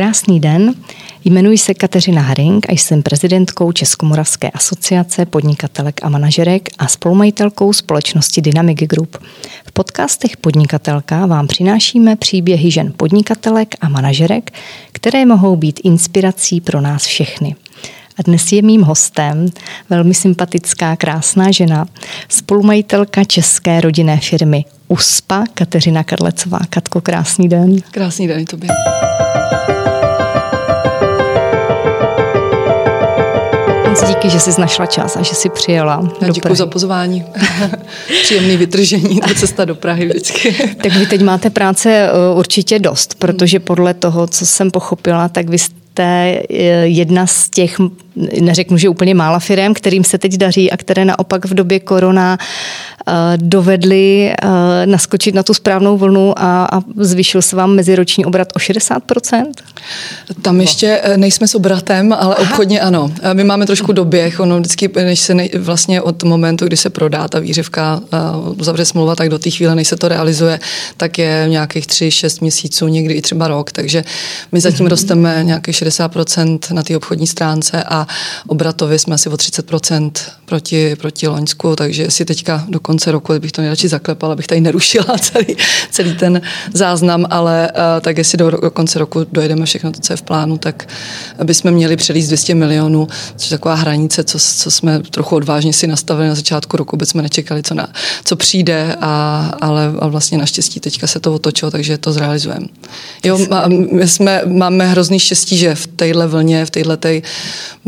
Krásný den. Jmenuji se Kateřina Haring a jsem prezidentkou Českomoravské asociace podnikatelek a manažerek a spolumajitelkou společnosti Dynamic Group. V podcastech Podnikatelka vám přinášíme příběhy žen podnikatelek a manažerek, které mohou být inspirací pro nás všechny. A dnes je mým hostem velmi sympatická, krásná žena, spolumajitelka české rodinné firmy USPA, Kateřina Karlecová. Katko, krásný den. Krásný den i tobě. Moc díky, že jsi našla čas a že jsi přijela Já do děkuji za pozvání. Příjemný vytržení, ta cesta do Prahy vždycky. tak vy teď máte práce eh, určitě dost, protože podle toho, co jsem pochopila, tak vy jste eh, jedna z těch neřeknu, že úplně mála firm, kterým se teď daří a které naopak v době korona eh, dovedly eh, naskočit na tu správnou vlnu a, a zvýšil se vám meziroční obrat o 60%? Tam ještě eh, nejsme s obratem, ale Aha. obchodně ano. My máme trošku doběh, ono vždycky, než se nej, vlastně od momentu, kdy se prodá ta výřivka, uzavře smlouva, tak do té chvíle, než se to realizuje, tak je nějakých 3-6 měsíců, někdy i třeba rok, takže my zatím mm-hmm. rosteme nějakých 60% na té obchodní stránce a obratově jsme asi o 30% proti, proti Loňsku, takže si teďka do konce roku bych to nejradši zaklepala, abych tady nerušila celý, celý ten záznam, ale uh, tak jestli do, do konce roku dojedeme všechno to, co je v plánu, tak bychom měli přelíst 200 milionů, což je taková hranice, co, co jsme trochu odvážně si nastavili na začátku roku, vůbec jsme nečekali, co, na, co přijde, a, ale a vlastně naštěstí teďka se to otočilo, takže to zrealizujeme. Jo, my jsme, máme hrozný štěstí, že v téhle vlně, v téhle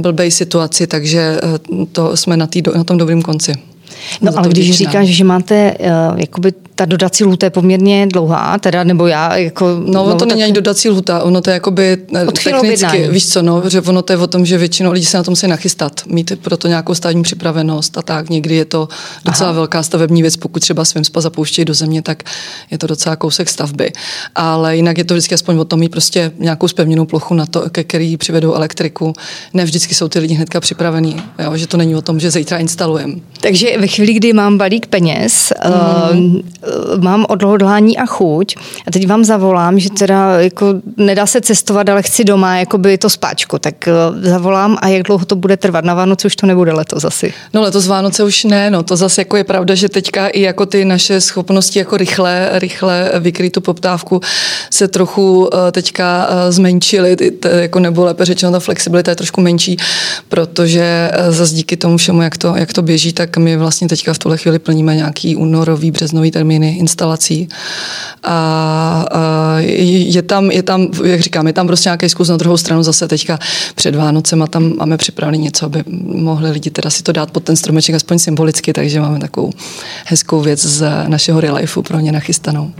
blbé situaci, takže eh, to jsme na, tý, na tom dobrém konci. No ale když říkáš, že máte uh, jakoby ta dodací lhuta je poměrně dlouhá, teda, nebo já jako... No, no to není ani dodací lhuta, ono to je jakoby eh, technicky, víš co, no, že ono to je o tom, že většinou lidí se na tom musí nachystat, mít proto nějakou stavní připravenost a tak, někdy je to docela Aha. velká stavební věc, pokud třeba svým spa zapouštějí do země, tak je to docela kousek stavby, ale jinak je to vždycky aspoň o tom mít prostě nějakou spevněnou plochu na to, ke který přivedou elektriku. Ne vždycky jsou ty lidi hnedka připravení, jo, že to není o tom, že zítra instalujeme. Takže ve chvíli, kdy mám balík peněz, mm. uh, mám odhodlání a chuť a teď vám zavolám, že teda jako nedá se cestovat, ale chci doma jako by to spáčko, tak eh, zavolám a jak dlouho to bude trvat? Na Vánoce už to nebude letos asi. No letos Vánoce už ne, no to zase jako je pravda, že teďka i jako ty naše schopnosti jako rychle, rychle vykryt tu poptávku se trochu eh, teďka eh, zmenšily, jako nebo lépe řečeno ta flexibilita je trošku menší, protože zase díky tomu všemu, jak to, jak to běží, tak my vlastně teďka v tuhle chvíli plníme nějaký únorový, březnový termín změny instalací. A, a je, tam, je tam, jak říkám, je tam prostě nějaký zkus na druhou stranu zase teďka před Vánocem a tam máme připravené něco, aby mohli lidi teda si to dát pod ten stromeček aspoň symbolicky, takže máme takovou hezkou věc z našeho relifeu pro ně nachystanou.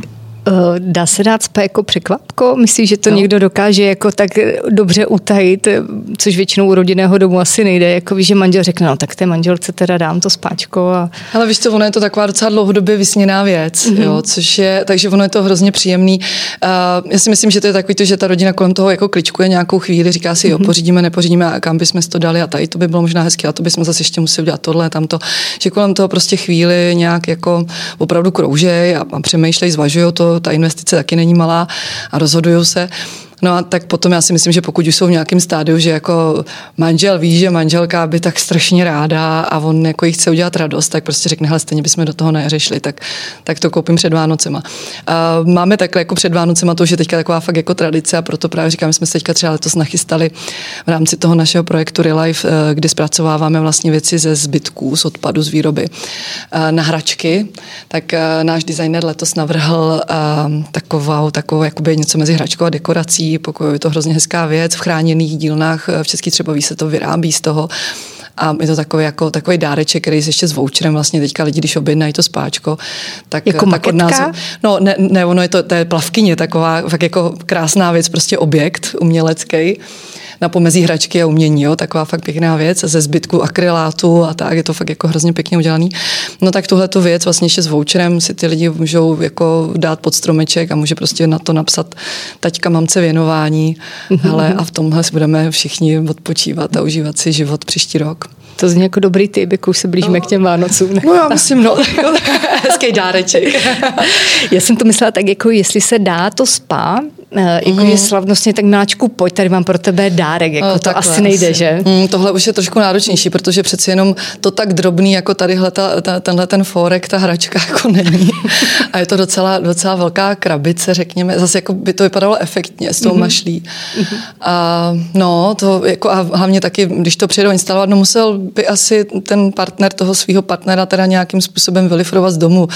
Eh, dá se dát spé jako překvapko? Myslíš, že to no. někdo dokáže jako tak dobře utajit, což většinou u rodinného domu asi nejde, jako víš, že manžel řekne, no tak té manželce teda dám to spáčko. A... Ale víš co, ono je to taková docela dlouhodobě vysněná věc, mm-hmm. jo, což je, takže ono je to hrozně příjemný. Uh, já si myslím, že to je takový to, že ta rodina kolem toho jako kličkuje nějakou chvíli, říká si, jo, mm-hmm. pořídíme, nepořídíme a kam bychom to dali a tady to by bylo možná hezké a to bychom zase ještě museli dělat tohle, tamto, že kolem toho prostě chvíli nějak jako opravdu kroužej a, a přemýšlej, zvažují to, ta investice taky není malá a rozhodují se. No a tak potom já si myslím, že pokud už jsou v nějakém stádiu, že jako manžel ví, že manželka by tak strašně ráda a on jako jí chce udělat radost, tak prostě řekne, hele, stejně bychom do toho neřešili, tak, tak to koupím před Vánocema. A máme takhle jako před Vánocema to, že teďka taková fakt jako tradice a proto právě říkám, že jsme se teďka třeba letos nachystali v rámci toho našeho projektu Relife, eh, kdy zpracováváme vlastně věci ze zbytků, z odpadu, z výroby eh, na hračky, tak eh, náš designer letos navrhl takovou, takovou jakoby něco mezi hračkou a dekorací, pokojů. Je to hrozně hezká věc. V chráněných dílnách v České Třeboví se to vyrábí z toho. A je to takový, jako, takový dáreček, který je ještě s voucherem. Vlastně teďka lidi, když objednají to spáčko, tak, jako tak od nás... No ne, ne, ono je to, to je plavkyně, taková fakt jako krásná věc, prostě objekt umělecký na pomezí hračky a umění, jo, taková fakt pěkná věc ze zbytku akrylátu a tak, je to fakt jako hrozně pěkně udělaný. No tak tuhle tu věc vlastně ještě s voucherem si ty lidi můžou jako dát pod stromeček a může prostě na to napsat taťka mamce věnování, hele, a v tomhle si budeme všichni odpočívat a užívat si život příští rok. To zní jako dobrý typ, jako už se blížíme no. k těm Vánocům. No já myslím, no, hezký dáreček. já jsem to myslela tak, jako jestli se dá to spa jako mm. slavnostně, tak Miláčku, pojď, tady mám pro tebe dárek, jako no, to asi nejde, asi. že? Mm, tohle už je trošku náročnější, protože přeci jenom to tak drobný, jako tadyhle ta, ta, tenhle ten forek, ta hračka jako není. A je to docela, docela velká krabice, řekněme, zase jako by to vypadalo efektně s tou mm-hmm. mašlí. Mm-hmm. A no, to jako a hlavně taky, když to přijedou instalovat, no musel by asi ten partner toho svého partnera teda nějakým způsobem vylifrovat z domu.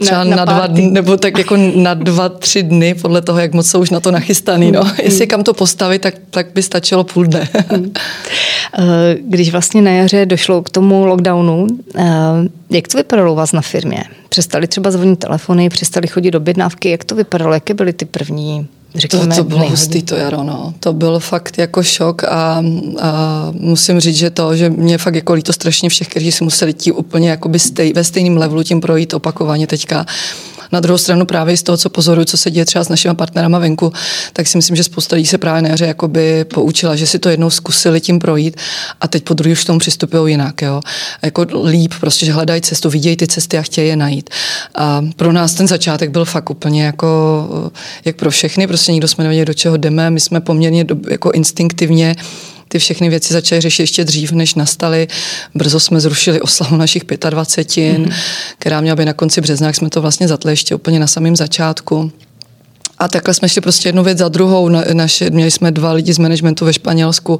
Třeba na, na, na dva dny, nebo tak jako na dva, tři dny, podle toho, jak moc jsou už na to nachystaný. No. Mm. Jestli kam to postavit, tak, tak by stačilo půl dne. Mm. Když vlastně na jaře došlo k tomu lockdownu, eh, jak to vypadalo u vás na firmě? Přestali třeba zvonit telefony, přestali chodit do bědnávky, jak to vypadalo, jaké byly ty první řekněme, to, to bylo hustý to jaro, no. To byl fakt jako šok a, a, musím říct, že to, že mě fakt jako líto strašně všech, kteří si museli tím úplně jakoby stej, ve stejném levelu tím projít opakovaně teďka. Na druhou stranu právě z toho, co pozoruju, co se děje třeba s našimi partnerama venku, tak si myslím, že spousta lidí se právě na jaře jakoby poučila, že si to jednou zkusili tím projít a teď po druhý už k tomu přistupují jinak. Jo? Jako líp, prostě, že hledají cestu, vidějí ty cesty a chtějí je najít. A pro nás ten začátek byl fakt úplně jako, jak pro všechny, prostě nikdo jsme nevěděli, do čeho jdeme, my jsme poměrně jako instinktivně ty všechny věci začaly řešit ještě dřív, než nastaly. Brzo jsme zrušili oslavu našich 25, mm-hmm. která měla být na konci března, jak jsme to vlastně zatli ještě úplně na samém začátku. A takhle jsme šli prostě jednu věc za druhou. Na, naše, měli jsme dva lidi z managementu ve Španělsku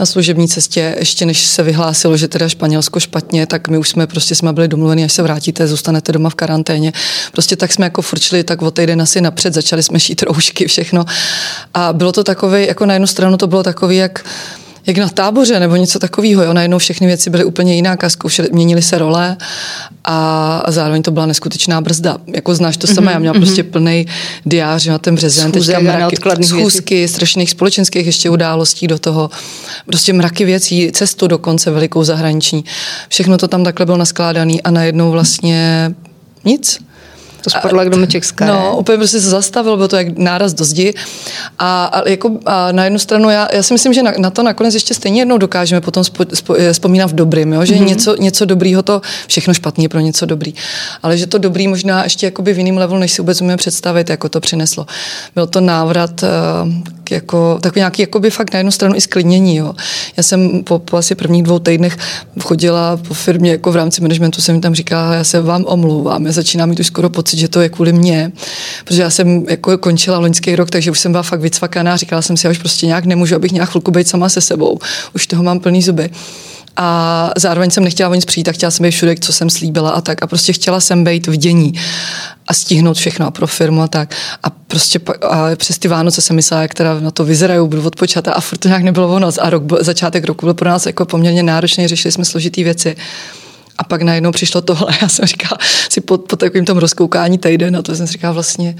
na služební cestě. Ještě než se vyhlásilo, že teda Španělsko špatně, tak my už jsme prostě jsme byli domluveni, až se vrátíte, zůstanete doma v karanténě. Prostě tak jsme jako furčili tak o týden asi napřed, začali jsme šít roušky, všechno. A bylo to takové, jako na jednu stranu to bylo takové, jak jak na táboře nebo něco takového. Jo. Najednou všechny věci byly úplně jinak a zkoušeli, měnili se role a, zároveň to byla neskutečná brzda. Jako znáš to samé, mm-hmm. já měla mm-hmm. prostě plný diář na ten březen, teďka mraky, schůzky, věcí. strašných společenských ještě událostí do toho, prostě mraky věcí, cestu dokonce velikou zahraniční. Všechno to tam takhle bylo naskládané a najednou vlastně nic to spadlo jak domeček z No, úplně prostě se zastavil, bylo to jak náraz do zdi. A, a, jako, a na jednu stranu, já, já si myslím, že na, na to nakonec ještě stejně jednou dokážeme potom spo, spo, eh, vzpomínat v dobrým, jo? že mm-hmm. něco, něco dobrýho to, všechno špatný je pro něco dobrý. Ale že to dobrý možná ještě jakoby v jiném levelu, než si vůbec umíme představit, jako to přineslo. Byl to návrat uh, jako, takový nějaký jakoby fakt na jednu stranu i sklidnění. Jo. Já jsem po, po asi prvních dvou týdnech chodila po firmě, jako v rámci managementu jsem tam říkala, já se vám omlouvám, já začínám mít už skoro pocit, že to je kvůli mně, protože já jsem jako končila loňský rok, takže už jsem byla fakt vycvakaná, říkala jsem si, já už prostě nějak nemůžu, abych nějak chvilku být sama se sebou. Už toho mám plný zuby. A zároveň jsem nechtěla o nic přijít a chtěla jsem být všude, co jsem slíbila a tak. A prostě chtěla jsem být v dění a stihnout všechno a pro firmu a tak. A prostě a přes ty Vánoce jsem myslela, jak teda na to vyzeraju, budu odpočata a furt to nějak nebylo ono a rok, začátek roku byl pro nás jako poměrně náročný, řešili jsme složitý věci a pak najednou přišlo tohle. Já jsem říkala si po, po takovým tom rozkoukání týden a to jsem si říkala vlastně,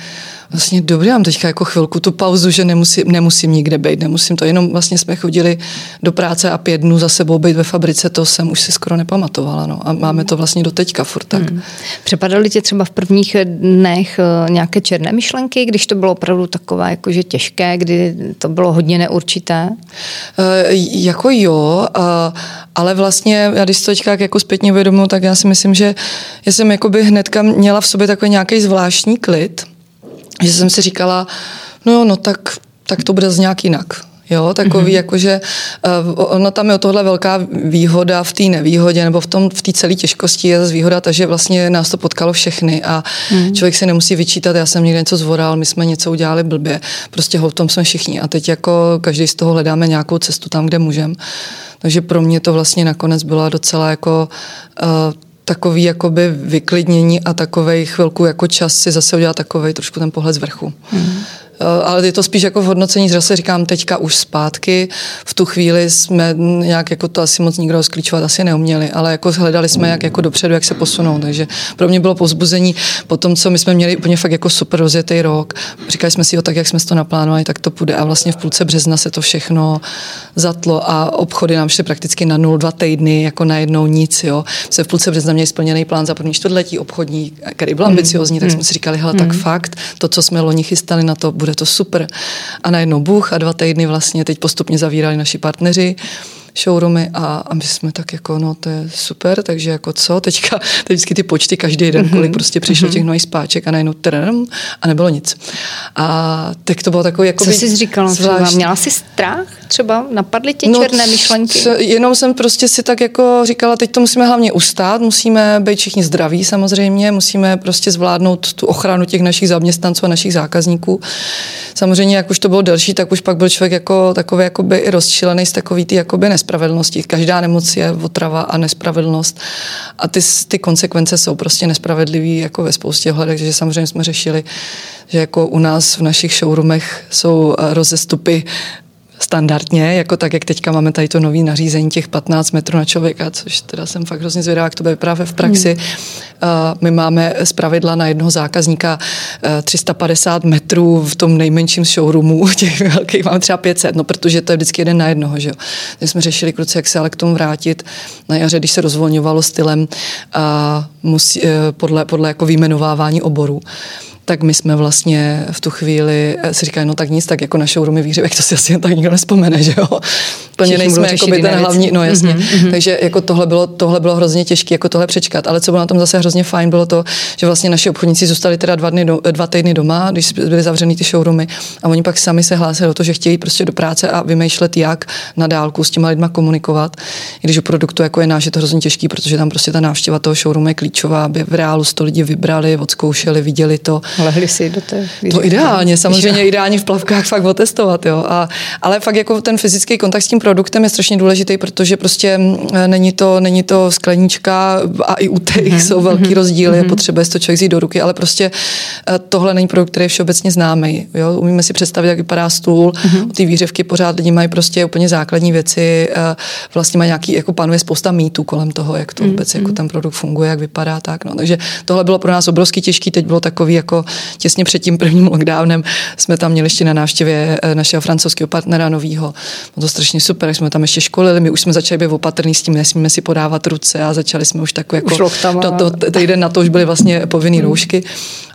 vlastně dobrý, mám teďka jako chvilku tu pauzu, že nemusím, nemusím nikde být, nemusím to, jenom vlastně jsme chodili do práce a pět dnů za sebou být ve fabrice, to jsem už si skoro nepamatovala. No. A máme to vlastně do teďka furt tak. Hmm. Přepadaly tě třeba v prvních dnech eh, nějaké černé myšlenky, když to bylo opravdu takové jakože těžké, kdy to bylo hodně neurčité? E, jako jo, a, ale vlastně, já když to teďka jako zpětně uvědomuji, tak já si myslím, že já jsem jakoby hnedka měla v sobě takový nějaký zvláštní klid, že jsem si říkala, no jo, no tak, tak to bude z nějak jinak. Jo, takový mm-hmm. jakože uh, ono tam je o tohle velká výhoda v té nevýhodě nebo v tom v té celé těžkosti je zase výhoda, takže vlastně nás to potkalo všechny a mm. člověk se nemusí vyčítat, já jsem někde něco zvoral, my jsme něco udělali blbě, prostě ho v tom jsme všichni a teď jako každý z toho hledáme nějakou cestu tam, kde můžeme. Takže pro mě to vlastně nakonec bylo docela jako uh, takový jakoby vyklidnění a takovej chvilku jako čas si zase udělat takový trošku ten pohled z vrchu. Mm. Eh, ale je to spíš jako v hodnocení, zase říkám teďka už zpátky. V tu chvíli jsme nějak jako to asi moc nikdo sklíčovat asi neuměli, ale jako hledali jsme jak jako dopředu, jak se posunout. Takže pro mě bylo povzbuzení po tom, co my jsme měli úplně fakt jako super rozjetý rok. Říkali jsme si, jo, tak jak jsme to naplánovali, tak to půjde. A vlastně v půlce března se to všechno zatlo a obchody nám šly prakticky na nul, dva týdny, jako najednou nic. Jo. Se v půlce března měli splněný plán za první čtvrtletí obchodní, který byl ambiciozní, mm. tak jsme si říkali, hele, mm. tak fakt, to, co jsme loni chystali na to, bude to super. A najednou Bůh a dva týdny vlastně teď postupně zavírali naši partneři showroomy a, a my jsme tak jako, no to je super, takže jako co, teďka, teď vždycky ty počty každý den, kolik mm-hmm. prostě přišlo mm-hmm. těch nových spáček a najednou trm a nebylo nic. A tak to bylo takový jako. Co jsi říkala třeba? Měla jsi strach třeba? Napadly tě no, černé myšlenky? Co, jenom jsem prostě si tak jako říkala, teď to musíme hlavně ustát, musíme být všichni zdraví samozřejmě, musíme prostě zvládnout tu ochranu těch našich zaměstnanců a našich zákazníků. Samozřejmě, jak už to bylo delší, tak už pak byl člověk jako takový jakoby i rozčilený z takový ty jakoby nespravedlnosti. Každá nemoc je otrava a nespravedlnost a ty, ty konsekvence jsou prostě nespravedlivý jako ve spoustě hledek, takže samozřejmě jsme řešili, že jako u nás v našich showroomech jsou eh, rozestupy standardně, jako tak, jak teďka máme tady to nový nařízení těch 15 metrů na člověka, což teda jsem fakt hrozně zvědavá, jak to bude právě v praxi. Hmm. Uh, my máme z pravidla na jednoho zákazníka uh, 350 metrů v tom nejmenším showroomu, těch velkých máme třeba 500, no protože to je vždycky jeden na jednoho, že jo. Teď jsme řešili kruce, jak se ale k tomu vrátit na jaře, když se rozvolňovalo stylem uh, musí, uh, podle, podle jako výjmenovávání oborů tak my jsme vlastně v tu chvíli eh, si říkali, no tak nic, tak jako na showroomy výřivek, to si asi tak nikdo nespomene, že jo. Plně nejsme jako by ten hlavní, no jasně. Mm-hmm. Takže jako tohle bylo, tohle bylo hrozně těžké, jako tohle přečkat. Ale co bylo na tom zase hrozně fajn, bylo to, že vlastně naši obchodníci zůstali teda dva, dny do, dva týdny doma, když byly zavřený ty showroomy a oni pak sami se hlásili do toho, že chtějí prostě do práce a vymýšlet, jak na dálku s těma lidma komunikovat. I když u produktu jako je náš, je to hrozně těžký, protože tam prostě ta návštěva toho showroomu je klíčová, aby v reálu to lidi vybrali, odzkoušeli, viděli to Lehli si do té To ideálně, samozřejmě ideálně v plavkách fakt otestovat, jo. A, ale fakt jako ten fyzický kontakt s tím produktem je strašně důležitý, protože prostě mm, není to, není to sklenička a i u těch mm-hmm. jsou velký mm-hmm. rozdíly, mm-hmm. potřebuje to člověk vzít do ruky, ale prostě eh, tohle není produkt, který je všeobecně známý. Jo. Umíme si představit, jak vypadá stůl, mm-hmm. ty výřivky pořád lidi mají prostě úplně základní věci, eh, vlastně mají nějaký, jako panuje spousta mýtů kolem toho, jak to vůbec mm-hmm. jako ten produkt funguje, jak vypadá, tak no. Takže tohle bylo pro nás obrovsky těžký, teď bylo takový jako těsně před tím prvním lockdownem jsme tam měli ještě na návštěvě eh, našeho francouzského partnera novýho. Bylo to strašně super, jsme tam ještě školili, my už jsme začali být opatrní s tím, nesmíme si podávat ruce a začali jsme už takový jako, to, to, týden na to už byly vlastně povinné hmm. roušky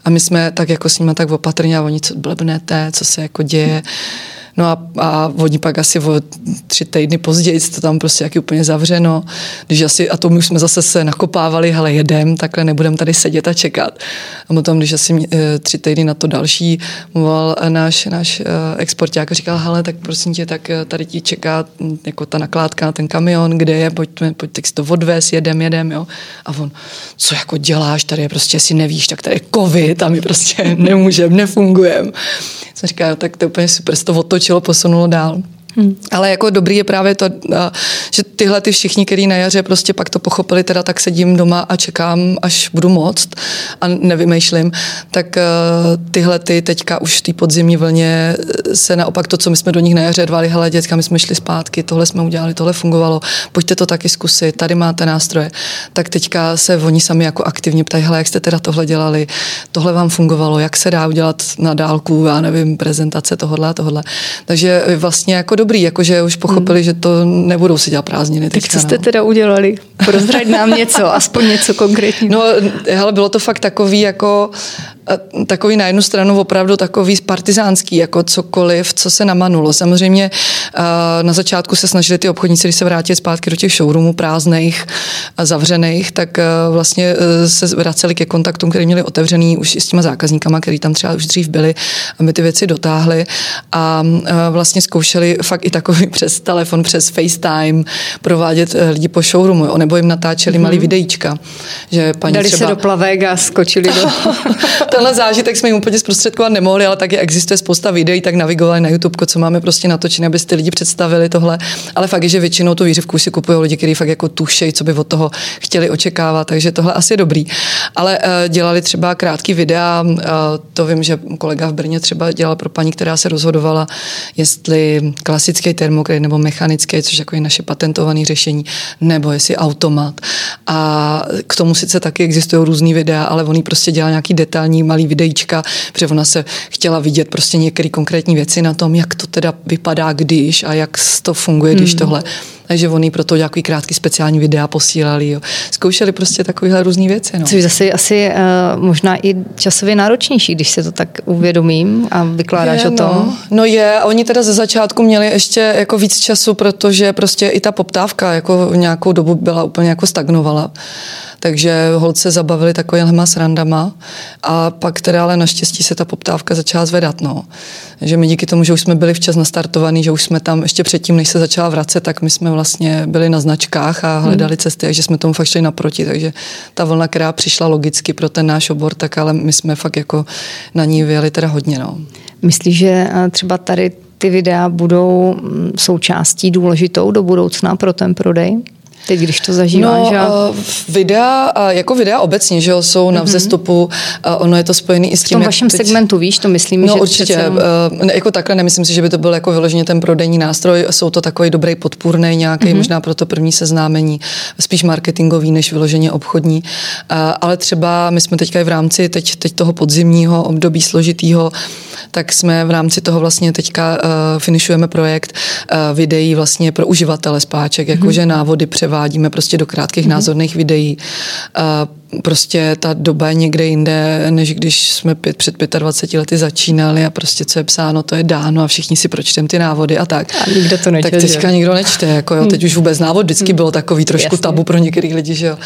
a my jsme tak jako s nimi tak opatrně a oni co blbnete, co se jako děje. Hmm No a, a oni pak asi o tři týdny později to tam prostě jaký úplně zavřeno. Když asi, a to my už jsme zase se nakopávali, hele jedem, takhle nebudem tady sedět a čekat. A potom, když asi e, tři týdny na to další mluvil náš, náš e, exporták a říkal, hele, tak prosím tě, tak tady ti čeká jako ta nakládka na ten kamion, kde je, pojďme, pojď, tak si to odvez, jedem, jedem, jo. A on, co jako děláš, tady je prostě si nevíš, tak tady je covid a my prostě nemůžeme, nefungujeme jsem říkala, tak to je úplně super, to otočilo, posunulo dál. Hmm. Ale jako dobrý je právě to, že tyhle ty všichni, kteří na jaře prostě pak to pochopili, teda tak sedím doma a čekám, až budu moct a nevymýšlím, tak tyhle ty teďka už v té podzimní vlně se naopak to, co my jsme do nich na jaře dvali, hele dětka, my jsme šli zpátky, tohle jsme udělali, tohle fungovalo, pojďte to taky zkusit, tady máte nástroje. Tak teďka se oni sami jako aktivně ptají, hele, jak jste teda tohle dělali, tohle vám fungovalo, jak se dá udělat na dálku, já nevím, prezentace tohle a tohle. Takže vlastně jako do dobrý, jakože už pochopili, hmm. že to nebudou si dělat prázdniny. Tak co jste no. teda udělali? Prozrať nám něco, aspoň něco konkrétního. No, hele, bylo to fakt takový jako takový na jednu stranu opravdu takový partizánský, jako cokoliv, co se namanulo. Samozřejmě na začátku se snažili ty obchodníci, když se vrátili zpátky do těch showroomů prázdných a zavřených, tak vlastně e, se vraceli ke kontaktům, který měli otevřený už s těma zákazníkama, který tam třeba už dřív byli, aby ty věci dotáhli a vlastně zkoušeli fakt i takový přes telefon, přes FaceTime provádět e, lidi po showroomu, nebo jim natáčeli mm-hmm. malý videíčka. Že paní Dali třeba... se do plavek a skočili do... tenhle zážitek jsme jim úplně zprostředkovat nemohli, ale taky existuje spousta videí, tak navigovali na YouTube, co máme prostě natočené, abyste lidi představili tohle. Ale fakt je, že většinou tu výřivku si kupují lidi, kteří fakt jako tušejí, co by od toho chtěli očekávat, takže tohle asi je dobrý. Ale uh, dělali třeba krátký videa, uh, to vím, že kolega v Brně třeba dělal pro paní, která se rozhodovala, jestli klasický termokryt nebo mechanický, což jako je naše patentované řešení, nebo jestli automat. A k tomu sice taky existují různý videa, ale oni prostě dělá nějaký detailní malý videíčka, protože ona se chtěla vidět prostě některé konkrétní věci na tom, jak to teda vypadá, když a jak to funguje, když hmm. tohle takže oni proto nějaký krátký speciální videa posílali. Jo. Zkoušeli prostě takovéhle různé věci. No. Což zase asi uh, možná i časově náročnější, když se to tak uvědomím a vykládáš je, o tom. No. no je, oni teda ze začátku měli ještě jako víc času, protože prostě i ta poptávka jako nějakou dobu byla úplně jako stagnovala. Takže holce zabavili takovýmhle srandama a pak teda ale naštěstí se ta poptávka začala zvedat. No. Že my díky tomu, že už jsme byli včas nastartovaní, že už jsme tam ještě předtím, než se začala vracet, tak my jsme vlastně byli na značkách a hledali hmm. cesty, takže jsme tomu fakt šli naproti. Takže ta vlna, která přišla logicky pro ten náš obor, tak ale my jsme fakt jako na ní vyjeli teda hodně. No. Myslíš, že eh, třeba tady ty videa budou mm, součástí důležitou do budoucna pro ten prodej? Teď, když to zažíváš? No, a... videa, jako videa obecně, že jo, jsou na mhm. vzestupu, mm-hmm. ono je to spojené i s tím, V tom vašem teď... segmentu, víš, to myslím, no, že určitě, přece... ne, jako takhle nemyslím si, že by to byl jako vyloženě ten prodejní nástroj, jsou to takový dobrý podpůrný nějaký, mm-hmm. možná pro to první seznámení, spíš marketingový, než vyloženě obchodní, ale třeba my jsme teďka i v rámci teď, teď toho podzimního období složitýho, tak jsme v rámci toho vlastně teďka finišujeme projekt videí vlastně pro uživatele spáček, jakože mm-hmm. návody převádíme prostě do krátkých mm-hmm. názorných videí. Uh, prostě ta doba je někde jinde, než když jsme pět, před 25 lety začínali a prostě co je psáno, to je dáno a všichni si pročtem ty návody a tak. A nikdo to nečte. Tak teďka nikdo nečte, jako jo, teď už vůbec návod vždycky bylo takový trošku Jasně. tabu pro některých lidi, že jo.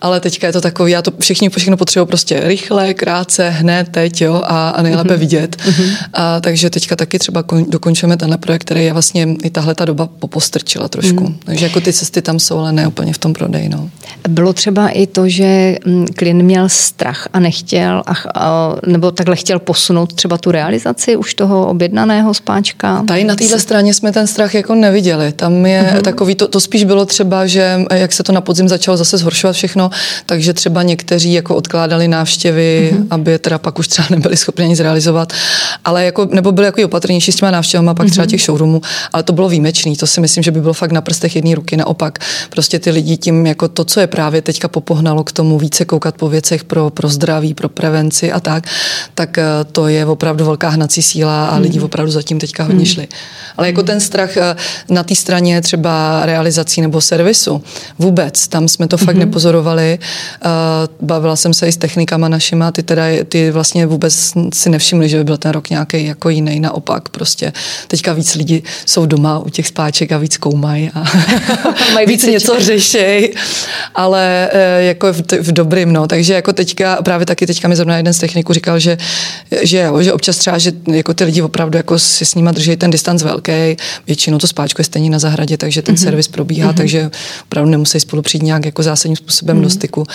Ale teďka je to takový, já to všichni všechno potřebují prostě rychle, krátce, hned, teď, jo, a, a nejlépe mm-hmm. vidět. Mm-hmm. A takže teďka taky třeba kon, dokončujeme tenhle projekt, který je vlastně i tahle ta doba popostrčila trošku. Mm-hmm. Takže jako ty cesty tam jsou, ale ne úplně v tom prodeji, no. Bylo třeba i to, že mm, klient měl strach a nechtěl, a, a, nebo takhle chtěl posunout třeba tu realizaci už toho objednaného spáčka? Tady na téhle straně jsme ten strach jako neviděli. Tam je uh-huh. takový, to, to spíš bylo třeba, že jak se to na podzim začalo zase zhoršovat všechno, takže třeba někteří jako odkládali návštěvy, uh-huh. aby teda pak už třeba nebyli schopni nic realizovat, ale jako, nebo byli jako opatrnější s těma návštěvama, pak uh-huh. třeba těch showroomů, ale to bylo výjimečný, to si myslím, že by bylo fakt na prstech jedné ruky, naopak prostě ty lidi tím jako to, co je právě teďka popohnalo k tomu více koukat po věcech pro, pro zdraví, pro prevenci a tak, tak eh, to je opravdu velká hnací síla a lidi hmm. opravdu zatím teďka hodně hmm. šli. Ale jako ten strach eh, na té straně třeba realizací nebo servisu, vůbec, tam jsme to fakt mm-hmm. nepozorovali. Eh, bavila jsem se i s technikama našima, ty teda ty vlastně vůbec si nevšimli, že by byl ten rok nějaký jako jiný, naopak prostě. Teďka víc lidí jsou doma u těch spáček a víc koumají a Mají víc něco řešej, ale jako v, v dobrým, no, takže jako teďka, právě taky teďka mi zrovna jeden z techniků říkal, že, že, jo, že občas třeba, že jako ty lidi opravdu jako si s nima drží ten distanc velký, většinou to spáčko je stejně na zahradě, takže ten mm-hmm. servis probíhá, mm-hmm. takže opravdu nemusí spolu přijít nějak jako zásadním způsobem mm-hmm. do styku.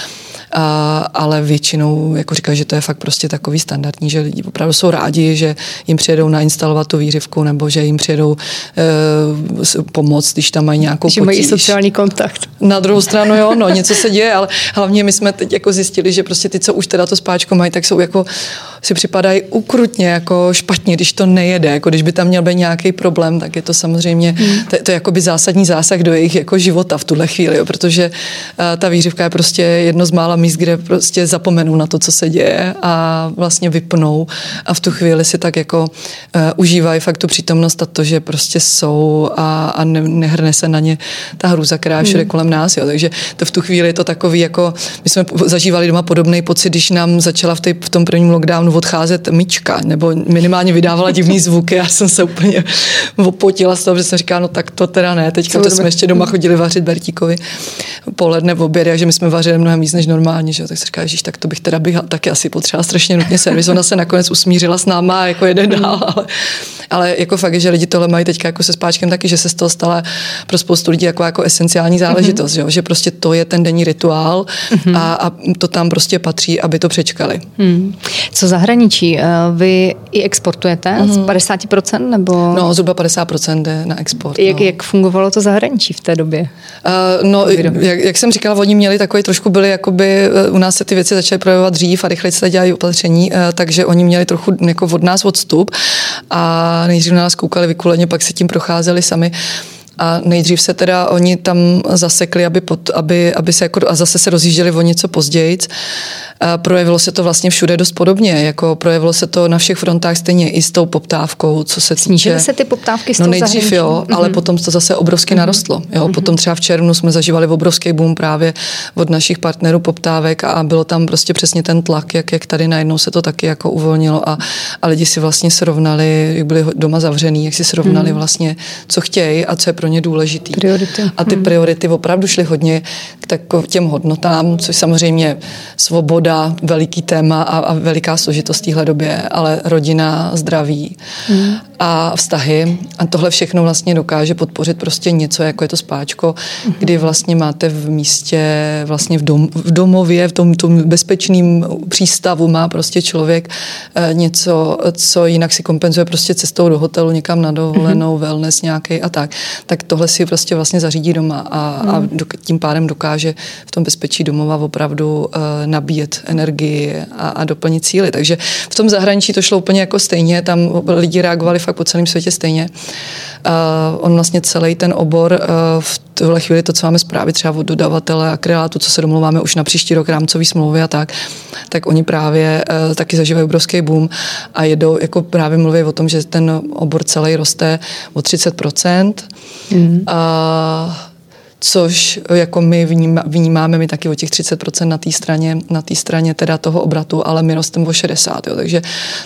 A, ale většinou jako říkají, že to je fakt prostě takový standardní, že lidi opravdu jsou rádi, že jim přijedou nainstalovat tu výřivku nebo že jim přijedou e, pomoct, když tam mají nějakou že potíž. mají sociální kontakt. Na druhou stranu jo, no něco se děje, ale hlavně my jsme teď jako zjistili, že prostě ty, co už teda to spáčko mají, tak jsou jako, si připadají ukrutně jako špatně, když to nejede, jako když by tam měl být nějaký problém, tak je to samozřejmě, hmm. to, to je jakoby zásadní zásah do jejich jako života v tuhle chvíli, jo, protože uh, ta výřivka je prostě jedno z mála míst, kde prostě zapomenou na to, co se děje a vlastně vypnou. A v tu chvíli si tak jako uh, užívají fakt tu přítomnost a to, že prostě jsou a, a ne, nehrne se na ně ta hrůza, která všude hmm. kolem nás, jo, takže to v tu chvíli je to takový jako, my jsme zažívali doma podobný pocit, když nám začala v, tej, v tom prvním lockdownu odcházet myčka, nebo minimálně vydávala divný zvuky, já jsem se úplně opotila z toho, že jsem říkala, no tak to teda ne, teďka to jsme ještě doma chodili vařit Bertíkovi poledne v oběd, že my jsme vařili mnohem víc než normálně, že? tak se říká, že tak to bych teda bych taky asi potřeba strašně nutně servis. Ona se nakonec usmířila s náma jako jeden dál, ale, ale jako fakt, že lidi tohle mají teďka jako se spáčkem taky, že se z toho stala pro spoustu lidí jako, jako esenciální záležitost, mm-hmm. že? že prostě to je ten denní rituál mm-hmm. a, a to tam prostě patří, aby to přečkali. Hmm. Co zahraničí? Eh, vy i exportujete mm-hmm. z 50% nebo? No, zhruba 50% jde na export. Jak, no. jak fungovalo to zahraničí v té době? Uh, no, jak, jak, jsem říkala, oni měli takový trošku byli, jakoby eh, u nás se ty věci začaly projevovat dřív a rychleji se dělají opatření, uh, takže oni měli trochu jako od nás odstup a nejdřív na nás koukali vykuleně, pak se tím procházeli sami. A nejdřív se teda oni tam zasekli, aby, pod, aby, aby se jako, a zase se rozjížděli o něco později. A projevilo se to vlastně všude dost podobně, jako projevilo se to na všech frontách stejně i s tou poptávkou, co se Snížily se ty poptávky s No nejdřív zahraničí? jo, ale mm-hmm. potom to zase obrovsky mm-hmm. narostlo. Jo, mm-hmm. Potom třeba v červnu jsme zažívali obrovský boom právě od našich partnerů poptávek a bylo tam prostě přesně ten tlak, jak, jak tady najednou se to taky jako uvolnilo a, a lidi si vlastně srovnali, jak byli doma zavřený, jak si srovnali mm-hmm. vlastně, co chtějí a co je pro ně důležitý. Priority. A ty mm-hmm. priority opravdu šly hodně k těm hodnotám, což samozřejmě svoboda, veliký téma a, a veliká složitost téhle době, ale rodina, zdraví mm. A vztahy. A tohle všechno vlastně dokáže podpořit prostě něco, jako je to spáčko, kdy vlastně máte v místě, vlastně v, dom, v domově, v tom, tom bezpečném přístavu má prostě člověk e, něco, co jinak si kompenzuje prostě cestou do hotelu, někam na dovolenou, mm. wellness nějaký a tak. Tak tohle si prostě vlastně zařídí doma a, mm. a do, tím pádem dokáže v tom bezpečí domova opravdu uh, nabíjet energii a, a doplnit cíly. Takže v tom zahraničí to šlo úplně jako stejně, tam lidi reagovali fakt po celém světě stejně. Uh, on vlastně celý ten obor uh, v tuhle chvíli to, co máme zprávy třeba od dodavatele akrylátu, co se domluváme už na příští rok rámcový smlouvy a tak, tak oni právě uh, taky zažívají obrovský boom a jedou, jako právě mluví o tom, že ten obor celý roste o 30%. Mm. Uh, což jako my vnímáme my taky o těch 30% na té straně, na té straně teda toho obratu, ale my rosteme o 60, jo, takže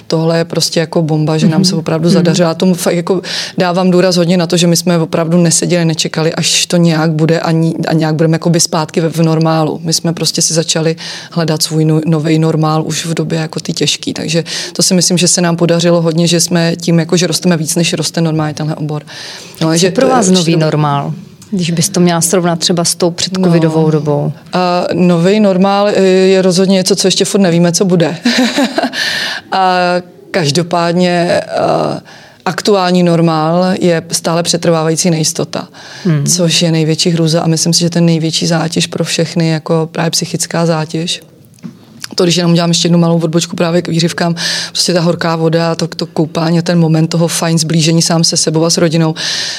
tohle je prostě jako bomba, že nám se mhm. opravdu zadařilo. Já tomu fakt jako dávám důraz hodně na to, že my jsme opravdu neseděli, nečekali, až to nějak bude a, a nějak budeme jako by zpátky v, v normálu. My jsme prostě si začali hledat svůj no, nový normál už v době jako ty těžký, takže to si myslím, že se nám podařilo hodně, že jsme tím jako, že rosteme víc, než roste normálně tenhle obor. No, že pro vás nový normál? Když bys to měla srovnat třeba s tou předcovidovou no. dobou. A nový normál je rozhodně něco, co ještě furt nevíme, co bude. a každopádně a, aktuální normál je stále přetrvávající nejistota, hmm. což je největší hrůza a myslím si, že ten největší zátěž pro všechny, jako právě psychická zátěž to, když jenom dělám ještě jednu malou odbočku právě k výřivkám, prostě ta horká voda, to, to koupání, ten moment toho fajn zblížení sám se sebou a s rodinou,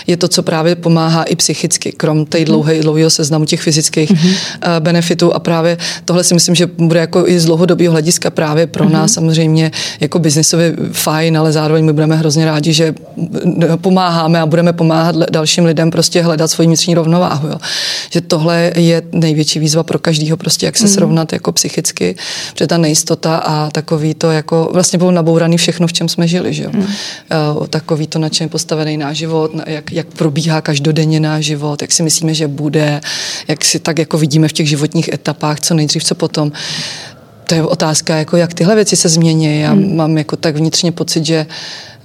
je to, co právě pomáhá i psychicky, krom té dlouhé, mhm. dlouhého seznamu těch fyzických mm-hmm. benefitů a právě tohle si myslím, že bude jako i z dlouhodobého hlediska právě pro mm-hmm. nás samozřejmě jako biznisově fajn, ale zároveň my budeme hrozně rádi, že pomáháme a budeme pomáhat dalším lidem prostě hledat svoji vnitřní rovnováhu. Jo. Že tohle je největší výzva pro každého prostě, jak se mm-hmm. srovnat jako psychicky protože ta nejistota a takový to jako vlastně bylo nabouraný všechno, v čem jsme žili, že jo. Uh, takový to, na čem je postavený náš život, jak, jak probíhá každodenně náš život, jak si myslíme, že bude, jak si tak jako vidíme v těch životních etapách, co nejdřív, co potom to je otázka, jako jak tyhle věci se změní. Já hmm. mám jako tak vnitřně pocit, že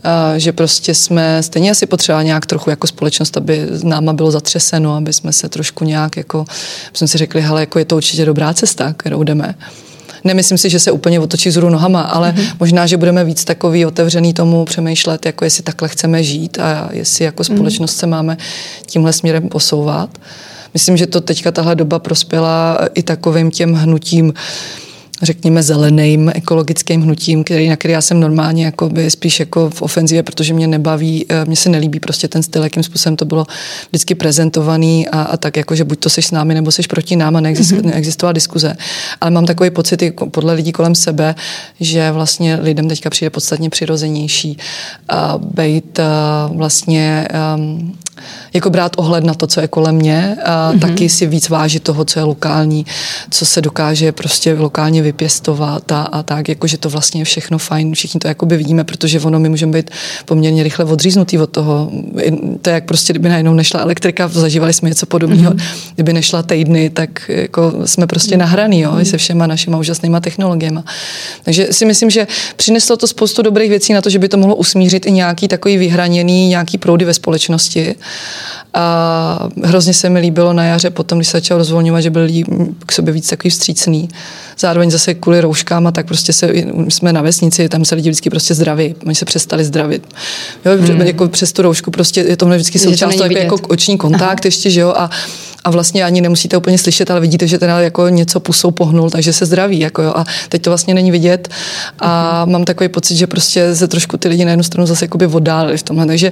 uh, že prostě jsme stejně asi potřebovali nějak trochu jako společnost, aby náma bylo zatřeseno, aby jsme se trošku nějak jako, jsme si řekli, hele, jako je to určitě dobrá cesta, kterou jdeme. Nemyslím si, že se úplně otočí zhru nohama, ale mm-hmm. možná, že budeme víc takový otevřený tomu přemýšlet, jako jestli takhle chceme žít a jestli jako mhm. společnost mm-hmm. se máme tímhle směrem posouvat. Myslím, že to teďka tahle doba prospěla i takovým těm hnutím, řekněme, zeleným ekologickým hnutím, který, na který já jsem normálně jako by spíš jako v ofenzivě, protože mě nebaví, eh, mně se nelíbí prostě ten styl, jakým způsobem to bylo vždycky prezentovaný a, a tak jako, že buď to seš s námi, nebo seš proti nám a neexist, mm-hmm. neexistovala diskuze. Ale mám takový pocit i podle lidí kolem sebe, že vlastně lidem teďka přijde podstatně přirozenější uh, být uh, vlastně um, jako brát ohled na to, co je kolem mě a mm-hmm. taky si víc vážit toho, co je lokální, co se dokáže prostě lokálně vypěstovat a, a tak, jakože to vlastně je všechno fajn, všichni to jakoby vidíme, protože ono my můžeme být poměrně rychle odříznutý od toho. To je jak prostě, kdyby najednou nešla elektrika, zažívali jsme něco podobného, mm-hmm. kdyby nešla týdny, tak jako jsme prostě nahraný, jo, mm-hmm. se všema našima úžasnýma technologiemi. Takže si myslím, že přineslo to spoustu dobrých věcí na to, že by to mohlo usmířit i nějaký takový vyhraněný, nějaký proudy ve společnosti. A hrozně se mi líbilo na jaře potom, když se začal rozvolňovat, že byli k sobě víc takový vstřícný. Zároveň zase kvůli rouškám a tak prostě se, jsme na vesnici, tam se lidi vždycky prostě zdraví, oni se přestali zdravit. Jo, hmm. jako přes tu roušku prostě je to vždycky součást jako, jako oční kontakt Aha. ještě, že jo, a a vlastně ani nemusíte úplně slyšet, ale vidíte, že teda jako něco pusou pohnul, takže se zdraví. Jako jo. A teď to vlastně není vidět a mm-hmm. mám takový pocit, že prostě se trošku ty lidi na jednu stranu zase jakoby oddálili v tomhle. Takže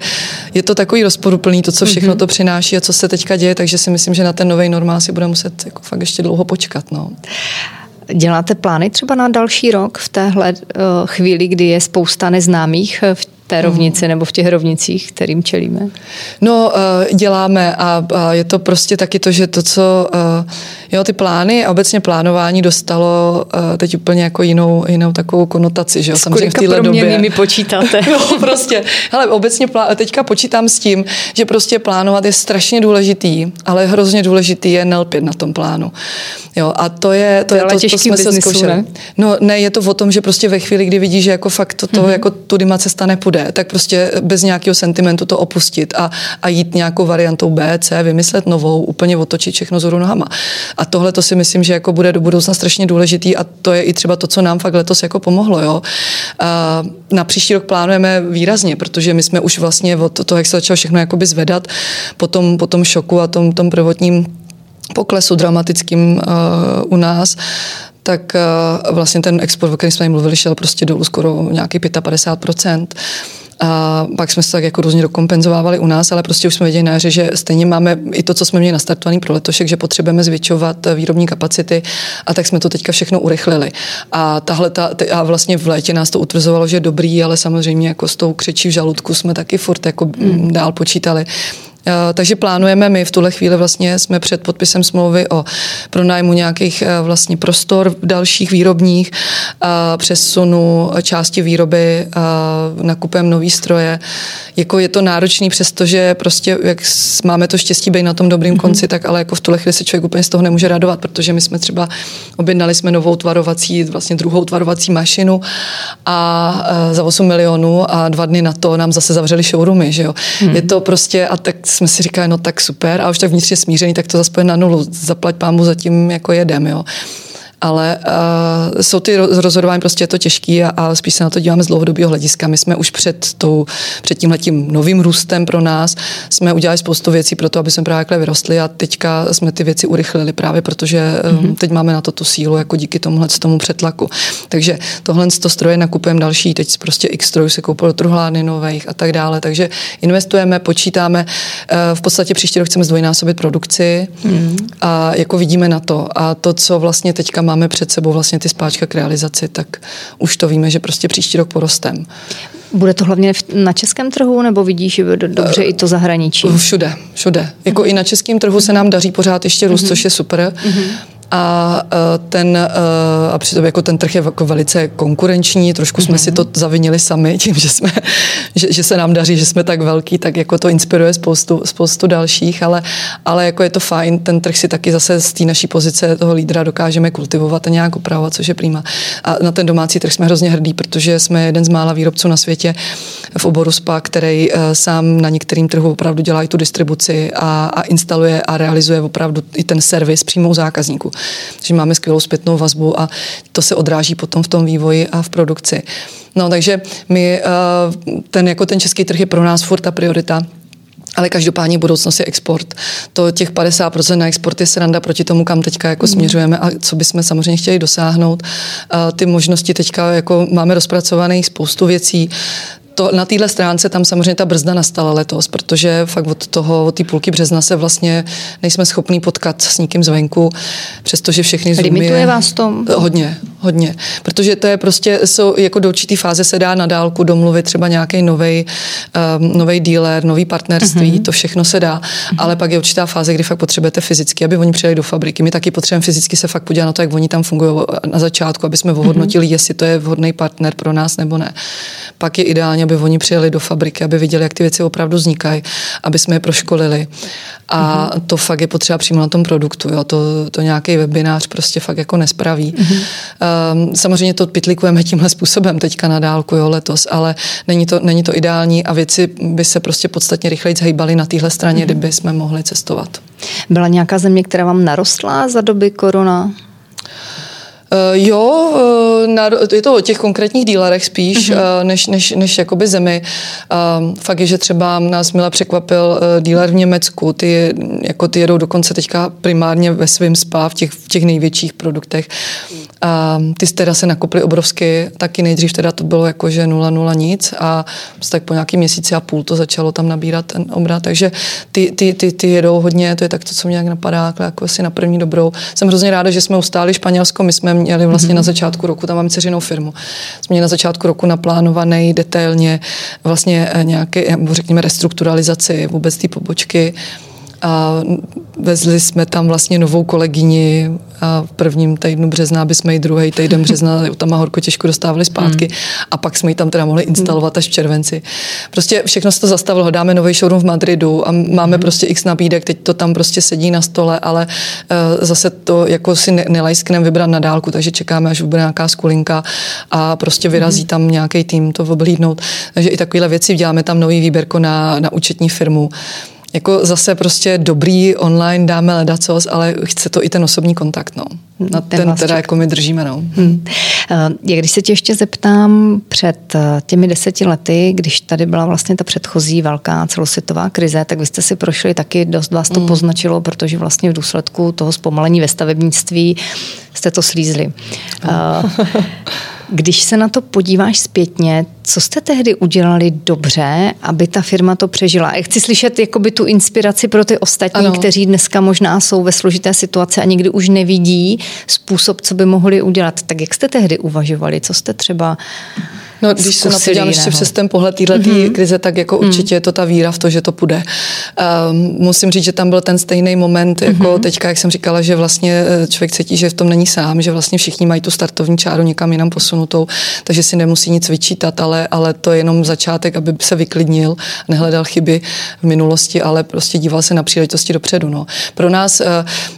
je to takový rozporuplný, to, co všechno mm-hmm. to přináší a co se teďka děje, takže si myslím, že na ten nový normál si bude muset jako fakt ještě dlouho počkat. No. Děláte plány třeba na další rok v téhle uh, chvíli, kdy je spousta neznámých v té rovnici nebo v těch rovnicích, kterým čelíme? No, uh, děláme a, je to prostě taky to, že to, co uh, jo, ty plány a obecně plánování dostalo uh, teď úplně jako jinou, jinou takovou konotaci, že jo, samozřejmě v téhle době. mi počítáte. no, prostě, hele, obecně plá, teďka počítám s tím, že prostě plánovat je strašně důležitý, ale hrozně důležitý je nelpět na tom plánu. Jo, a to je to, je to, to jsme se zkoušeli. Ne? No, ne, je to o tom, že prostě ve chvíli, kdy vidíš, že jako fakt to, to mm-hmm. jako tudy cesta nepůjde, tak prostě bez nějakého sentimentu to opustit a, a jít nějakou variantou B, C, vymyslet novou, úplně otočit všechno z nohama. A tohle to si myslím, že jako bude do budoucna strašně důležitý a to je i třeba to, co nám fakt letos jako pomohlo. Jo. A na příští rok plánujeme výrazně, protože my jsme už vlastně od toho, jak se začalo všechno jakoby zvedat po tom, po tom šoku a tom, tom prvotním poklesu dramatickým uh, u nás, tak uh, vlastně ten export, o kterém jsme mluvili, šel prostě dolů skoro nějaký 55%. A pak jsme se tak jako různě dokompenzovávali u nás, ale prostě už jsme viděli na jaře, že stejně máme i to, co jsme měli nastartovaný pro letošek, že potřebujeme zvětšovat výrobní kapacity a tak jsme to teďka všechno urychlili. A tahle ta, a vlastně v létě nás to utvrzovalo, že je dobrý, ale samozřejmě jako s tou křečí v žaludku jsme taky furt jako hmm. dál počítali. Eh, takže plánujeme my v tuhle chvíli vlastně jsme před podpisem smlouvy o pronájmu nějakých eh, vlastně prostor dalších výrobních, eh, přesunu části výroby, nakupem nový stroje. Jako je to náročný, přestože prostě jak máme to štěstí být na tom dobrým mm-hmm. konci, tak ale jako v tuhle chvíli se člověk úplně z toho nemůže radovat, protože my jsme třeba objednali jsme novou tvarovací, vlastně druhou tvarovací mašinu a za 8 milionů a dva dny na to nám zase zavřeli showroomy, že jo. Mm. Je to prostě a tak jsme si říkali, no tak super, a už tak vnitřně smířený, tak to zase na nulu, zaplať pámu zatím jako jedem, jo ale uh, jsou ty rozhodování prostě je to těžký a, a spíš se na to díváme z dlouhodobého hlediska. My jsme už před, tou, před tímhletím novým růstem pro nás jsme udělali spoustu věcí pro to, aby jsme právě vyrostli a teďka jsme ty věci urychlili právě, protože mm-hmm. teď máme na to tu sílu jako díky tomuhle tomu přetlaku. Takže tohle to stroje nakupujeme další, teď prostě x strojů se koupilo do truhlárny nových a tak dále, takže investujeme, počítáme, uh, v podstatě příští rok chceme zdvojnásobit produkci mm-hmm. a jako vidíme na to a to, co vlastně teďka má máme před sebou vlastně ty spáčka k realizaci, tak už to víme, že prostě příští rok porostem. Bude to hlavně na českém trhu, nebo vidíš dobře uh, i to zahraničí? Všude, všude. Jako uh-huh. i na českém trhu se nám daří pořád ještě růst, uh-huh. což je super. Uh-huh a e, ten, e, a přitom jako ten trh je jako velice konkurenční, trošku jsme mm-hmm. si to zavinili sami tím, že, jsme, že, že, se nám daří, že jsme tak velký, tak jako to inspiruje spoustu, spoustu dalších, ale, ale jako je to fajn, ten trh si taky zase z té naší pozice toho lídra dokážeme kultivovat a nějak upravovat, což je prýma. A na ten domácí trh jsme hrozně hrdí, protože jsme jeden z mála výrobců na světě v oboru SPA, který uh, sám na některým trhu opravdu dělá i tu distribuci a, a instaluje a realizuje opravdu i ten servis přímo zákazníku že máme skvělou zpětnou vazbu a to se odráží potom v tom vývoji a v produkci. No takže my, eh, ten, jako ten český trh je pro nás furt ta priorita, ale každopádně budoucnost je export. To těch 50% na export je sranda proti tomu, kam teďka jako mm. směřujeme a co bychom samozřejmě chtěli dosáhnout. Ty možnosti teďka jako máme rozpracovaných spoustu věcí to, na téhle stránce tam samozřejmě ta brzda nastala letos, protože fakt od toho, od té půlky března se vlastně nejsme schopní potkat s nikým zvenku, přestože všechny zoomy... Limituje je, vás to? Hodně, hodně. Protože to je prostě, jsou, jako do určitý fáze se dá na dálku domluvit třeba nějaký nový um, novej dealer, nový partnerství, uh-huh. to všechno se dá, uh-huh. ale pak je určitá fáze, kdy fakt potřebujete fyzicky, aby oni přijeli do fabriky. My taky potřebujeme fyzicky se fakt podívat na to, jak oni tam fungují na začátku, aby jsme ohodnotili, uh-huh. jestli to je vhodný partner pro nás nebo ne. Pak je ideálně aby oni přijeli do fabriky, aby viděli, jak ty věci opravdu vznikají, aby jsme je proškolili. A mm-hmm. to fakt je potřeba přímo na tom produktu. Jo. To, to nějaký webinář prostě fakt jako nespraví. Mm-hmm. Um, samozřejmě to pitlikujeme tímhle způsobem teďka na dálku jo, letos, ale není to, není to ideální a věci by se prostě podstatně rychleji zhýbaly na téhle straně, mm-hmm. kdyby jsme mohli cestovat. Byla nějaká země, která vám narostla za doby korona? Jo, na, je to o těch konkrétních dílerech spíš, mm-hmm. než, než, než jakoby zemi. Uh, fakt je, že třeba nás mile překvapil uh, díler v Německu, ty, jako ty jedou dokonce teďka primárně ve svém spa v těch, v těch největších produktech. A ty teda se nakoply obrovsky, taky nejdřív teda to bylo jako, že nula, nula nic a tak po nějaký měsíci a půl to začalo tam nabírat ten obrat, takže ty, ty, ty, ty jedou hodně, to je tak to, co mě nějak napadá, jako asi na první dobrou. Jsem hrozně ráda, že jsme ustáli Španělsko, my jsme měli vlastně mm-hmm. na začátku roku, tam mám dceřinou firmu, jsme měli na začátku roku naplánovaný detailně vlastně eh, nějaké, řekněme, restrukturalizaci vůbec té pobočky, a vezli jsme tam vlastně novou kolegyni a v prvním týdnu března, aby jsme ji druhý týden března tam horko těžko dostávali zpátky hmm. a pak jsme ji tam teda mohli instalovat až v červenci. Prostě všechno se to zastavilo, dáme nový showroom v Madridu a máme hmm. prostě x nabídek, teď to tam prostě sedí na stole, ale uh, zase to jako si ne, nelajskneme vybrat na dálku, takže čekáme, až bude nějaká skulinka a prostě vyrazí hmm. tam nějaký tým to oblídnout. Takže i takovéhle věci děláme tam nový výběrko na, na účetní firmu jako zase prostě dobrý online dáme ledacos, ale chce to i ten osobní kontakt, no. Na ten, ten teda jako my držíme, no. Hmm. Jak když se tě ještě zeptám před eh, těmi deseti lety, když tady byla vlastně ta předchozí velká celosvětová krize, tak vy jste si prošli taky, dost vás to hmm. poznačilo, protože vlastně v důsledku toho zpomalení ve stavebnictví jste to slízli. Oh. Když se na to podíváš zpětně, co jste tehdy udělali dobře, aby ta firma to přežila? Já chci slyšet jakoby tu inspiraci pro ty ostatní, ano. kteří dneska možná jsou ve složité situaci a někdy už nevidí způsob, co by mohli udělat. Tak jak jste tehdy uvažovali? Co jste třeba No, když se na to dělám ještě přes ten pohled téhle mm-hmm. krize, tak jako mm. určitě je to ta víra v to, že to půjde. Um, musím říct, že tam byl ten stejný moment, jako mm-hmm. teďka, jak jsem říkala, že vlastně eh, člověk cítí, že v tom není sám, že vlastně všichni mají tu startovní čáru někam jinam posunutou, takže si nemusí nic vyčítat, ale, ale to je jenom začátek, aby se vyklidnil, nehledal chyby v minulosti, ale prostě díval se na příležitosti dopředu. No. Pro nás, uh,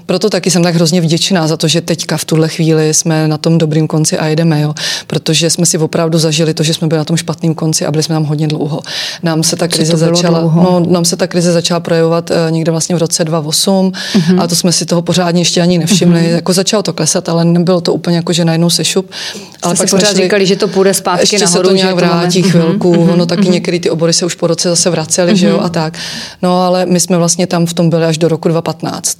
proto taky jsem tak hrozně vděčná za to, že teďka v tuhle chvíli jsme na tom dobrým konci a jedeme, jo. protože jsme si opravdu zažili to, že jsme byli na tom špatném konci a byli jsme tam hodně dlouho. Nám se ta krize začala, no, nám se ta krize začala projevovat uh, někde vlastně v roce 2008 mm-hmm. a to jsme si toho pořádně ještě ani nevšimli. Mm-hmm. Jako začalo to klesat, ale nebylo to úplně jako, že najednou se šup. Ale Jste pak jsme šli, říkali, že to půjde zpátky ještě nahoru. se to nějak vrátí mm-hmm. chvilku, mm-hmm. ono taky mm-hmm. některé ty obory se už po roce zase vracely, mm-hmm. že jo, mhm. a tak. No ale my jsme vlastně tam v tom byli až do roku 2015.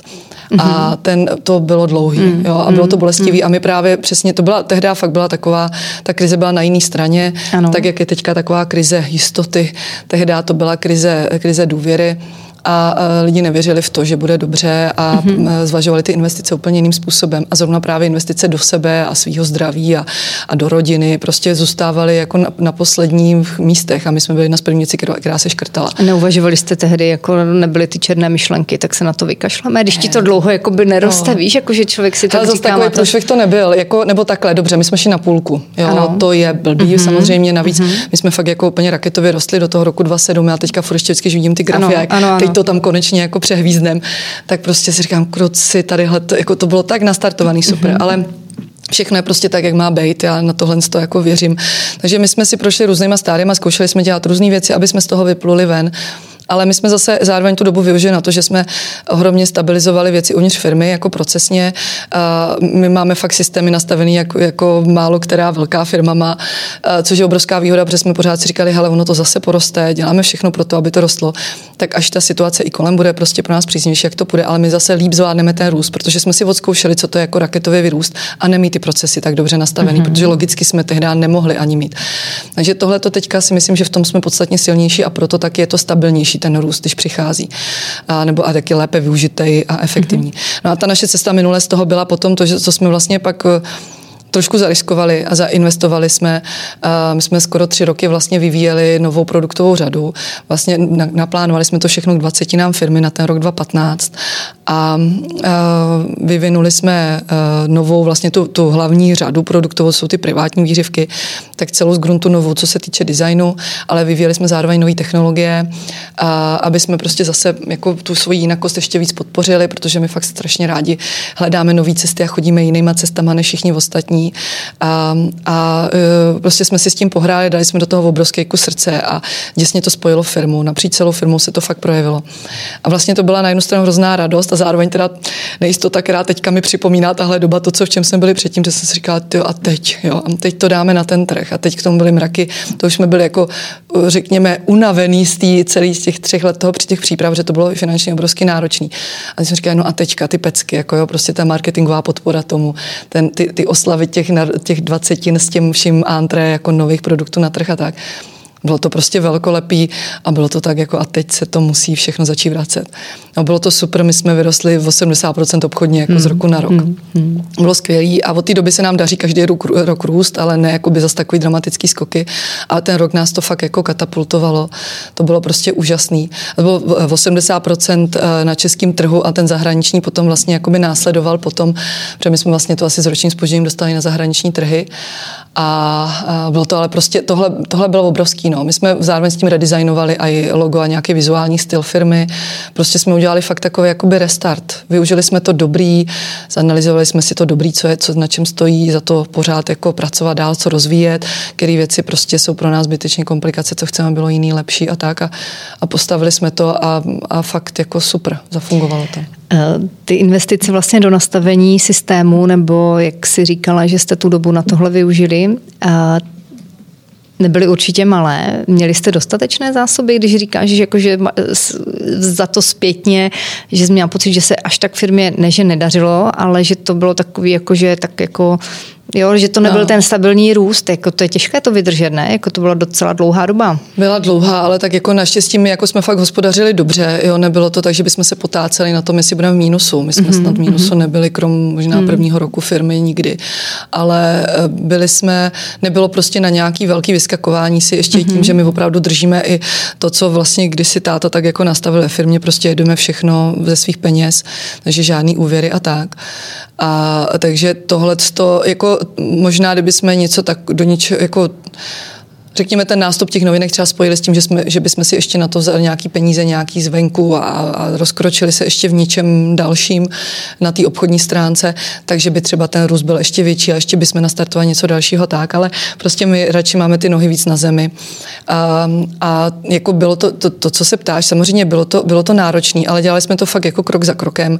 Mm-hmm. A ten, to bylo dlouhý, mm-hmm. jo, a bylo to bolestivý. Mm-hmm. A my právě přesně, to byla, tehdy fakt byla taková, ta krize byla na jiné straně, ano. tak jak je teďka taková krize jistoty, tehdy to byla krize, krize důvěry a lidi nevěřili v to, že bude dobře a mm-hmm. zvažovali ty investice úplně jiným způsobem. A zrovna právě investice do sebe a svého zdraví a, a do rodiny prostě zůstávaly jako na, na posledních místech a my jsme byli na prvnici, která, která se škrtala. A neuvažovali jste tehdy, jako nebyly ty černé myšlenky, tak se na to vykašleme, když ti to dlouho jako by neroste, no. víš, jako že člověk si to Ale zase takový to... průšvih to nebyl, jako, nebo takhle, dobře, my jsme šli na půlku, jo, ano. to je blbý, mm-hmm. samozřejmě, navíc mm-hmm. my jsme fakt jako úplně raketově rostli do toho roku 27, já teďka furt ještě vždycky vidím ty grafy, ano, jak ano, ano. teď to tam konečně jako přehvízdnem, tak prostě si říkám, kruci, tadyhle, to, jako to bylo tak nastartovaný, super, mm-hmm. ale Všechno je prostě tak, jak má být. Já na tohle to jako věřím. Takže my jsme si prošli různýma stádiema, zkoušeli jsme dělat různé věci, aby jsme z toho vypluli ven. Ale my jsme zase zároveň tu dobu využili na to, že jsme ohromně stabilizovali věci uvnitř firmy jako procesně. My máme fakt systémy nastavený jako, jako málo která velká firma má, což je obrovská výhoda, protože jsme pořád si říkali, hele, ono to zase poroste, děláme všechno pro to, aby to rostlo. Tak až ta situace i kolem bude prostě pro nás příznivější, jak to bude, ale my zase líp zvládneme ten růst, protože jsme si odzkoušeli, co to je jako raketový vyrůst a nemít ty procesy tak dobře nastavený, mm-hmm. protože logicky jsme tehdy nemohli ani mít. Takže tohle to teďka si myslím, že v tom jsme podstatně silnější a proto taky je to stabilnější lepší ten růst, když přichází. A, nebo a taky lépe využitý a efektivní. Mm-hmm. No a ta naše cesta minule z toho byla potom to, že, co jsme vlastně pak trošku zariskovali a zainvestovali jsme. My jsme skoro tři roky vlastně vyvíjeli novou produktovou řadu. Vlastně naplánovali jsme to všechno k 20 nám firmy na ten rok 2015 a vyvinuli jsme novou vlastně tu, tu hlavní řadu produktovou, jsou ty privátní výřivky, tak celou z gruntu novou, co se týče designu, ale vyvíjeli jsme zároveň nové technologie, a aby jsme prostě zase jako tu svoji jinakost ještě víc podpořili, protože my fakt strašně rádi hledáme nové cesty a chodíme jinýma cestama než všichni ostatní a, a e, prostě jsme si s tím pohráli, dali jsme do toho obrovský kus srdce a děsně to spojilo firmu. Napříč celou firmou se to fakt projevilo. A vlastně to byla na jednu stranu hrozná radost a zároveň teda nejistota, která teďka mi připomíná tahle doba, to, co v čem jsme byli předtím, že jsem si říkala, a teď, jo, a teď to dáme na ten trh a teď k tomu byly mraky, to už jsme byli jako, řekněme, unavený z tý, celý z těch třech let toho při těch příprav, že to bylo finančně obrovsky náročný. A jsem říkala, no a teďka ty pecky, jako jo, prostě ta marketingová podpora tomu, ten, ty, ty oslavy těch, těch dvacetin s tím vším antré jako nových produktů na trh a tak. Bylo to prostě velkolepý a bylo to tak jako a teď se to musí všechno začít vracet. A bylo to super, my jsme vyrostli v 80% obchodně jako mm. z roku na rok. Mm. Bylo skvělý a od té doby se nám daří každý rok, rok růst, ale ne jako by zase takový dramatický skoky. A ten rok nás to fakt jako katapultovalo. To bylo prostě úžasný. To bylo 80% eh, na českém trhu a ten zahraniční potom vlastně jako by následoval potom, protože my jsme vlastně to asi s ročním spožděním dostali na zahraniční trhy. A bylo to ale prostě, tohle, tohle bylo obrovský. No. My jsme zároveň s tím redesignovali i logo a nějaký vizuální styl firmy. Prostě jsme udělali fakt takový jakoby restart. Využili jsme to dobrý, zanalizovali jsme si to dobrý, co je, co, na čem stojí, za to pořád jako pracovat dál, co rozvíjet, které věci prostě jsou pro nás zbytečně komplikace, co chceme bylo jiný, lepší a tak. A, a postavili jsme to a, a fakt jako super, zafungovalo to. Eh, ty investice vlastně do nastavení systému, nebo jak si říkala, že jste tu dobu na tohle využili, nebyly určitě malé. Měli jste dostatečné zásoby, když říkáš, že, jako, že za to zpětně, že jsi měla pocit, že se až tak firmě ne, že nedařilo, ale že to bylo takový, jako, že tak jako Jo, že to nebyl no. ten stabilní růst, jako to je těžké to vydržet, ne? Jako to byla docela dlouhá doba. Byla dlouhá, ale tak jako naštěstí my jako jsme fakt hospodařili dobře, jo, nebylo to tak, že bychom se potáceli na tom, jestli budeme v mínusu. My jsme mm-hmm. snad v mínusu mhm. nebyli, krom možná mm. prvního roku firmy nikdy, ale eh, byli jsme, nebylo prostě na nějaký velký vyskakování si ještě mm-hmm. tím, že my opravdu držíme i to, co vlastně kdysi táta tak jako nastavil ve firmě, prostě jedeme všechno ze svých peněz, takže žádný úvěry a tak. A takže tohle to, jako možná, kdyby jsme něco tak do něčeho, jako řekněme, ten nástup těch novinek třeba spojili s tím, že, jsme, že bychom si ještě na to vzali nějaký peníze, nějaký zvenku a, a rozkročili se ještě v něčem dalším na té obchodní stránce, takže by třeba ten růst byl ještě větší a ještě bychom nastartovali něco dalšího tak, ale prostě my radši máme ty nohy víc na zemi. A, a jako bylo to, to, to, co se ptáš, samozřejmě bylo to, bylo to náročné, ale dělali jsme to fakt jako krok za krokem.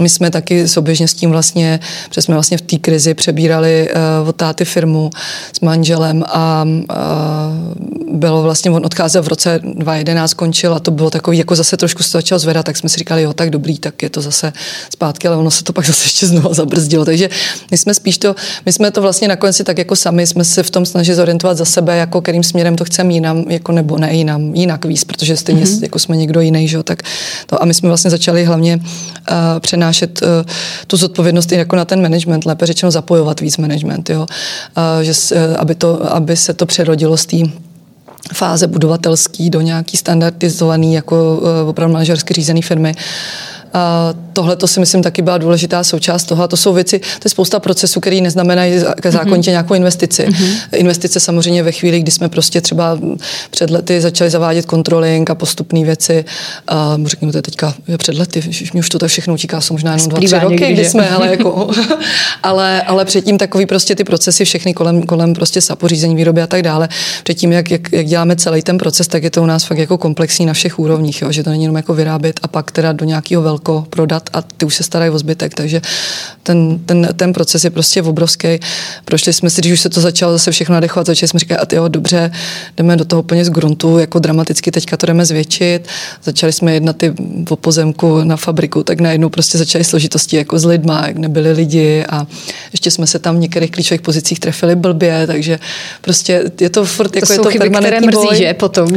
My jsme taky souběžně s tím vlastně, protože jsme vlastně v té krizi přebírali uh, od táty firmu s manželem a uh, bylo vlastně, on odcházel v roce 2011, skončil a to bylo takový, jako zase trošku se to začalo zvedat, tak jsme si říkali, jo, tak dobrý, tak je to zase zpátky, ale ono se to pak zase ještě znovu zabrzdilo. Takže my jsme spíš to, my jsme to vlastně nakonec si tak jako sami jsme se v tom snažili zorientovat za sebe, jako kterým směrem to chceme jinam, jako nebo ne jinam, jinak víc, protože stejně mm-hmm. jako jsme někdo jiný, že jo, tak to a my jsme vlastně začali hlavně uh, přenášet uh, tu zodpovědnost i jako na ten management, lépe řečeno zapojovat víc management, jo, uh, že, uh, aby, to, aby se to přerodilo z té fáze budovatelský do nějaký standardizovaný jako uh, opravdu manažersky řízený firmy. Uh, tohle to si myslím taky byla důležitá součást toho. A to jsou věci, to je spousta procesů, které neznamenají zákonitě mm-hmm. nějakou investici. Mm-hmm. Investice samozřejmě ve chvíli, kdy jsme prostě třeba před lety začali zavádět controlling a postupné věci. A řekněme to je teďka před lety, mě už to tak všechno utíká, jsou možná jenom dva, tři roky, někdy, kdy jsme, ale, jako, ale, ale předtím takový prostě ty procesy všechny kolem, kolem prostě sapořízení výroby a tak dále. Předtím, jak, jak, jak, děláme celý ten proces, tak je to u nás fakt jako komplexní na všech úrovních, jo? že to není jenom jako vyrábět a pak teda do nějakého velkého velko prodat a ty už se starají o zbytek, takže ten, ten, ten proces je prostě obrovský. Prošli jsme si, když už se to začalo zase všechno nadechovat, začali jsme říkat, a jo, dobře, jdeme do toho úplně z gruntu, jako dramaticky teďka to jdeme zvětšit. Začali jsme jednat ty o pozemku na fabriku, tak najednou prostě začaly složitosti jako s lidma, jak nebyli lidi a ještě jsme se tam v některých klíčových pozicích trefili blbě, takže prostě je to furt, to jako je to chyby, které mrzí, boj. že potom.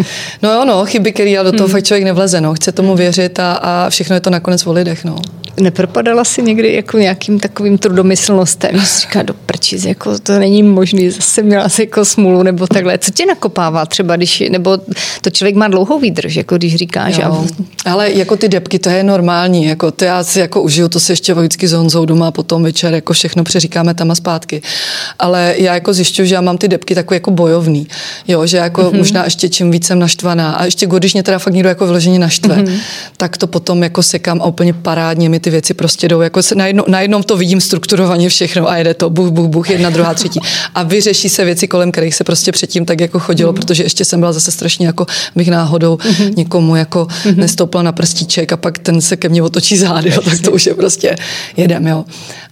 No jo, no, chyby, které do toho hmm. fakt člověk nevleze, no, chce tomu věřit a, a všechno je to nakonec o lidech, no. Nepropadala si někdy jako nějakým takovým trudomyslnostem, si říká do prčic, jako to není možný, zase měla si jako smůlu nebo takhle. Co tě nakopává třeba, když, nebo to člověk má dlouhou výdrž, jako když říká, že... Ale jako ty depky, to je normální, jako to já si jako užiju, to si ještě vždycky s Honzou doma potom večer jako všechno přeříkáme tam a zpátky. Ale já jako zjišťuju, že já mám ty depky takový jako bojovný, jo, že jako mm-hmm. možná ještě čím víc jsem naštvaná a ještě když mě teda fakt někdo jako vyloženě naštve, mm-hmm. tak to potom jako sekám a úplně parádně mi ty věci prostě jdou, jako se najednou, najednou to vidím strukturovaně všechno a jede to, buch, buch, buch, jedna, druhá, třetí. A vyřeší se věci, kolem kterých se prostě předtím tak jako chodilo, mm. protože ještě jsem byla zase strašně jako, bych náhodou mm-hmm. někomu jako mm-hmm. nestoupila na prstíček a pak ten se ke mně otočí zády, jo, tak to už je prostě jedem, jo.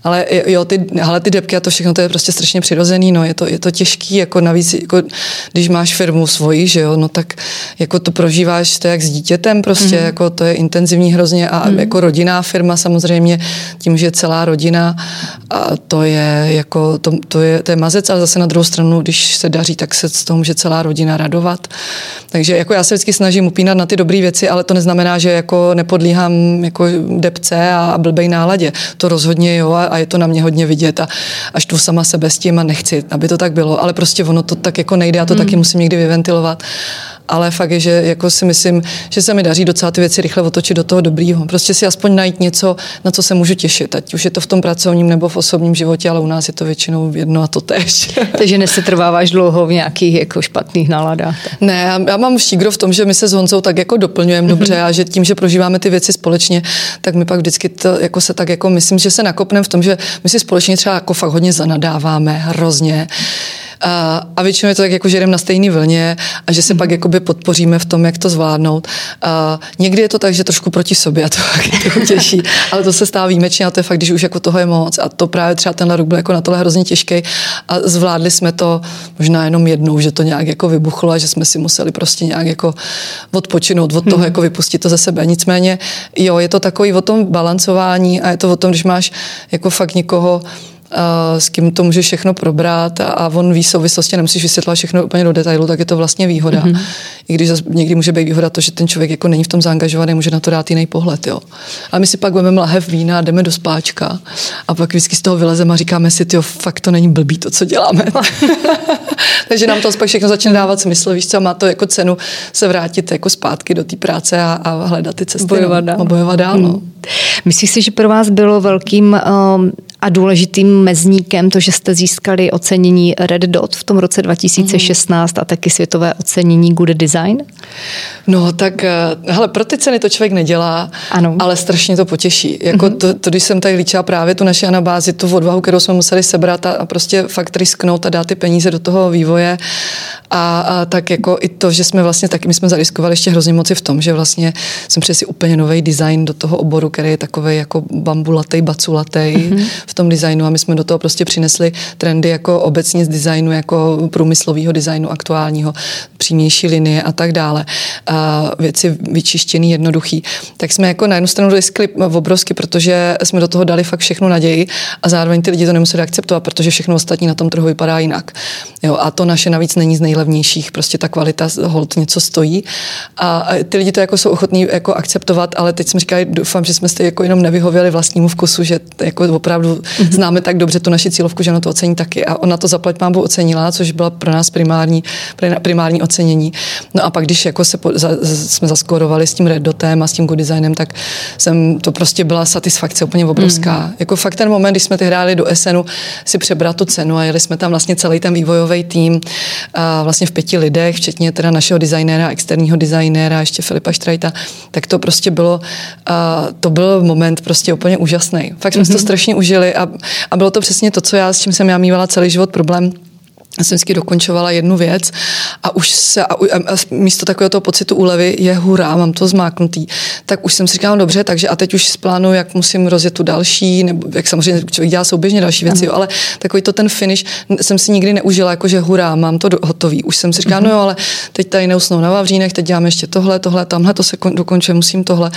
Ale jo, ty, ale ty depky a to všechno, to je prostě strašně přirozený, no, je to, je to těžký, jako navíc, jako, když máš firmu svoji, že jo, no tak jako to prožíváš, to jak s dítětem prostě, mm. jako to je intenzivní hrozně a mm. jako rodinná firma samozřejmě, tím, že celá rodina a to je jako, to, to, je, to je mazec, ale zase na druhou stranu, když se daří, tak se z toho může celá rodina radovat. Takže jako já se vždycky snažím upínat na ty dobré věci, ale to neznamená, že jako nepodlíhám jako depce a blbej náladě. To rozhodně jo a, a je to na mě hodně vidět a až tu sama sebe s tím a nechci, aby to tak bylo, ale prostě ono to tak jako nejde, já to mm. taky musím někdy vyventilovat ale fakt je, že jako si myslím, že se mi daří docela ty věci rychle otočit do toho dobrýho. Prostě si aspoň najít něco, na co se můžu těšit, ať už je to v tom pracovním nebo v osobním životě, ale u nás je to většinou jedno a to tež. Takže nesetrváváš dlouho v nějakých jako špatných náladách? Ne, já, mám štígro v tom, že my se s Honzou tak jako doplňujeme dobře mhm. a že tím, že prožíváme ty věci společně, tak my pak vždycky to, jako se tak jako myslím, že se nakopneme v tom, že my si společně třeba jako fakt hodně zanadáváme, hrozně. A, a většinou je to tak, jako, že jdeme na stejné vlně a že se mm. pak jakoby podpoříme v tom, jak to zvládnout. A někdy je to tak, že trošku proti sobě a to to těší, ale to se stává výjimečně a to je fakt, když už jako toho je moc. A to právě třeba tenhle rok byl jako na tohle hrozně těžký a zvládli jsme to možná jenom jednou, že to nějak jako vybuchlo a že jsme si museli prostě nějak jako odpočinout od toho, mm. jako vypustit to ze sebe. Nicméně, jo, je to takový o tom balancování a je to o tom, když máš jako fakt někoho, s kým to může všechno probrat a on ví souvislosti, nemusíš vysvětlovat všechno úplně do detailu, tak je to vlastně výhoda. Mm-hmm. I když někdy může být výhoda to, že ten člověk jako není v tom zaangažovaný, může na to dát jiný pohled. Jo. A my si pak budeme lahev vína jdeme do spáčka a pak vždycky z toho vylezeme a říkáme si, jo, fakt to není blbý to, co děláme. Takže nám to pak všechno začne dávat smysl, víš co, má to jako cenu se vrátit jako zpátky do té práce a, a hledat ty cesty. Bojovat no. dál. A bojovat dál. No. Hmm. Myslíš si, že pro vás bylo velkým um, a důležitým mezníkem to, že jste získali ocenění Red Dot v tom roce 2016 mm. a taky světové ocenění Good Design? No tak, eh, hele, pro ty ceny to člověk nedělá, ano. ale strašně to potěší. Jako mm-hmm. to, to, když jsem tady líčila právě tu naši anabázi, tu odvahu, kterou jsme museli sebrat a, a prostě fakt risknout a dát ty peníze do toho vývoje a, a tak jako i to, že jsme vlastně taky, my jsme zariskovali ještě hrozně moci v tom, že vlastně jsem přesi úplně nový design do toho oboru, který je takový jako bambulatej, baculatej mm-hmm. V tom designu a my jsme do toho prostě přinesli trendy jako obecně z designu, jako průmyslového designu aktuálního, přímější linie a tak dále. A věci vyčištěný, jednoduchý. Tak jsme jako na jednu stranu riskli obrovsky, protože jsme do toho dali fakt všechno naději a zároveň ty lidi to nemuseli akceptovat, protože všechno ostatní na tom trhu vypadá jinak. Jo, a to naše navíc není z nejlevnějších, prostě ta kvalita hold něco stojí. A ty lidi to jako jsou ochotní jako akceptovat, ale teď jsme říkali, doufám, že jsme si jako jenom nevyhověli vlastnímu vkusu, že jako opravdu mm-hmm. známe tak dobře tu naši cílovku, že ono to ocení taky. A ona to zaplať mámu ocenila, což byla pro nás primární, primární ocenění. No a pak, když jako se po, za, jsme zaskorovali s tím Red Dotem a s tím Good Designem, tak jsem, to prostě byla satisfakce úplně obrovská. Mm. Jako fakt ten moment, když jsme ty hráli do SNu, si přebrat tu cenu a jeli jsme tam vlastně celý ten vývojový tým a vlastně v pěti lidech, včetně teda našeho designéra, externího designéra, ještě Filipa Štrajta, tak to prostě bylo, a to byl moment prostě úplně úžasný. Fakt jsme mm-hmm. to strašně užili a, a bylo to přesně to, co já, s čím jsem já mývala celý život problém, já jsem vždycky dokončovala jednu věc a už se, a, a, místo takového toho pocitu úlevy je hurá, mám to zmáknutý, tak už jsem si říkala, no dobře, takže a teď už splánuju, jak musím rozjet tu další, nebo jak samozřejmě člověk dělá souběžně další věci, jo, ale takový to ten finish jsem si nikdy neužila, jako že hurá, mám to do, hotový. Už jsem si říkala, no jo, ale teď tady neusnou na Vavřínech, teď děláme ještě tohle, tohle, tamhle, to se kon, dokončuje, musím tohle.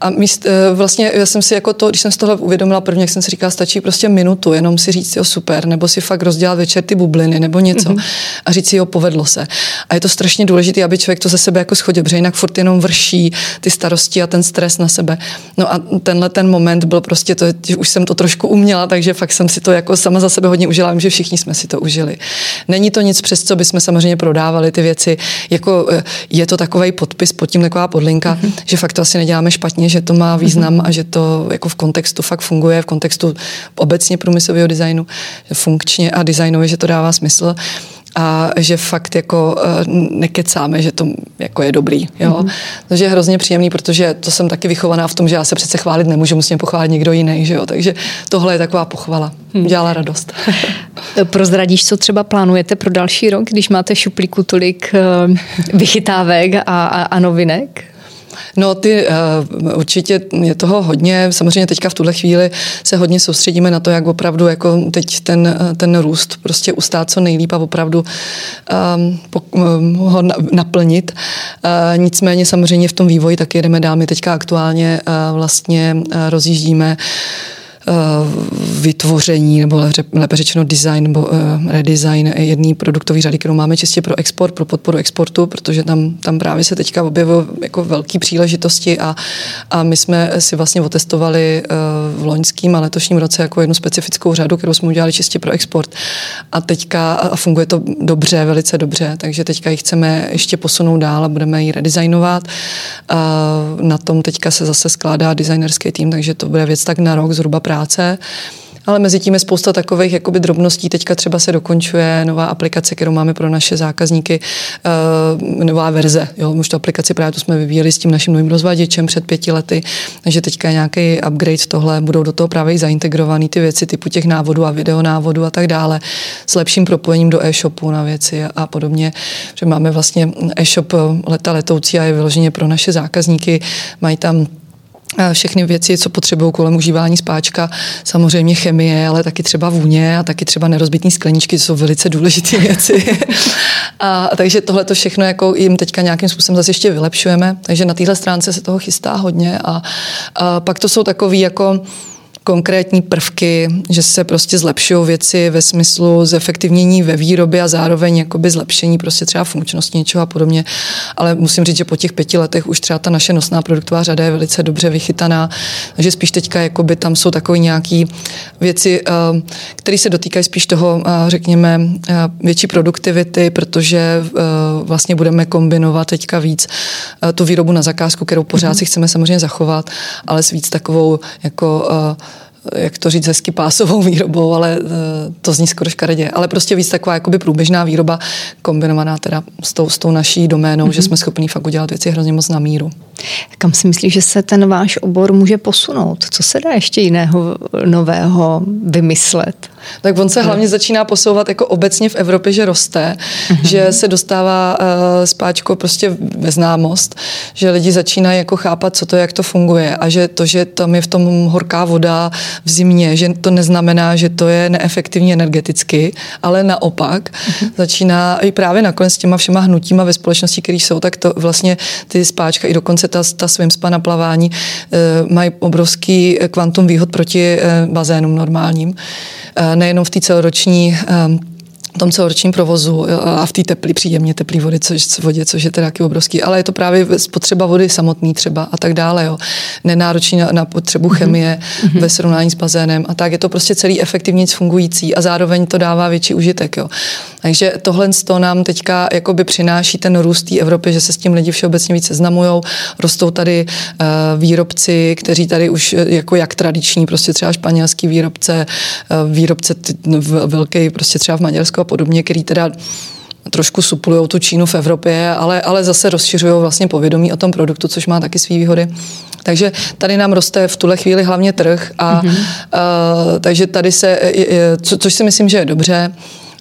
A míst, eh, vlastně já jsem si jako to, když jsem si tohle uvědomila prvně, jak jsem si říkala, stačí prostě minutu, jenom si říct, jo, super, nebo si fakt rozdělat večer ty bubliny, nebo něco mm-hmm. a říct si, jo, povedlo se. A je to strašně důležité, aby člověk to ze sebe jako schodil, protože jinak furt jenom vrší ty starosti a ten stres na sebe. No a tenhle ten moment byl prostě to, že už jsem to trošku uměla, takže fakt jsem si to jako sama za sebe hodně užila, vím, že všichni jsme si to užili. Není to nic, přes co bychom samozřejmě prodávali ty věci, jako eh, je to takový podpis pod tím taková podlinka, mm-hmm. že fakt to asi neděláme špatně, že to má význam mm-hmm. a že to jako v kontextu fakt funguje, v kontextu obecně průmyslového designu, funkčně a designově, že to dává smysl. A že fakt jako uh, nekecáme, že to jako je dobrý. Jo? Mm-hmm. Takže je hrozně příjemný, protože to jsem taky vychovaná v tom, že já se přece chválit nemůžu, musím pochválit někdo jiný. Že jo? Takže tohle je taková pochvala. Hmm. Dělala radost. Prozradíš, co třeba plánujete pro další rok, když máte šuplíku tolik uh, vychytávek a, a, a novinek? No ty uh, určitě je toho hodně. Samozřejmě teďka v tuhle chvíli se hodně soustředíme na to, jak opravdu jako teď ten, ten růst prostě ustát co nejlíp a opravdu um, po, um, ho na, naplnit. Uh, nicméně samozřejmě v tom vývoji taky jedeme dál. My teďka aktuálně uh, vlastně uh, rozjíždíme uh, Eh, vytvoření, nebo lépe řečeno design nebo eh, redesign jedné produktové řady, kterou máme čistě pro export, pro podporu exportu, protože tam, tam právě se teďka objevují jako velké příležitosti a, a my jsme si vlastně otestovali eh, v loňském a letošním roce jako jednu specifickou řadu, kterou jsme udělali čistě pro export. A teďka a funguje to dobře, velice dobře, takže teďka ji chceme ještě posunout dál a budeme ji redesignovat. A na tom teďka se zase skládá designerský tým, takže to bude věc tak na rok zhruba právě práce. Ale mezi tím je spousta takových jakoby drobností. Teďka třeba se dokončuje nová aplikace, kterou máme pro naše zákazníky, uh, nová verze. Jo, už tu aplikaci právě tu jsme vyvíjeli s tím naším novým rozváděčem před pěti lety, takže teďka je nějaký upgrade tohle, budou do toho právě zaintegrovaný ty věci typu těch návodů a videonávodů a tak dále, s lepším propojením do e-shopu na věci a podobně. Že máme vlastně e-shop leta letoucí a je vyloženě pro naše zákazníky. Mají tam všechny věci, co potřebují kolem užívání spáčka, samozřejmě chemie, ale taky třeba vůně a taky třeba nerozbitní skleničky, jsou velice důležité věci. a takže tohle to všechno jako jim teďka nějakým způsobem zase ještě vylepšujeme, takže na téhle stránce se toho chystá hodně a, a pak to jsou takový jako konkrétní prvky, že se prostě zlepšují věci ve smyslu zefektivnění ve výrobě a zároveň jakoby zlepšení prostě třeba funkčnosti něčeho a podobně. Ale musím říct, že po těch pěti letech už třeba ta naše nosná produktová řada je velice dobře vychytaná, takže spíš teďka jakoby tam jsou takové nějaké věci, eh, které se dotýkají spíš toho, eh, řekněme, eh, větší produktivity, protože vlastně budeme kombinovat teďka víc tu výrobu na zakázku, kterou pořád mm-hmm. si chceme samozřejmě zachovat, ale s víc takovou jako jak to říct hezky, pásovou výrobou, ale eh, to zní skoro škaredě. Ale prostě víc taková jakoby průběžná výroba kombinovaná teda s tou, s tou naší doménou, mm-hmm. že jsme schopni fakt udělat věci hrozně moc na míru. Kam si myslíš, že se ten váš obor může posunout? Co se dá ještě jiného nového vymyslet? Tak on se hlavně začíná posouvat jako obecně v Evropě, že roste, mm-hmm. že se dostává uh, spáčko prostě ve známost, že lidi začínají jako chápat, co to, jak to funguje a že to, že tam je v tom horká voda v zimě, že to neznamená, že to je neefektivní energeticky, ale naopak mm-hmm. začíná i právě nakonec s těma všema hnutíma ve společnosti, které jsou, tak to vlastně ty spáčka i dokonce ta, ta swimspa na plavání uh, mají obrovský kvantum výhod proti uh, bazénům normálním. Nejenom v té celoroční ehm, tom celoročním provozu a v té teplý, příjemně teplý vody, což, vodě, což je teda taky obrovský, ale je to právě spotřeba vody samotný třeba a tak dále, jo. Nenáročný na, na potřebu mm-hmm. chemie mm-hmm. ve srovnání s bazénem a tak je to prostě celý efektivně fungující a zároveň to dává větší užitek, jo. Takže tohle to nám teďka jakoby přináší ten růst té Evropy, že se s tím lidi všeobecně více znamujou, rostou tady uh, výrobci, kteří tady už jako jak tradiční, prostě třeba španělský výrobce, uh, výrobce t- velký prostě třeba v Maďarsku a podobně, který teda trošku suplují tu Čínu v Evropě, ale, ale zase rozšiřují vlastně povědomí o tom produktu, což má taky své výhody. Takže tady nám roste v tuhle chvíli hlavně trh a mm-hmm. uh, takže tady se, co, což si myslím, že je dobře,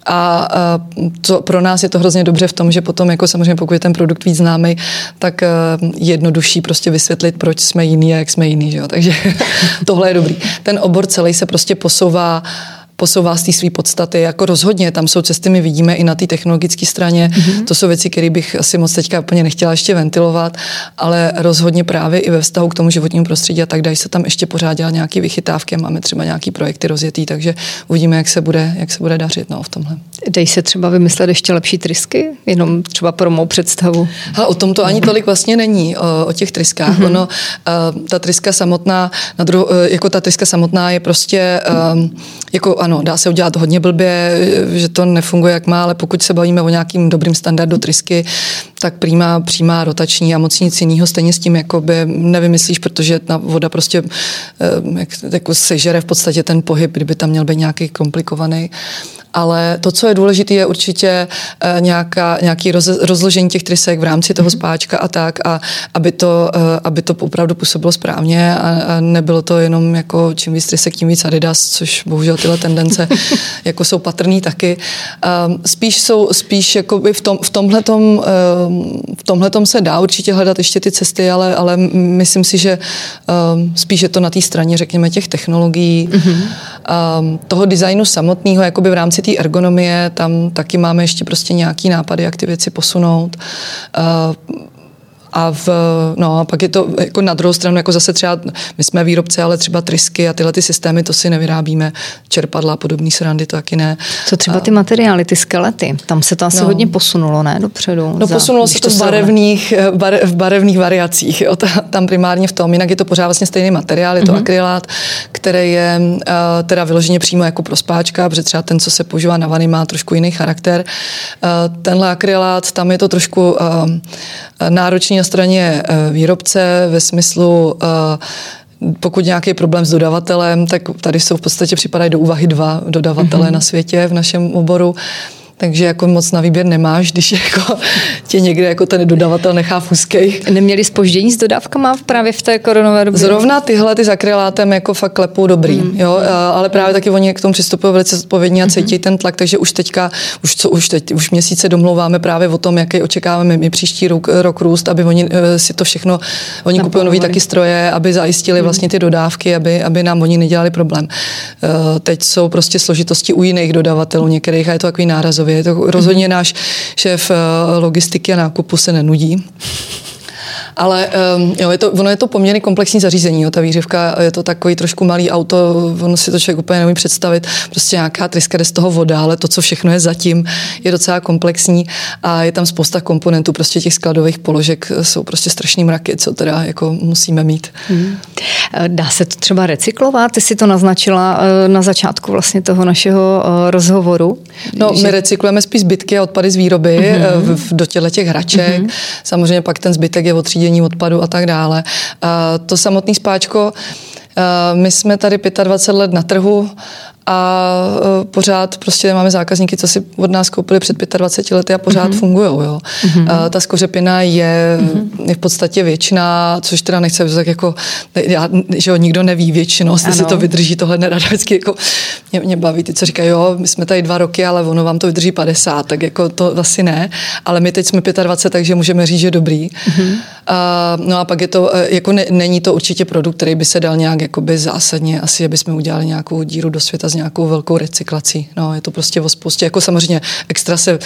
a, a to, pro nás je to hrozně dobře v tom, že potom, jako samozřejmě pokud je ten produkt víc známý, tak uh, jednodušší prostě vysvětlit, proč jsme jiný a jak jsme jiný. Že jo? Takže tohle je dobrý. Ten obor celý se prostě posouvá uh, posouvá z té své podstaty. Jako rozhodně, tam jsou cesty, my vidíme i na té technologické straně. Mm-hmm. To jsou věci, které bych asi moc teďka úplně nechtěla ještě ventilovat, ale rozhodně právě i ve vztahu k tomu životnímu prostředí a tak dají se tam ještě pořád dělat nějaké vychytávky. Máme třeba nějaký projekty rozjetý, takže uvidíme, jak se bude, jak se bude dařit no, v tomhle. Dej se třeba vymyslet ještě lepší trysky, jenom třeba pro mou představu. Ha, o tom to ani tolik vlastně není, o, o těch tryskách. Mm-hmm. Ono, uh, ta tryska samotná, na druhu, uh, jako ta tryska samotná je prostě um, jako ano, dá se udělat hodně blbě, že to nefunguje jak má, ale pokud se bavíme o nějakým dobrým standardu trysky, tak přímá, přímá rotační a moc nic jiného stejně s tím jakoby nevymyslíš, protože ta voda prostě eh, jak, jako sežere v podstatě ten pohyb, kdyby tam měl být nějaký komplikovaný ale to, co je důležité, je určitě uh, nějaká, nějaký roz, rozložení těch trysek v rámci toho mhm. spáčka a tak, a aby to, uh, aby to opravdu působilo správně a, a nebylo to jenom jako čím víc trysek, tím víc Adidas, což bohužel tyhle tendence jako jsou patrný taky. Um, spíš jsou, spíš jako v, tom, v tomhletom, um, v tomhletom se dá určitě hledat ještě ty cesty, ale, ale myslím si, že um, spíš je to na té straně, řekněme, těch technologií, mm-hmm. toho designu samotného, jakoby v rámci té ergonomie, tam taky máme ještě prostě nějaký nápady, jak ty věci posunout. A, v, no, a pak je to jako na druhou stranu, jako zase třeba, my jsme výrobci, ale třeba trysky a tyhle ty systémy, to si nevyrábíme, čerpadla a podobný srandy, to taky ne. Co třeba ty materiály, ty skelety, tam se to asi no. hodně posunulo, ne, dopředu? No za, posunulo se to v barevných, bare, v barevných variacích, jo, tam primárně v tom, jinak je to pořád vlastně stejný materiál, je to mm-hmm. akrylát, který je uh, teda vyloženě přímo jako pro spáčka, protože třeba ten, co se používá na vany, má trošku jiný charakter. Uh, tenhle akrylát, tam je to trošku uh, náročný na straně eh, výrobce ve smyslu eh, pokud nějaký problém s dodavatelem, tak tady jsou v podstatě připadají do úvahy dva dodavatele mm-hmm. na světě v našem oboru takže jako moc na výběr nemáš, když jako tě někde jako ten dodavatel nechá v úzkej. Neměli spoždění s dodávkama právě v té koronové době? Zrovna tyhle ty zakrylátem jako fakt klepou dobrý, mm. jo, ale právě taky oni k tomu přistupují velice zodpovědně a cítí mm. ten tlak, takže už teďka, už co už teď, už měsíce domlouváme právě o tom, jaký očekáváme my příští rok, rok růst, aby oni eh, si to všechno, oni kupují nový taky stroje, aby zajistili mm. vlastně ty dodávky, aby, aby nám oni nedělali problém. Eh, teď jsou prostě složitosti u jiných dodavatelů některých a je to takový nárazový je To rozhodně náš šéf eh, logistiky a nákupu se nenudí. Ale um, jo, je to, ono je to poměrně komplexní zařízení. Jo. Ta výřivka je to takový trošku malý auto, ono si to člověk úplně neumí představit. Prostě nějaká tryska jde z toho voda, ale to, co všechno je zatím, je docela komplexní a je tam spousta komponentů. Prostě těch skladových položek jsou prostě strašný mraky, co teda jako musíme mít. Hmm. Dá se to třeba recyklovat? Ty si to naznačila eh, na začátku vlastně toho našeho eh, rozhovoru. No, že... my recyklujeme spíš zbytky a odpady z výroby mm-hmm. do těle těch hraček. Mm-hmm. Samozřejmě pak ten zbytek je od třídění odpadu a tak dále. To samotné spáčko, my jsme tady 25 let na trhu a uh, pořád prostě máme zákazníky, co si od nás koupili před 25 lety a pořád mm-hmm. fungují. Jo. Mm-hmm. Ta skořepina je, mm-hmm. je v podstatě věčná, což teda nechce tak jako, já, že jo, nikdo neví většinou, jestli si to vydrží, tohle nerada vždycky jako mě, mě baví ty, co říkají, jo, my jsme tady dva roky, ale ono vám to vydrží 50, tak jako to asi ne, ale my teď jsme 25, takže můžeme říct, že dobrý. Mm-hmm. Uh, no a pak je to, jako ne, není to určitě produkt, který by se dal nějak jakoby zásadně, asi aby jsme udělali nějakou díru do světa s nějakou velkou recyklací. No, je to prostě o spoustě, jako samozřejmě extra se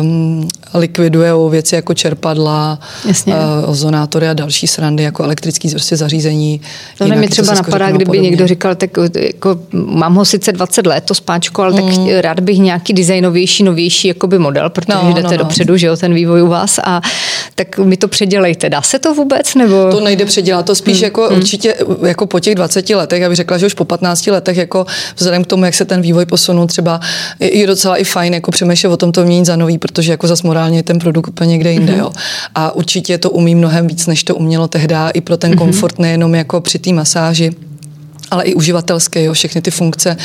um, likviduje věci jako čerpadla, Uh, ozonátory a další srandy, jako elektrický prostě zařízení. To mi třeba napadá, kdyby podobně. někdo říkal, tak jako, mám ho sice 20 let, to spáčko, ale mm. tak rád bych nějaký designovější, novější jakoby model, protože no, jdete no, no. dopředu, že jo, ten vývoj u vás a tak mi to předělejte. Dá se to vůbec? Nebo? To nejde předělat, to spíš mm. jako mm. určitě jako po těch 20 letech, já bych řekla, že už po 15 letech jako vzhledem k tomu, jak se ten vývoj posunul, třeba je, docela i fajn jako přemýšlet o tom to měnit za nový, protože jako zas morálně je ten produkt úplně někde jinde. Mm-hmm. Jo. A určitě to umí mnohem víc, než to umělo tehdy i pro ten mm-hmm. komfort, nejenom jako při té masáži ale i uživatelské, jo, všechny ty funkce,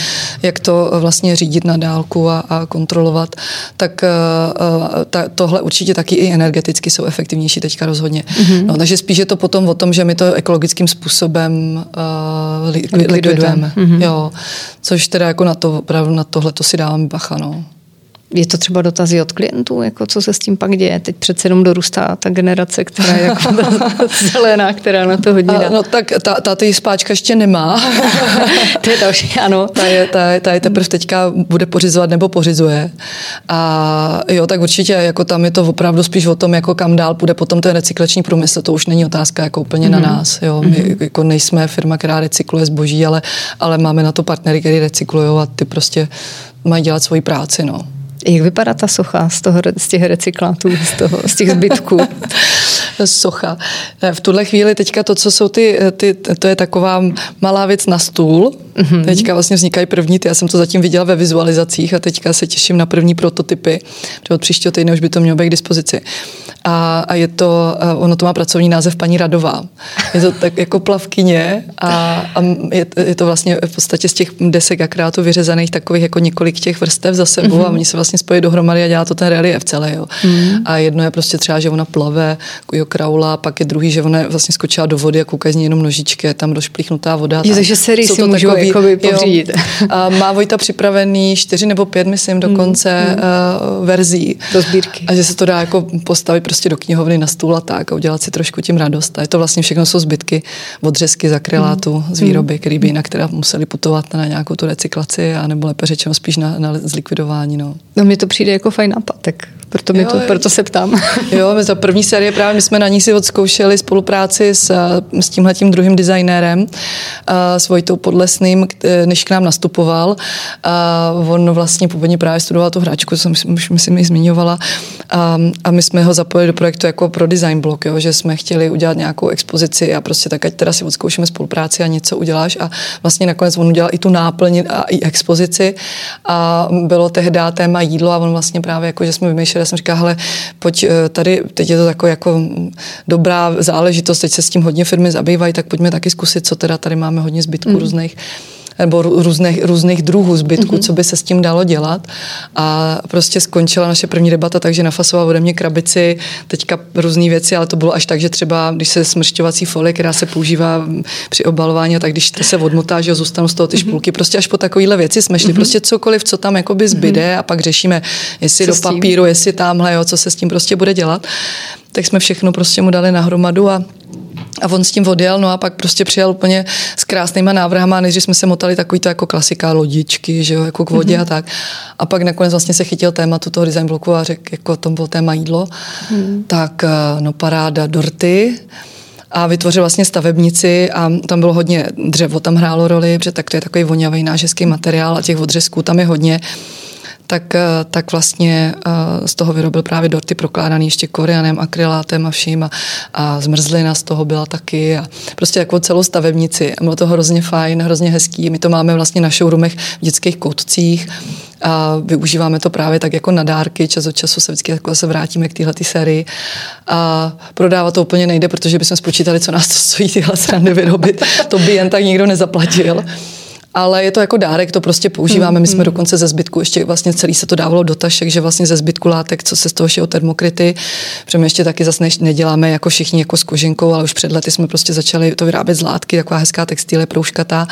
jak to vlastně řídit na dálku a, a kontrolovat, tak uh, ta, tohle určitě taky i energeticky jsou efektivnější teďka rozhodně. Mm-hmm. No, takže spíš je to potom o tom, že my to ekologickým způsobem uh, li, likvidujeme. Mm-hmm. Jo, což teda jako na to, opravdu na tohle to si dáváme bacha. No je to třeba dotazy od klientů, jako co se s tím pak děje? Teď přece jenom dorůstá ta generace, která je jako ta zelená, která na to hodně dá. No tak ta, ta ty spáčka ještě nemá. to je další, ano. Ta je, ta, je, ta je teprve teďka bude pořizovat nebo pořizuje. A jo, tak určitě jako tam je to opravdu spíš o tom, jako kam dál půjde potom ten recyklační průmysl. To už není otázka jako úplně mm-hmm. na mhm. nás. Jo. My mm-hmm. jako nejsme firma, která recykluje zboží, ale, ale máme na to partnery, který recyklují a ty prostě mají dělat svoji práci. No. Jak vypadá ta socha z, toho, z těch recyklátů, z, toho, z těch zbytků? socha. V tuhle chvíli teďka to, co jsou ty, ty, to je taková malá věc na stůl, Mm-hmm. Teďka vlastně vznikají první, ty, já jsem to zatím viděla ve vizualizacích a teďka se těším na první prototypy, protože od příštího týdne už by to mělo být k dispozici. A, a je to, ono to má pracovní název paní Radová. Je to tak jako plavkyně a, a je, je, to vlastně v podstatě z těch desek akrátů vyřezaných takových jako několik těch vrstev za sebou mm-hmm. a oni se vlastně spojí dohromady a dělá to ten relief celý. Jo. Mm-hmm. A jedno je prostě třeba, že ona plave, jo, kraula, pak je druhý, že ona vlastně skočila do vody a koukají z ní jenom nožičky, je tam došplíchnutá voda. Je, takže sérii si můžu takový, jakoby pořídit. A má Vojta připravený čtyři nebo pět, myslím, dokonce mm, mm. Uh, verzí. Do sbírky. A že se to dá jako postavit prostě do knihovny na stůl a tak a udělat si trošku tím radost. A je to vlastně všechno jsou zbytky, odřezky z akrylátu, mm. z výroby, které by jinak teda museli putovat na nějakou tu recyklaci, a nebo lépe řečeno spíš na, na zlikvidování. No. no mně to přijde jako fajn nápad, tak proto, mi to, proto se ptám. Jo, my ta první série právě my jsme na ní si odzkoušeli spolupráci s, s tímhletím druhým designérem, s Vojtou Podlesným, než k nám nastupoval. On vlastně původně právě studoval tu hračku, co už myslím ji zmiňovala. A, a my jsme ho zapojili do projektu jako pro design blok, jo, že jsme chtěli udělat nějakou expozici a prostě tak, ať teda si odzkoušíme spolupráci a něco uděláš. A vlastně nakonec on udělal i tu náplň a i expozici. A bylo tehdy téma jídlo a on vlastně právě jako, že jsme vymýšleli já jsem říkala, hele, pojď eh, tady, teď je to taková jako dobrá záležitost, teď se s tím hodně firmy zabývají, tak pojďme taky zkusit, co teda tady máme hodně zbytků mm. různých nebo různých, různých druhů zbytků, mm-hmm. co by se s tím dalo dělat. A prostě skončila naše první debata, takže nafasovala ode mě krabici, teďka různé věci, ale to bylo až tak, že třeba, když se smršťovací folie, která se používá při obalování, tak když se odmotá, že zůstanou z toho ty mhm. špulky, mm-hmm. prostě až po takovéhle věci jsme šli, mm-hmm. prostě cokoliv, co tam jakoby zbyde mm-hmm. a pak řešíme, jestli co do papíru, jestli tamhle, jo, co se s tím prostě bude dělat. Tak jsme všechno prostě mu dali nahromadu a a on s tím odjel, no a pak prostě přijel úplně s krásnýma návrhama, než jsme se motali takový to jako klasika lodičky, že jo, jako k vodě mm-hmm. a tak. A pak nakonec vlastně se chytil tématu toho design bloku a řekl, jako to bylo téma jídlo. Mm. Tak eh, no paráda dorty a vytvořil vlastně stavebnici a tam bylo hodně dřevo, tam hrálo roli, protože tak to je takový vonavý náš hezký materiál a těch odřezků tam je hodně tak, eh, tak vlastně eh, z toho vyrobil právě dorty prokládaný ještě korianem, akrylátem a vším a, a zmrzlina z toho byla taky a prostě jako celou stavebnici. Bylo to hrozně fajn, hrozně hezký. My to máme vlastně na showroomech v dětských koutcích a využíváme to právě tak jako na dárky, čas od času se vždycky jako se vrátíme k téhle sérii a prodávat to úplně nejde, protože bychom spočítali, co nás to stojí tyhle srandy vyrobit. To by jen tak nikdo nezaplatil ale je to jako dárek, to prostě používáme. My jsme mm-hmm. dokonce ze zbytku, ještě vlastně celý se to dávalo do tašek, že vlastně ze zbytku látek, co se z toho šijou termokryty, protože my ještě taky zase neděláme jako všichni jako s kožinkou, ale už před lety jsme prostě začali to vyrábět z látky, taková hezká textilie, proužkatá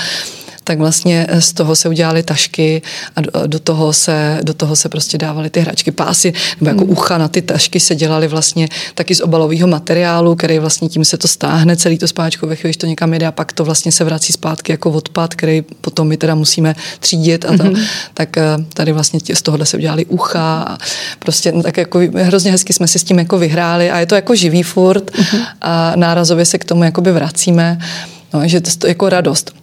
tak vlastně z toho se udělaly tašky a do, do, toho, se, do toho se prostě dávaly ty hračky, pásy, nebo jako mm. ucha na ty tašky se dělaly vlastně taky z obalového materiálu, který vlastně tím se to stáhne celý to spáčko, ve chvíli, to někam jde a pak to vlastně se vrací zpátky jako odpad, který potom my teda musíme třídit a to, mm-hmm. tak eh, tady vlastně z tohohle se udělali ucha a prostě no, tak jako hrozně hezky jsme si s tím jako vyhráli a je to jako živý furt mm-hmm. a nárazově se k tomu jakoby vracíme, no, že to je jako radost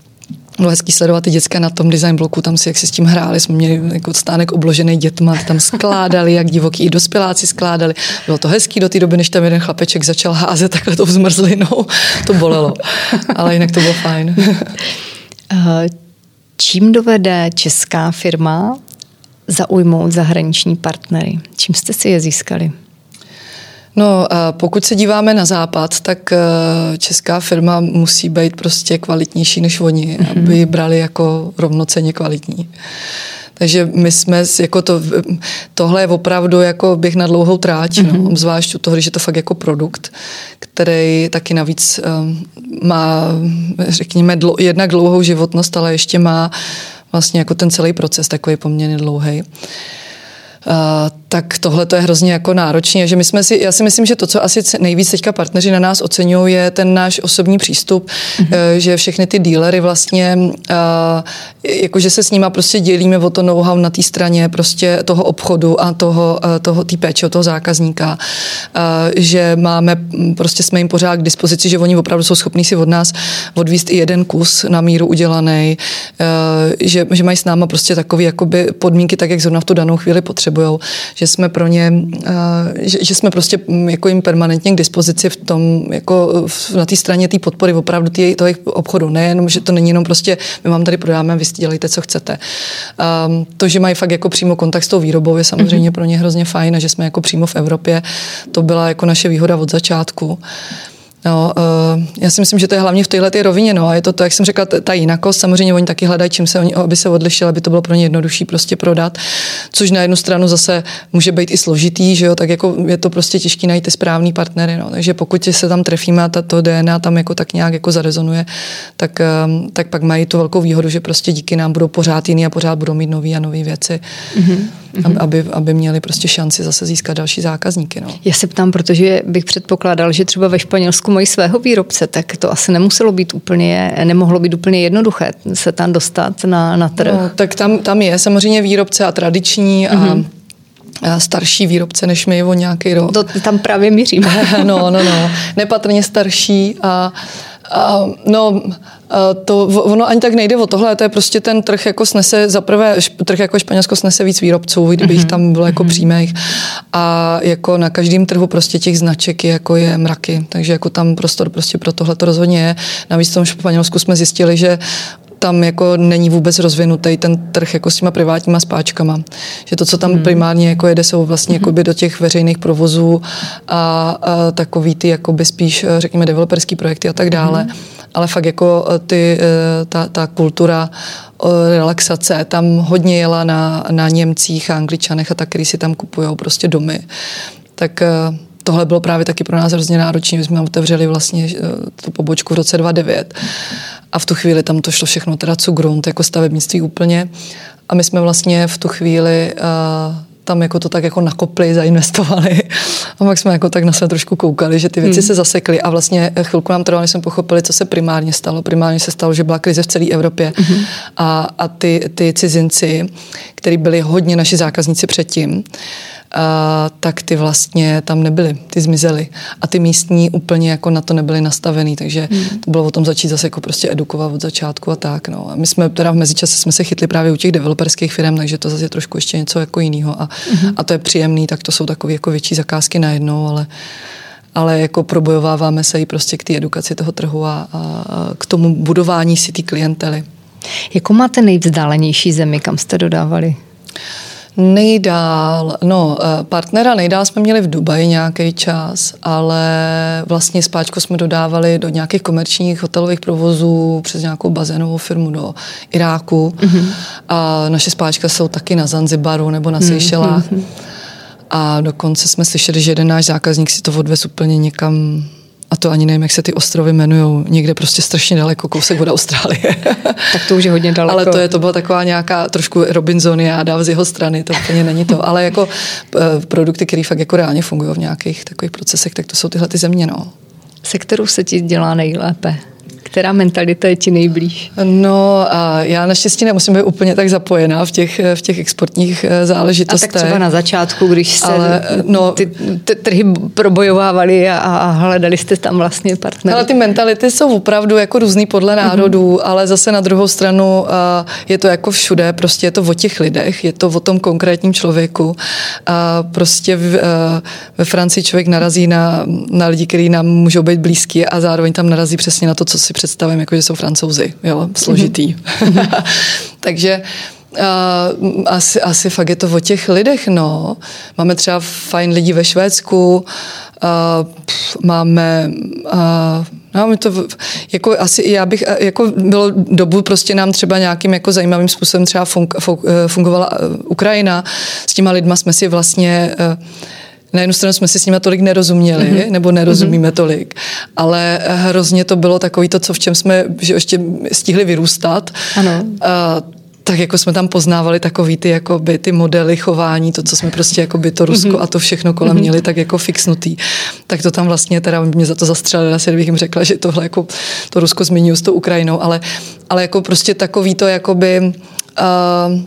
bylo hezký sledovat ty děcka na tom design bloku, tam si jak si s tím hráli, jsme měli jako stánek obložený dětma, tam skládali, jak divoký i dospěláci skládali. Bylo to hezký do té doby, než tam jeden chlapeček začal házet takhle tou zmrzlinou. To bolelo, ale jinak to bylo fajn. Eh, čím dovede česká firma zaujmout zahraniční partnery? Čím jste si je získali? No, pokud se díváme na západ, tak eh, česká firma musí být prostě kvalitnější než oni, mm-hmm. aby ji brali jako rovnoceně kvalitní. Takže my jsme, jako to, tohle je opravdu jako běh na dlouhou tráť, mm-hmm. no, mhm. zvlášť u toho, když je to fakt jako produkt, který taky navíc um, má, řekněme, dlo, jednak dlouhou životnost, ale ještě má vlastně jako ten celý proces takový poměrně dlouhý. Uh, tak tohle to je hrozně jako náročné. Že my jsme si, já si myslím, že to, co asi nejvíc teďka partneři na nás oceňují, je ten náš osobní přístup, mm-hmm. že všechny ty dílery vlastně, jakože se s nima prostě dělíme o to know-how na té straně prostě toho obchodu a toho, toho té péče od toho zákazníka, že máme, prostě jsme jim pořád k dispozici, že oni opravdu jsou schopní si od nás odvíst i jeden kus na míru udělaný, že, že mají s náma prostě takové jakoby podmínky, tak jak zrovna v tu danou chvíli potřebují že jsme pro ně, že, že jsme prostě mm, jako jim permanentně k dispozici v tom, jako na té straně té podpory opravdu tý, toho obchodu. Nejenom, že to není jenom prostě, my vám tady prodáme, vy dělejte, co chcete. Um, to, že mají fakt jako přímo kontakt s tou výrobou, je samozřejmě mm-hmm. pro ně hrozně fajn a že jsme jako přímo v Evropě, to byla jako naše výhoda od začátku. No, uh, já si myslím, že to je hlavně v této rovině. No, a je to, to, jak jsem řekla, ta jinakost. Samozřejmě oni taky hledají, čím se oni, aby se odlišili, aby to bylo pro ně jednodušší prostě prodat. Což na jednu stranu zase může být i složitý, že jo, tak jako je to prostě těžké najít ty správný partnery. No. Takže pokud se tam trefíme a to DNA tam jako tak nějak jako zarezonuje, tak, um, tak pak mají tu velkou výhodu, že prostě díky nám budou pořád jiný a pořád budou mít nové a nové věci. Mm-hmm mm-hmm. aby, aby měli prostě šanci zase získat další zákazníky. No. Já se ptám, protože bych předpokládal, že třeba ve Španělsku mají svého výrobce, tak to asi nemuselo být úplně, nemohlo být úplně jednoduché se tam dostat na, na trh. No, tak tam, tam je samozřejmě výrobce a tradiční mm-hmm. a starší výrobce než my o nějaký rok. To tam právě mířím. no, no, no. Nepatrně starší a Uh, no, uh, to, ono ani tak nejde o tohle, to je prostě ten trh jako snese, za prvé trh jako Španělsko snese víc výrobců, kdyby jich tam bylo jako mm-hmm. přímých a jako na každém trhu prostě těch značek je, jako je mraky, takže jako tam prostor prostě pro tohle to rozhodně je. Navíc v tom Španělsku jsme zjistili, že tam jako není vůbec rozvinutý ten trh jako s těma privátníma spáčkama. Že to, co tam hmm. primárně jako jede, jsou vlastně hmm. jakoby do těch veřejných provozů a, a takový ty jakoby spíš, řekněme, developerský projekty a tak dále. Hmm. Ale fakt jako e, ty, e, ta, ta kultura relaxace tam hodně jela na, na Němcích a Angličanech a tak, který si tam kupují prostě domy. Tak tohle bylo právě taky pro nás hrozně náročné. My jsme otevřeli vlastně tu pobočku v roce 2009 a v tu chvíli tam to šlo všechno teda co grunt, jako stavebnictví úplně. A my jsme vlastně v tu chvíli uh, tam jako to tak jako nakopli, zainvestovali. A pak jsme jako tak na sebe trošku koukali, že ty věci hmm. se zasekly a vlastně chvilku nám trvalo, než jsme pochopili, co se primárně stalo. Primárně se stalo, že byla krize v celé Evropě hmm. a, a ty, ty cizinci, kteří byli hodně naši zákazníci předtím, tak ty vlastně tam nebyly, ty zmizely. A ty místní úplně jako na to nebyly nastavený, takže hmm. to bylo o tom začít zase jako prostě edukovat od začátku a tak. No. A my jsme teda v mezičase jsme se chytli právě u těch developerských firm, takže to zase je trošku ještě něco jako jiného a, hmm. a to je příjemný, tak to jsou takové jako větší zakázky najednou, ale ale jako probojováváme se i prostě k té edukaci toho trhu a, a, a k tomu budování si ty klientely. Jakou máte nejvzdálenější zemi, kam jste dodávali? Nejdál, no eh, partnera nejdál jsme měli v Dubaji nějaký čas, ale vlastně spáčko jsme dodávali do nějakých komerčních hotelových provozů přes nějakou bazénovou firmu do Iráku mm-hmm. a naše spáčka jsou taky na Zanzibaru nebo na Seychelách. Mm-hmm. A dokonce jsme slyšeli, že jeden náš zákazník si to odvez úplně někam a to ani nevím, jak se ty ostrovy jmenují, někde prostě strašně daleko, kousek od Austrálie. tak to už je hodně daleko. Ale to je, to byla taková nějaká trošku Robinsoniáda z jeho strany, to úplně není to. Ale jako uh, produkty, které fakt jako reálně fungují v nějakých takových procesech, tak to jsou tyhle ty země, no. Se kterou se ti dělá nejlépe? Která mentalita je ti nejblíž? No a já naštěstí nemusím být úplně tak zapojená v těch, v těch exportních záležitostech. A tak třeba na začátku, když se ale, no, ty, ty trhy probojovávali a, a hledali jste tam vlastně partnery. Ale ty mentality jsou opravdu jako různý podle mhm. národů, mm-hmm. ale zase na druhou stranu je to jako všude, prostě je to o těch lidech, je to o tom konkrétním člověku. A prostě v, ve Francii člověk narazí na, na lidi, kteří nám můžou být blízký a zároveň tam narazí přesně na to, co si představím, jako že jsou francouzi, jo, složitý. Mm-hmm. Takže Uh, asi, asi fakt je to o těch lidech, no. Máme třeba fajn lidi ve Švédsku, uh, pff, máme uh, No, my to, jako asi já bych, jako bylo dobu prostě nám třeba nějakým jako zajímavým způsobem třeba fung, fung, fungovala Ukrajina. S těma lidma jsme si vlastně uh, na jednu stranu jsme si s nimi tolik nerozuměli, mm-hmm. nebo nerozumíme mm-hmm. tolik, ale hrozně to bylo takový to, co v čem jsme že ještě stihli vyrůstat. Ano. A, tak jako jsme tam poznávali takový ty, jakoby, ty modely chování, to, co jsme prostě jako by to Rusko mm-hmm. a to všechno kolem mm-hmm. měli tak jako fixnutý. Tak to tam vlastně teda mě za to zastřelili, asi bych jim řekla, že tohle jako to Rusko zmiňuji s tou Ukrajinou, ale, ale jako prostě takový to jakoby uh,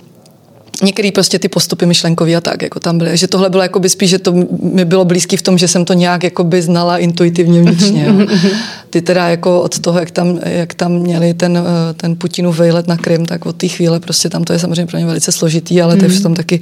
některé prostě ty postupy myšlenkový a tak, jako tam byly. Že tohle bylo jako by spíš, že to mi bylo blízký v tom, že jsem to nějak jako by znala intuitivně vnitřně. Jo. Ty teda jako od toho, jak tam, jak tam měli ten, eh, ten Putinův vejlet na Krym, tak od té chvíle prostě tam to je samozřejmě pro ně velice složitý, ale teď v tom taky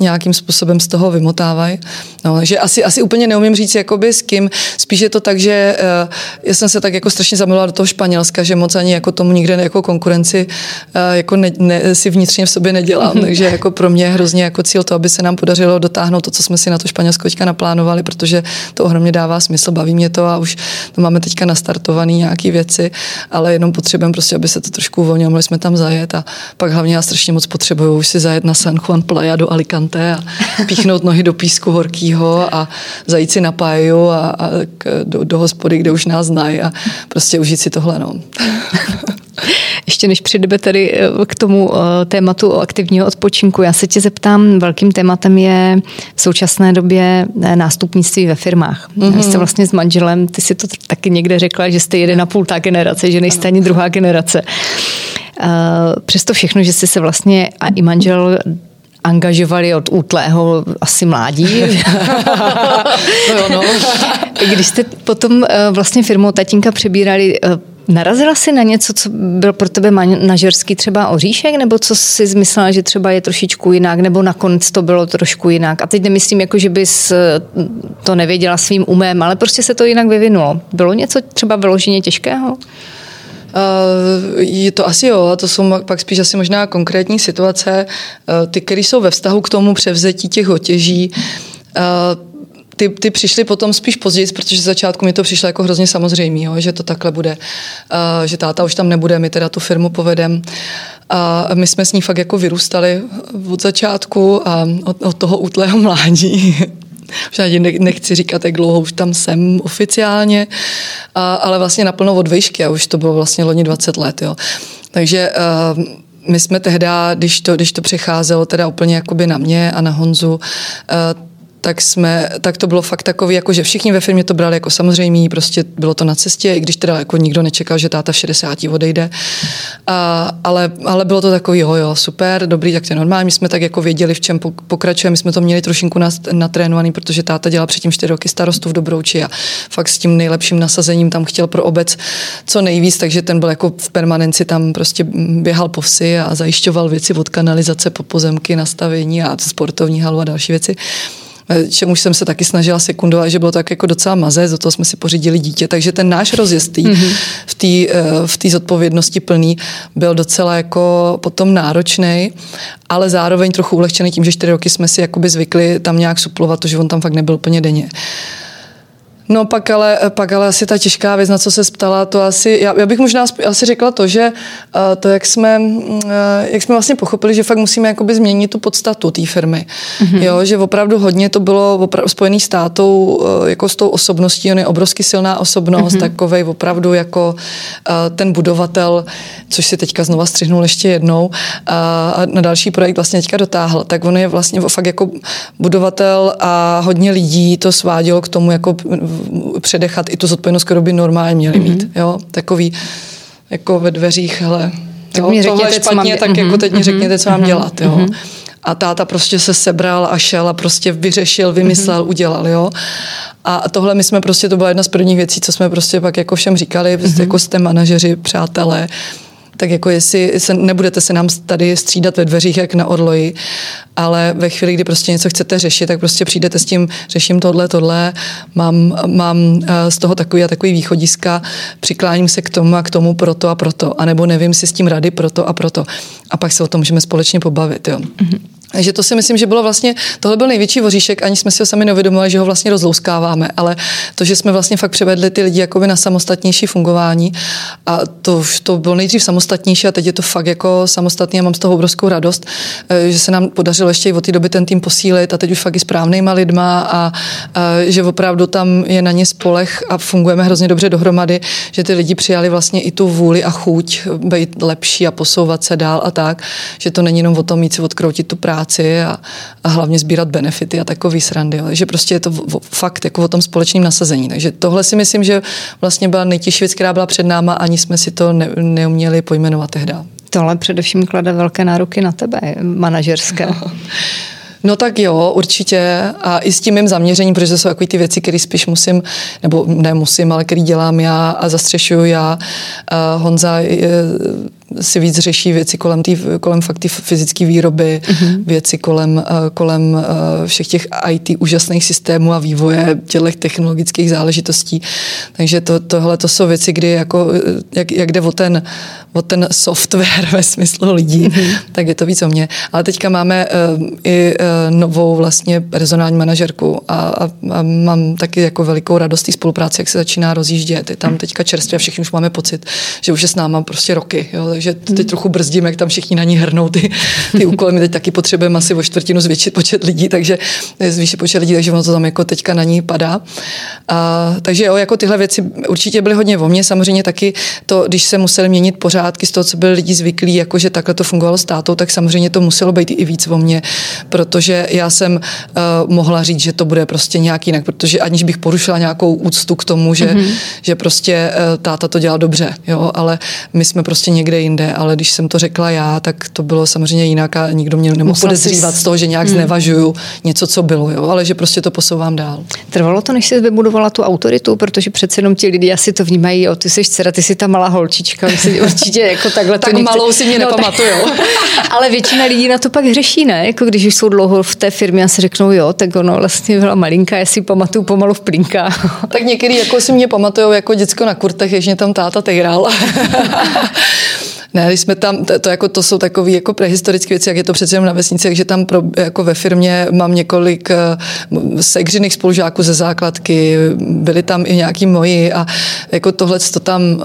nějakým způsobem z toho vymotávají. No, že asi, asi úplně neumím říct, jakoby s kým. Spíš je to tak, že uh, já jsem se tak jako strašně zamilovala do toho Španělska, že moc ani jako tomu nikde jako konkurenci uh, jako ne, ne, si vnitřně v sobě nedělám. Takže jako pro mě je hrozně jako cíl to, aby se nám podařilo dotáhnout to, co jsme si na to Španělsko teďka naplánovali, protože to ohromně dává smysl, baví mě to a už to máme teďka nastartované nějaké věci, ale jenom potřebujeme prostě, aby se to trošku uvolnilo, mohli jsme tam zajet a pak hlavně já strašně moc potřebuju už si zajet na San Juan Playa do Alicante a píchnout nohy do písku horkýho a zajít si na páju a, a do, do hospody, kde už nás znají a prostě užít si tohle. No. Ještě než přijdeme tady eh, k tomu eh, tématu o aktivního odpočinku, já se tě zeptám, velkým tématem je v současné době eh, nástupnictví ve firmách. Mm-hmm. Vy jste vlastně s manželem, ty si to taky někde řekla, že jste jeden a půl ta generace, že nejste ani druhá generace. Přesto všechno, že jste se vlastně a i manžel angažovali od útlého asi mládí. no, no. Když jste potom vlastně firmou tatínka přebírali Narazila jsi na něco, co byl pro tebe manažerský třeba oříšek, nebo co jsi zmyslela, že třeba je trošičku jinak, nebo nakonec to bylo trošku jinak? A teď nemyslím, jako, že bys eh, to nevěděla svým umem, ale prostě se to jinak vyvinulo. Bylo něco třeba vyloženě těžkého? Uh, je to asi jo, a to jsou pak spíš asi možná konkrétní situace, uh, ty, které jsou ve vztahu k tomu převzetí těch otěží. Ty, ty přišly potom spíš později, protože z začátku mi to přišlo jako hrozně samozřejmé, jo, že to takhle bude, uh, že táta už tam nebude, my teda tu firmu povedem. A my jsme s ní fakt jako vyrůstali od začátku a od, od toho útlého mládí. Už ani nechci říkat, jak dlouho už tam jsem oficiálně, a, ale vlastně naplno od výšky a už to bylo vlastně loni 20 let. Jo. Takže uh, my jsme tehdy, když to, když to přecházelo teda úplně jakoby na mě a na Honzu, uh, tak, jsme, tak to bylo fakt takový, jako že všichni ve firmě to brali jako samozřejmé, prostě bylo to na cestě, i když teda jako nikdo nečekal, že táta v 60 odejde. A, ale, ale bylo to takový, jo, jo, super, dobrý, tak to je normální. My jsme tak jako věděli, v čem pokračujeme. My jsme to měli trošinku natrénovaný, protože táta dělal předtím 4 roky starostu v Dobrouči a fakt s tím nejlepším nasazením tam chtěl pro obec co nejvíc, takže ten byl jako v permanenci tam prostě běhal po vsi a zajišťoval věci od kanalizace po pozemky, nastavení a sportovní halu a další věci čemu jsem se taky snažila sekundovat, že bylo tak jako docela mazé, za to jsme si pořídili dítě, takže ten náš rozjezd mm-hmm. v té eh, v tý zodpovědnosti plný byl docela jako potom náročný, ale zároveň trochu ulehčený tím, že čtyři roky jsme si jakoby zvykli tam nějak suplovat, to, že on tam fakt nebyl úplně denně. No pak ale, pak ale asi ta těžká věc, na co se ptala, to asi, já, já bych možná asi řekla to, že uh, to, jak jsme, uh, jak jsme vlastně pochopili, že fakt musíme jakoby změnit tu podstatu té firmy. Mm-hmm. Jo, že opravdu hodně to bylo spojený s tátou, uh, jako s tou osobností, on je obrovsky silná osobnost, mm-hmm. takovej opravdu jako uh, ten budovatel, což si teďka znova střihnul ještě jednou uh, a na další projekt vlastně teďka dotáhl, tak on je vlastně fakt jako budovatel a hodně lidí to svádělo k tomu jako předechat i tu zodpovědnost, kterou by normálně měli mít. Mm-hmm. Jo? Takový jako ve dveřích, hele, tak jo, mi tohle je špatně, mám... tak mm-hmm. jako teď mi mhm. řekněte, co mám mm-hmm. dělat. Jo? Mm-hmm. A táta prostě se sebral a šel a prostě vyřešil, vymyslel, mm-hmm. udělal, jo. A tohle my jsme prostě, to byla jedna z prvních věcí, co jsme prostě pak jako všem říkali, mm-hmm. jako jste manažeři, přátelé, tak jako jestli se, nebudete se nám tady střídat ve dveřích jak na orloji, ale ve chvíli, kdy prostě něco chcete řešit, tak prostě přijdete s tím, řeším tohle, tohle, mám, mám eh, z toho takový a takový východiska, přikláním se k tomu a k tomu proto a proto, anebo nevím si s tím rady proto a proto. A pak se o tom můžeme společně pobavit. Jo. Mm-hmm. Takže to si myslím, že bylo vlastně, tohle byl největší voříšek, ani jsme si ho sami neuvědomovali, že ho vlastně rozlouskáváme, ale to, že jsme vlastně fakt převedli ty lidi jakoby na samostatnější fungování a to to bylo nejdřív samostatnější a teď je to fakt jako samostatný a mám z toho obrovskou radost, eh, že se nám podařilo ještě i od té doby ten tým posílit a teď už fakt i správnýma lidma a, a že opravdu tam je na ně spolech a fungujeme hrozně dobře dohromady, že ty lidi přijali vlastně i tu vůli a chuť být lepší a posouvat se dál a tak, že to není jenom o tom mít si odkroutit tu práci, práci a, a hlavně sbírat benefity a takový srandy. Jo. že prostě je to v, fakt jako o tom společném nasazení. Takže tohle si myslím, že vlastně byla nejtěžší věc, která byla před náma, ani jsme si to ne, neuměli pojmenovat tehdy. Tohle především klade velké nároky na tebe, manažerské. No. No tak jo, určitě. A i s tím mým zaměřením, protože to jsou takové ty věci, které spíš musím, nebo nemusím, ale které dělám já a zastřešuju já. Uh, Honza je, si víc řeší věci kolem, tý, kolem fakt tý fyzické výroby, mm-hmm. věci kolem, eh, kolem eh, všech těch IT úžasných systémů a vývoje těch technologických záležitostí. Takže to, tohle to jsou věci, kdy jako, eh, jak, jak jde o ten, o ten software ve smyslu lidí, mm-hmm. tak je to víc o mě. Ale teďka máme i novou vlastně personální manažerku a, a, a mám taky jako velikou radost té spolupráce, jak se začíná rozjíždět. Je tam teďka čerstvě a všichni už máme pocit, že už je s náma prostě roky. Jo? Takže teď hmm. trochu brzdím, jak tam všichni na ní hrnou ty, ty úkoly. My teď taky potřebujeme asi o čtvrtinu zvětšit počet lidí, takže zvýšit počet lidí, takže ono to tam jako teďka na ní padá. A, takže jo, jako tyhle věci určitě byly hodně o mně. Samozřejmě taky to, když se museli měnit pořádky z toho, co byli lidi zvyklí, jako že takhle to fungovalo s tátou, tak samozřejmě to muselo být i víc o mně, protože já jsem uh, mohla říct, že to bude prostě nějak jinak, protože aniž bych porušila nějakou úctu k tomu, že, mm-hmm. že prostě uh, táta to dělá dobře, jo, ale my jsme prostě někde jinde, ale když jsem to řekla já, tak to bylo samozřejmě jinak a nikdo mě nemohl podezřívat z toho, že nějak hmm. znevažuju něco, co bylo, jo, ale že prostě to posouvám dál. Trvalo to, než jsi vybudovala tu autoritu, protože přece jenom ti lidi asi to vnímají, o ty jsi dcera, ty jsi ta malá holčička, si určitě jako takhle tak to malou si mě no, nepamatujou. ale většina lidí na to pak hřeší, ne? Jako když už jsou dlouho v té firmě a si řeknou, jo, tak ono vlastně byla malinká, já si pamatuju pomalu v plinka. tak někdy jako si mě pamatujou jako děcko na kurtech, jež mě tam táta tejral. Ne, když jsme tam, to, to, jako, to jsou takové jako prehistorické věci, jak je to přece jenom na vesnici, takže tam pro, jako ve firmě mám několik uh, segřiných spolužáků ze základky, byli tam i nějaký moji a jako tohle to tam, uh,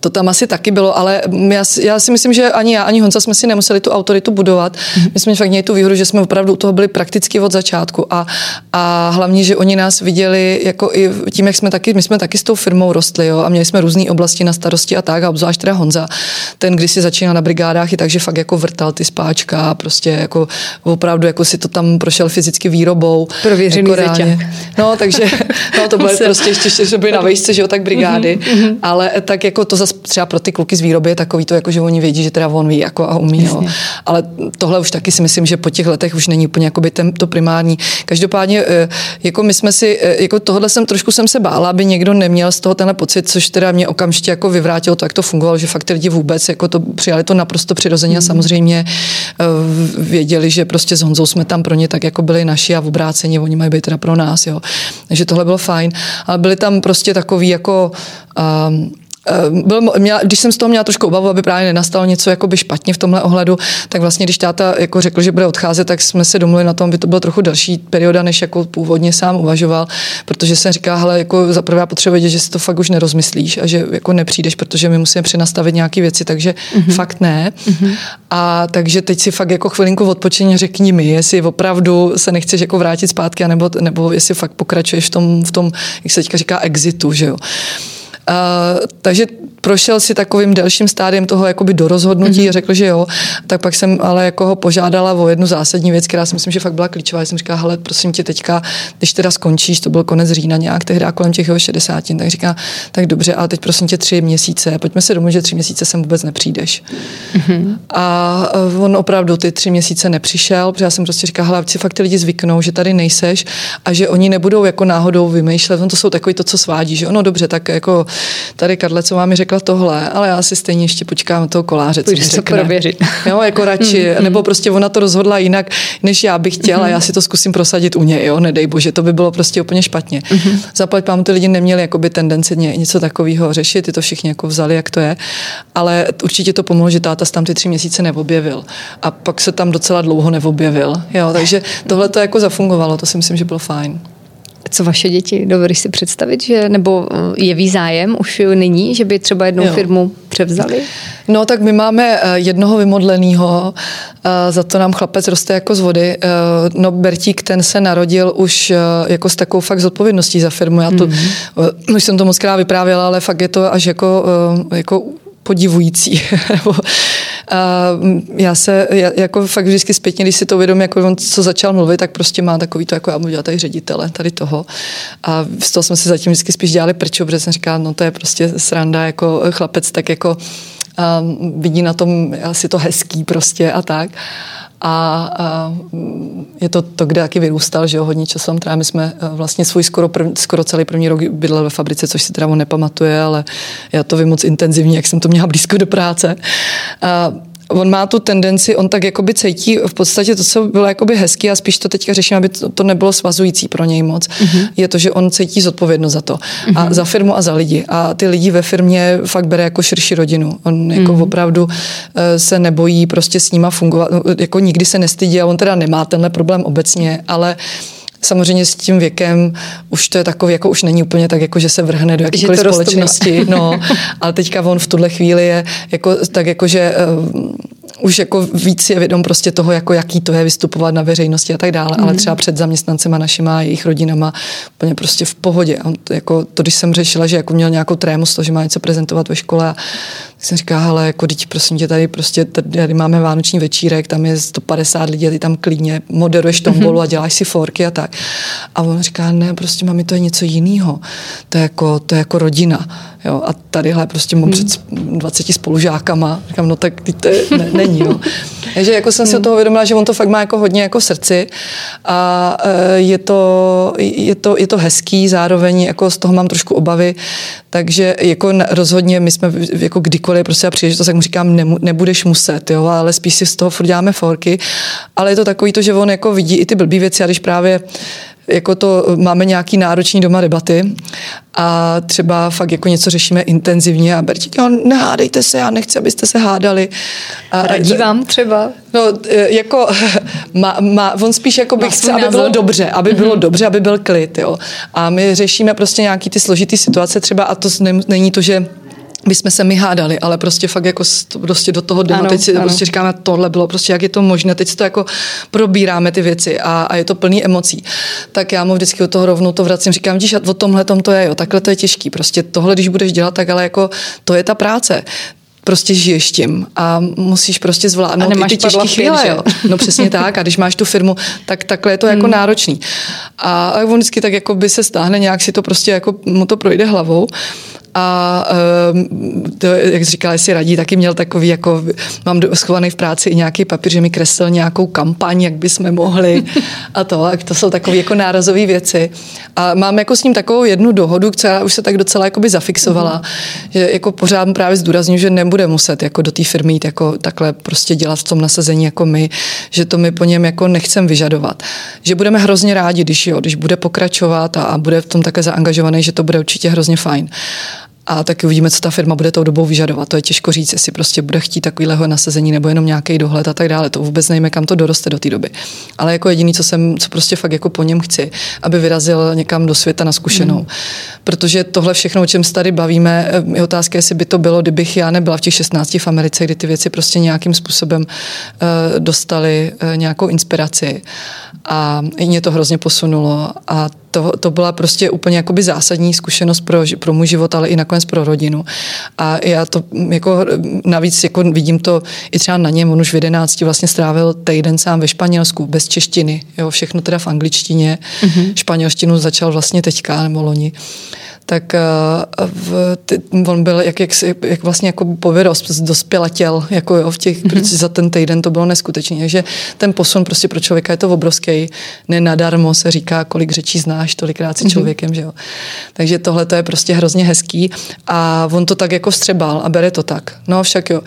to tam asi taky bylo, ale já, já si myslím, že ani já, ani Honza jsme si nemuseli tu autoritu budovat. Mhm. My jsme fakt měli tu výhodu, že jsme opravdu u toho byli prakticky od začátku a, a hlavně, že oni nás viděli jako i tím, jak jsme taky, my jsme taky s tou firmou rostli jo, a měli jsme různé oblasti na starosti a tak, a obzvlášť teda Honza, ten když si začínal na brigádách, i takže fakt jako vrtal ty spáčka, prostě jako opravdu jako si to tam prošel fyzicky výrobou. Prověřený jako No, takže no, to bylo prostě ještě, že by na vejšce, že jo, tak brigády, mm-hmm. ale tak jako to zase třeba pro ty kluky z výroby je takový to, jako že oni vědí, že teda on ví jako a umí, jo. Ale tohle už taky si myslím, že po těch letech už není úplně jako by ten, to primární. Každopádně eh, jako my jsme si, eh, jako tohle jsem trošku jsem se bála, aby někdo neměl z toho tenhle pocit, což teda mě okamžitě jako vyvrátilo to, jak to fungovalo, že fakt ty lidi vůbec jako to přijali to naprosto přirozeně a samozřejmě uh, věděli, že prostě s Honzou jsme tam pro ně tak jako byli naši a v obráceně, oni mají být teda pro nás, jo. Takže tohle bylo fajn. Ale byli tam prostě takový jako um, byl, měla, když jsem z toho měla trošku obavu, aby právě nenastalo něco jakoby špatně v tomhle ohledu, tak vlastně když táta jako řekl, že bude odcházet, tak jsme se domluvili na tom, aby to bylo trochu další perioda, než jako původně sám uvažoval, protože jsem říkal, hele, jako za prvé potřebuji vědět, že si to fakt už nerozmyslíš a že jako nepřijdeš, protože my musíme přenastavit nějaké věci, takže mm-hmm. fakt ne. Mm-hmm. A takže teď si fakt jako chvilinku odpočení řekni mi, jestli opravdu se nechceš jako vrátit zpátky, anebo, nebo jestli fakt pokračuješ v tom, v tom, jak se teďka říká, exitu, že jo. Uh, takže prošel si takovým delším stádiem toho jakoby do rozhodnutí mm-hmm. a řekl, že jo. Tak pak jsem ale jako ho požádala o jednu zásadní věc, která si myslím, že fakt byla klíčová. Já jsem říkala, hele, prosím tě teďka, když teda skončíš, to byl konec října nějak tehdy kolem těch jeho 60, tak říká, tak dobře, ale teď prosím tě tři měsíce, pojďme se domluvit, že tři měsíce sem vůbec nepřijdeš. Mm-hmm. A on opravdu ty tři měsíce nepřišel, protože já jsem prostě říkala, hele, si fakt ty lidi zvyknou, že tady nejseš a že oni nebudou jako náhodou vymýšlet, on to jsou takový to, co svádí, že ono dobře, tak jako tady Karlecová mi řekla tohle, ale já si stejně ještě počkám toho koláře, co se prověřit. Jo, jako radši, mm, nebo prostě ona to rozhodla jinak, než já bych chtěla, mm. já si to zkusím prosadit u něj, jo, nedej bože, to by bylo prostě úplně špatně. Zaplať pám, ty lidi neměli jakoby tendenci něco takového řešit, ty to všichni jako vzali, jak to je, ale určitě to pomohlo, že táta tam ty tři měsíce neobjevil a pak se tam docela dlouho neobjevil, jo, takže tohle to jako zafungovalo, to si myslím, že bylo fajn. Co vaše děti? Dovedeš si představit, že nebo eh, je zájem už nyní, že by třeba jednou jo. firmu převzali? No tak my máme eh, jednoho vymodleného, eh, za to nám chlapec roste jako z vody. No Bertík, ten se narodil už jako s takovou fakt zodpovědností za firmu. Já to, mm-hmm. už jsem to moc krát vyprávěla, ale fakt je to až jako, jako podivující. já se jako fakt vždycky zpětně, když si to uvědomím, jako on co začal mluvit, tak prostě má takový to, jako já budu dělat tady ředitele tady toho. A z toho jsme si zatím vždycky spíš dělali prčo, protože jsem říkala, no to je prostě sranda, jako chlapec, tak jako um, vidí na tom asi to hezký prostě a tak. A, a je to to, kde taky vyrůstal, že jo, hodně času tam. My jsme eh, vlastně svůj skoro, prv, skoro celý první rok bydlel ve fabrice, což si teda on nepamatuje, ale já to vím moc intenzivně, jak jsem to měla blízko do práce. A on má tu tendenci, on tak jakoby cítí v podstatě to, co bylo jakoby hezký a spíš to teďka řeším, aby to, to nebylo svazující pro něj moc, uh-huh. je to, že on cítí zodpovědnost za to. Uh-huh. A mhm. za firmu a za lidi. A ty lidi ve firmě fakt bere jako širší rodinu. On jako uh-huh. opravdu uh, se nebojí prostě s nima fungovat, no, jako nikdy se nestydí a on teda nemá tenhle problém obecně, ale uh, Samozřejmě s tím věkem už to je takový, jako už není úplně tak, jako že se vrhne do jakékoliv společnosti. No, ale teďka on v tuhle chvíli je jako, tak jako, že uh, už jako víc je vědom prostě toho, jako jaký to je vystupovat na veřejnosti a tak dále, mm. ale mhm. třeba před zaměstnancema našima a jejich rodinama úplně prostě v pohodě. To, jako, to, když jsem řešila, že jako měl nějakou trému z toho, že má něco prezentovat ve škole a tak jsem říkala, hele, jako teď prosím tě, tady prostě tady máme vánoční večírek, tam je 150 lidí ty tam klidně moderuješ tombolu mm-hmm. a děláš si forky a tak. A on říká, ne, prostě mami, to je něco jiného. To je jako, to je jako rodina. Jo, a tadyhle prostě mám hmm. před 20 spolužákama. Říkám, no tak to je, ne, není. Jo. Takže jako jsem si hmm. toho vědomila, že on to fakt má jako hodně jako srdci a e, je to, je to, je to hezký, zároveň jako z toho mám trošku obavy, takže jako rozhodně my jsme jako kdykoliv prostě a příležitost, tak mu říkám, ne, nebudeš muset, jo, ale spíš si z toho furt děláme forky, ale je to takový to, že on jako vidí i ty blbý věci a když právě jako to máme nějaký náročný doma debaty a třeba fakt jako něco řešíme intenzivně a Berti, jo, nehádejte se, já nechci, abyste se hádali. A, Radí vám třeba? No, e, jako, má, má, on spíš jako by chce, aby bylo dobře, aby bylo mm-hmm. dobře, aby byl klid, jo. A my řešíme prostě nějaký ty složitý situace třeba a to není to, že by jsme se my hádali, ale prostě fakt jako prostě do toho jdeme. Teď si ano. prostě říkáme, tohle bylo prostě, jak je to možné. Teď si to jako probíráme ty věci a, a je to plný emocí. Tak já mu vždycky od toho rovnou to vracím. Říkám, vidíš, o tomhle tom to je, jo, takhle to je těžký. Prostě tohle, když budeš dělat, tak ale jako to je ta práce prostě žiješ tím a musíš prostě zvládnout a i ty těžké chvíle. Jo. No přesně tak. A když máš tu firmu, tak takhle je to jako hmm. náročný. A, a on vždycky tak jako by se stáhne, nějak si to prostě jako mu to projde hlavou a um, to, jak jsi říkala, jestli radí, taky měl takový, jako mám schovaný v práci i nějaký papír, že mi kreslil nějakou kampaň, jak bychom mohli a to, a to jsou takové jako nárazové věci. A mám jako s ním takovou jednu dohodu, která už se tak docela jakoby zafixovala, mm-hmm. že jako pořád právě zdůrazňuji, že nebude muset jako do té firmy jít jako takhle prostě dělat v tom nasazení jako my, že to my po něm jako nechcem vyžadovat. Že budeme hrozně rádi, když jo, když bude pokračovat a, a bude v tom také zaangažovaný, že to bude určitě hrozně fajn a taky uvidíme, co ta firma bude tou dobou vyžadovat. To je těžko říct, jestli prostě bude chtít takovýhleho nasazení nebo jenom nějaký dohled a tak dále. To vůbec nevíme, kam to doroste do té doby. Ale jako jediný, co jsem, co prostě fakt jako po něm chci, aby vyrazil někam do světa na zkušenou. Mm. Protože tohle všechno, o čem se tady bavíme, je otázka, jestli by to bylo, kdybych já nebyla v těch 16 v Americe, kdy ty věci prostě nějakým způsobem uh, dostali uh, nějakou inspiraci. A mě to hrozně posunulo. A to, to byla prostě úplně jakoby zásadní zkušenost pro, pro můj život, ale i nakonec pro rodinu. A já to jako navíc jako vidím to i třeba na něm, on už v jedenácti vlastně strávil týden sám ve Španělsku, bez češtiny, jo, všechno teda v angličtině, mm-hmm. španělštinu začal vlastně teďka nebo loni tak eh, v, ty, on byl, jak, jak, jak vlastně jako povědost dospělatěl, jako jo, v těch, mm-hmm. protože za ten týden to bylo neskutečné. Takže ten posun prostě pro člověka je to obrovský. Nenadarmo se říká, kolik řečí znáš, tolikrát si mm-hmm. člověkem, že jo. Takže tohle to je prostě hrozně hezký a on to tak jako střebal a bere to tak. No však jo.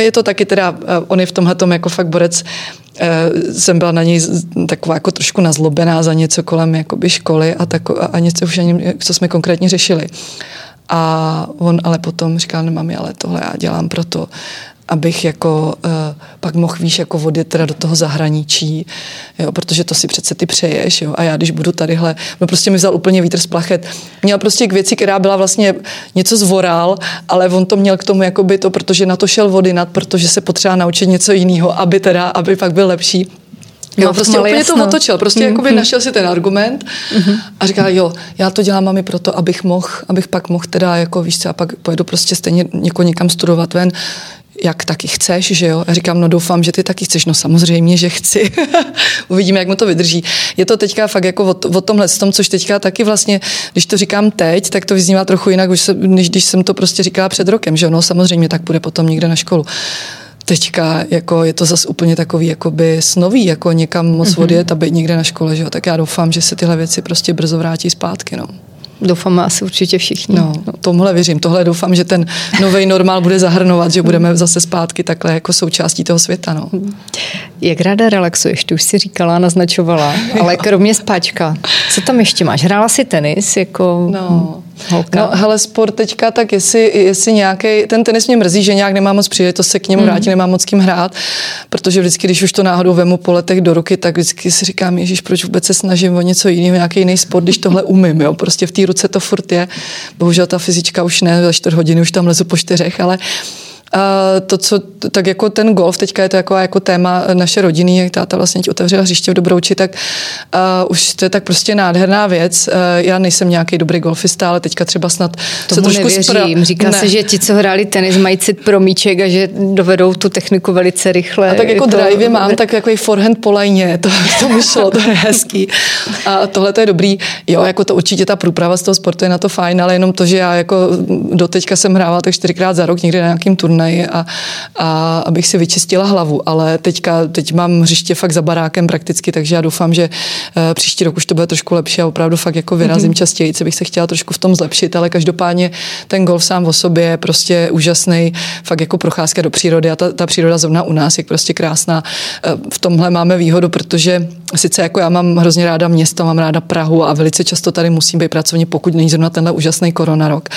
Je to taky teda, eh, on je v tomhle jako fakt borec, Eh, jsem byla na něj taková jako trošku nazlobená za něco kolem jakoby školy a, tako, a něco už ani, co jsme konkrétně řešili. A on ale potom říkal, ne mami, ale tohle já dělám proto, abych jako uh, pak mohl víš jako vody teda do toho zahraničí, jo, protože to si přece ty přeješ, jo, a já když budu tadyhle, no prostě mi vzal úplně vítr z plachet. Měl prostě k věci, která byla vlastně něco zvoral, ale on to měl k tomu jako by to, protože na to šel vody nad, protože se potřeba naučit něco jiného, aby teda, aby pak byl lepší. Jo, no, prostě úplně jasno. to otočil, prostě mm-hmm. jakoby našel si ten argument mm-hmm. a říkal, jo, já to dělám mami proto, abych mohl, abych pak mohl teda, jako víš co, a pak pojedu prostě stejně něko někam studovat ven, jak taky chceš, že jo? Já říkám, no doufám, že ty taky chceš, no samozřejmě, že chci. Uvidíme, jak mu to vydrží. Je to teďka fakt jako o, o tomhle, s tom, což teďka taky vlastně, když to říkám teď, tak to vyznívá trochu jinak, než když jsem to prostě říkala před rokem, že jo? No samozřejmě tak bude potom někde na školu teďka jako je to zase úplně takový jakoby snový, jako někam moc mm-hmm. odjet a být někde na škole, že jo? tak já doufám, že se tyhle věci prostě brzo vrátí zpátky. No. Doufáme asi určitě všichni. No, no, tomuhle věřím. Tohle doufám, že ten nový normál bude zahrnovat, že budeme zase zpátky takhle jako součástí toho světa. No. Jak ráda relaxuješ? Ty už si říkala, naznačovala, ale kromě spáčka, co tam ještě máš? Hrála si tenis? Jako... No. Holka. No, hele, sport teďka, tak jestli, jestli nějaký, ten tenis mě mrzí, že nějak nemám moc příležitost se k němu vrátit, mm. nemám moc kým hrát, protože vždycky, když už to náhodou vemu po letech do ruky, tak vždycky si říkám, Ježíš, proč vůbec se snažím o něco jiného, nějaký jiný sport, když tohle umím, jo, prostě v té ruce to furt je. Bohužel ta fyzička už ne, za čtvrt hodiny už tam lezu po čtyřech, ale to, co, tak jako ten golf, teďka je to jako, jako téma naše rodiny, jak táta vlastně otevřela hřiště v Dobrouči, tak uh, už to je tak prostě nádherná věc. Uh, já nejsem nějaký dobrý golfista, ale teďka třeba snad Tomu se trošku nevěřím. Spra- Říká ne. se, že ti, co hráli tenis, mají cit pro míček a že dovedou tu techniku velice rychle. A tak jako to... drive mám tak jako forehand po lajně, to, to mi šlo, to je hezký. A tohle to je dobrý. Jo, jako to určitě ta průprava z toho sportu je na to fajn, ale jenom to, že já jako doteďka jsem hrávala tak čtyřikrát za rok někde na nějakým turnaji turnaji a, a abych si vyčistila hlavu. Ale teďka, teď mám hřiště fakt za barákem prakticky, takže já doufám, že uh, příští rok už to bude trošku lepší a opravdu fakt jako vyrazím mm-hmm. častěji, co bych se chtěla trošku v tom zlepšit, ale každopádně ten golf sám o sobě je prostě úžasný, fakt jako procházka do přírody a ta, ta příroda zrovna u nás je prostě krásná. Uh, v tomhle máme výhodu, protože sice jako já mám hrozně ráda město, mám ráda Prahu a velice často tady musím být pracovně, pokud není zrovna tenhle úžasný korona rok.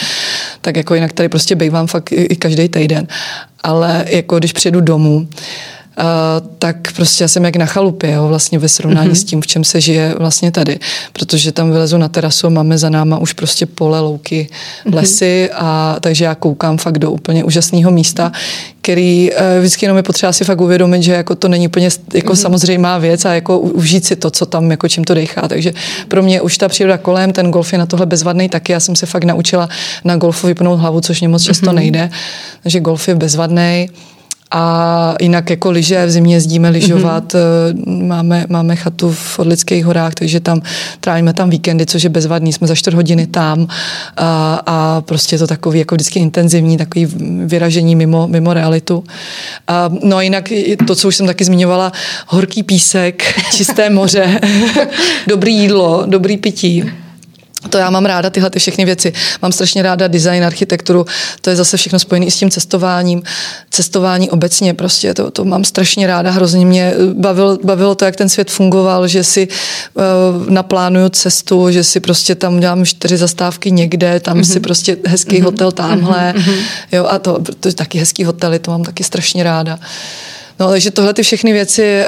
Tak jako jinak tady prostě bývám fakt i, i každý týden. Ale jako když přijedu domů, Uh, tak prostě já jsem jak na chalupě, jo, vlastně ve srovnání mm-hmm. s tím, v čem se žije vlastně tady. Protože tam vylezu na terasu, máme za náma už prostě pole, louky, mm-hmm. lesy a takže já koukám fakt do úplně úžasného místa, který uh, vždycky jenom je potřeba si fakt uvědomit, že jako to není úplně jako mm-hmm. samozřejmá věc a jako užít si to, co tam, jako čím to dechá. Takže pro mě už ta příroda kolem, ten golf je na tohle bezvadný taky. Já jsem se fakt naučila na golfu vypnout hlavu, což mě moc často mm-hmm. nejde. Takže golf je bezvadný. A jinak jako lyže, v zimě jezdíme lyžovat, mm-hmm. máme, máme chatu v Orlických horách, takže tam trávíme tam víkendy, což je bezvadný, jsme za čtvrt hodiny tam a, a prostě je to takový jako vždycky intenzivní, takový vyražení mimo, mimo realitu. A, no a jinak to, co už jsem taky zmiňovala, horký písek, čisté moře, dobrý jídlo, dobrý pití. To já mám ráda, tyhle ty všechny věci. Mám strašně ráda design, architekturu, to je zase všechno spojené s tím cestováním. Cestování obecně prostě, to, to mám strašně ráda, hrozně mě bavilo, bavilo to, jak ten svět fungoval, že si uh, naplánuju cestu, že si prostě tam dělám čtyři zastávky někde, tam mm-hmm. si prostě hezký mm-hmm. hotel tamhle, mm-hmm. jo, a to, to je taky hezký hotely, to mám taky strašně ráda. No, takže tohle ty všechny věci,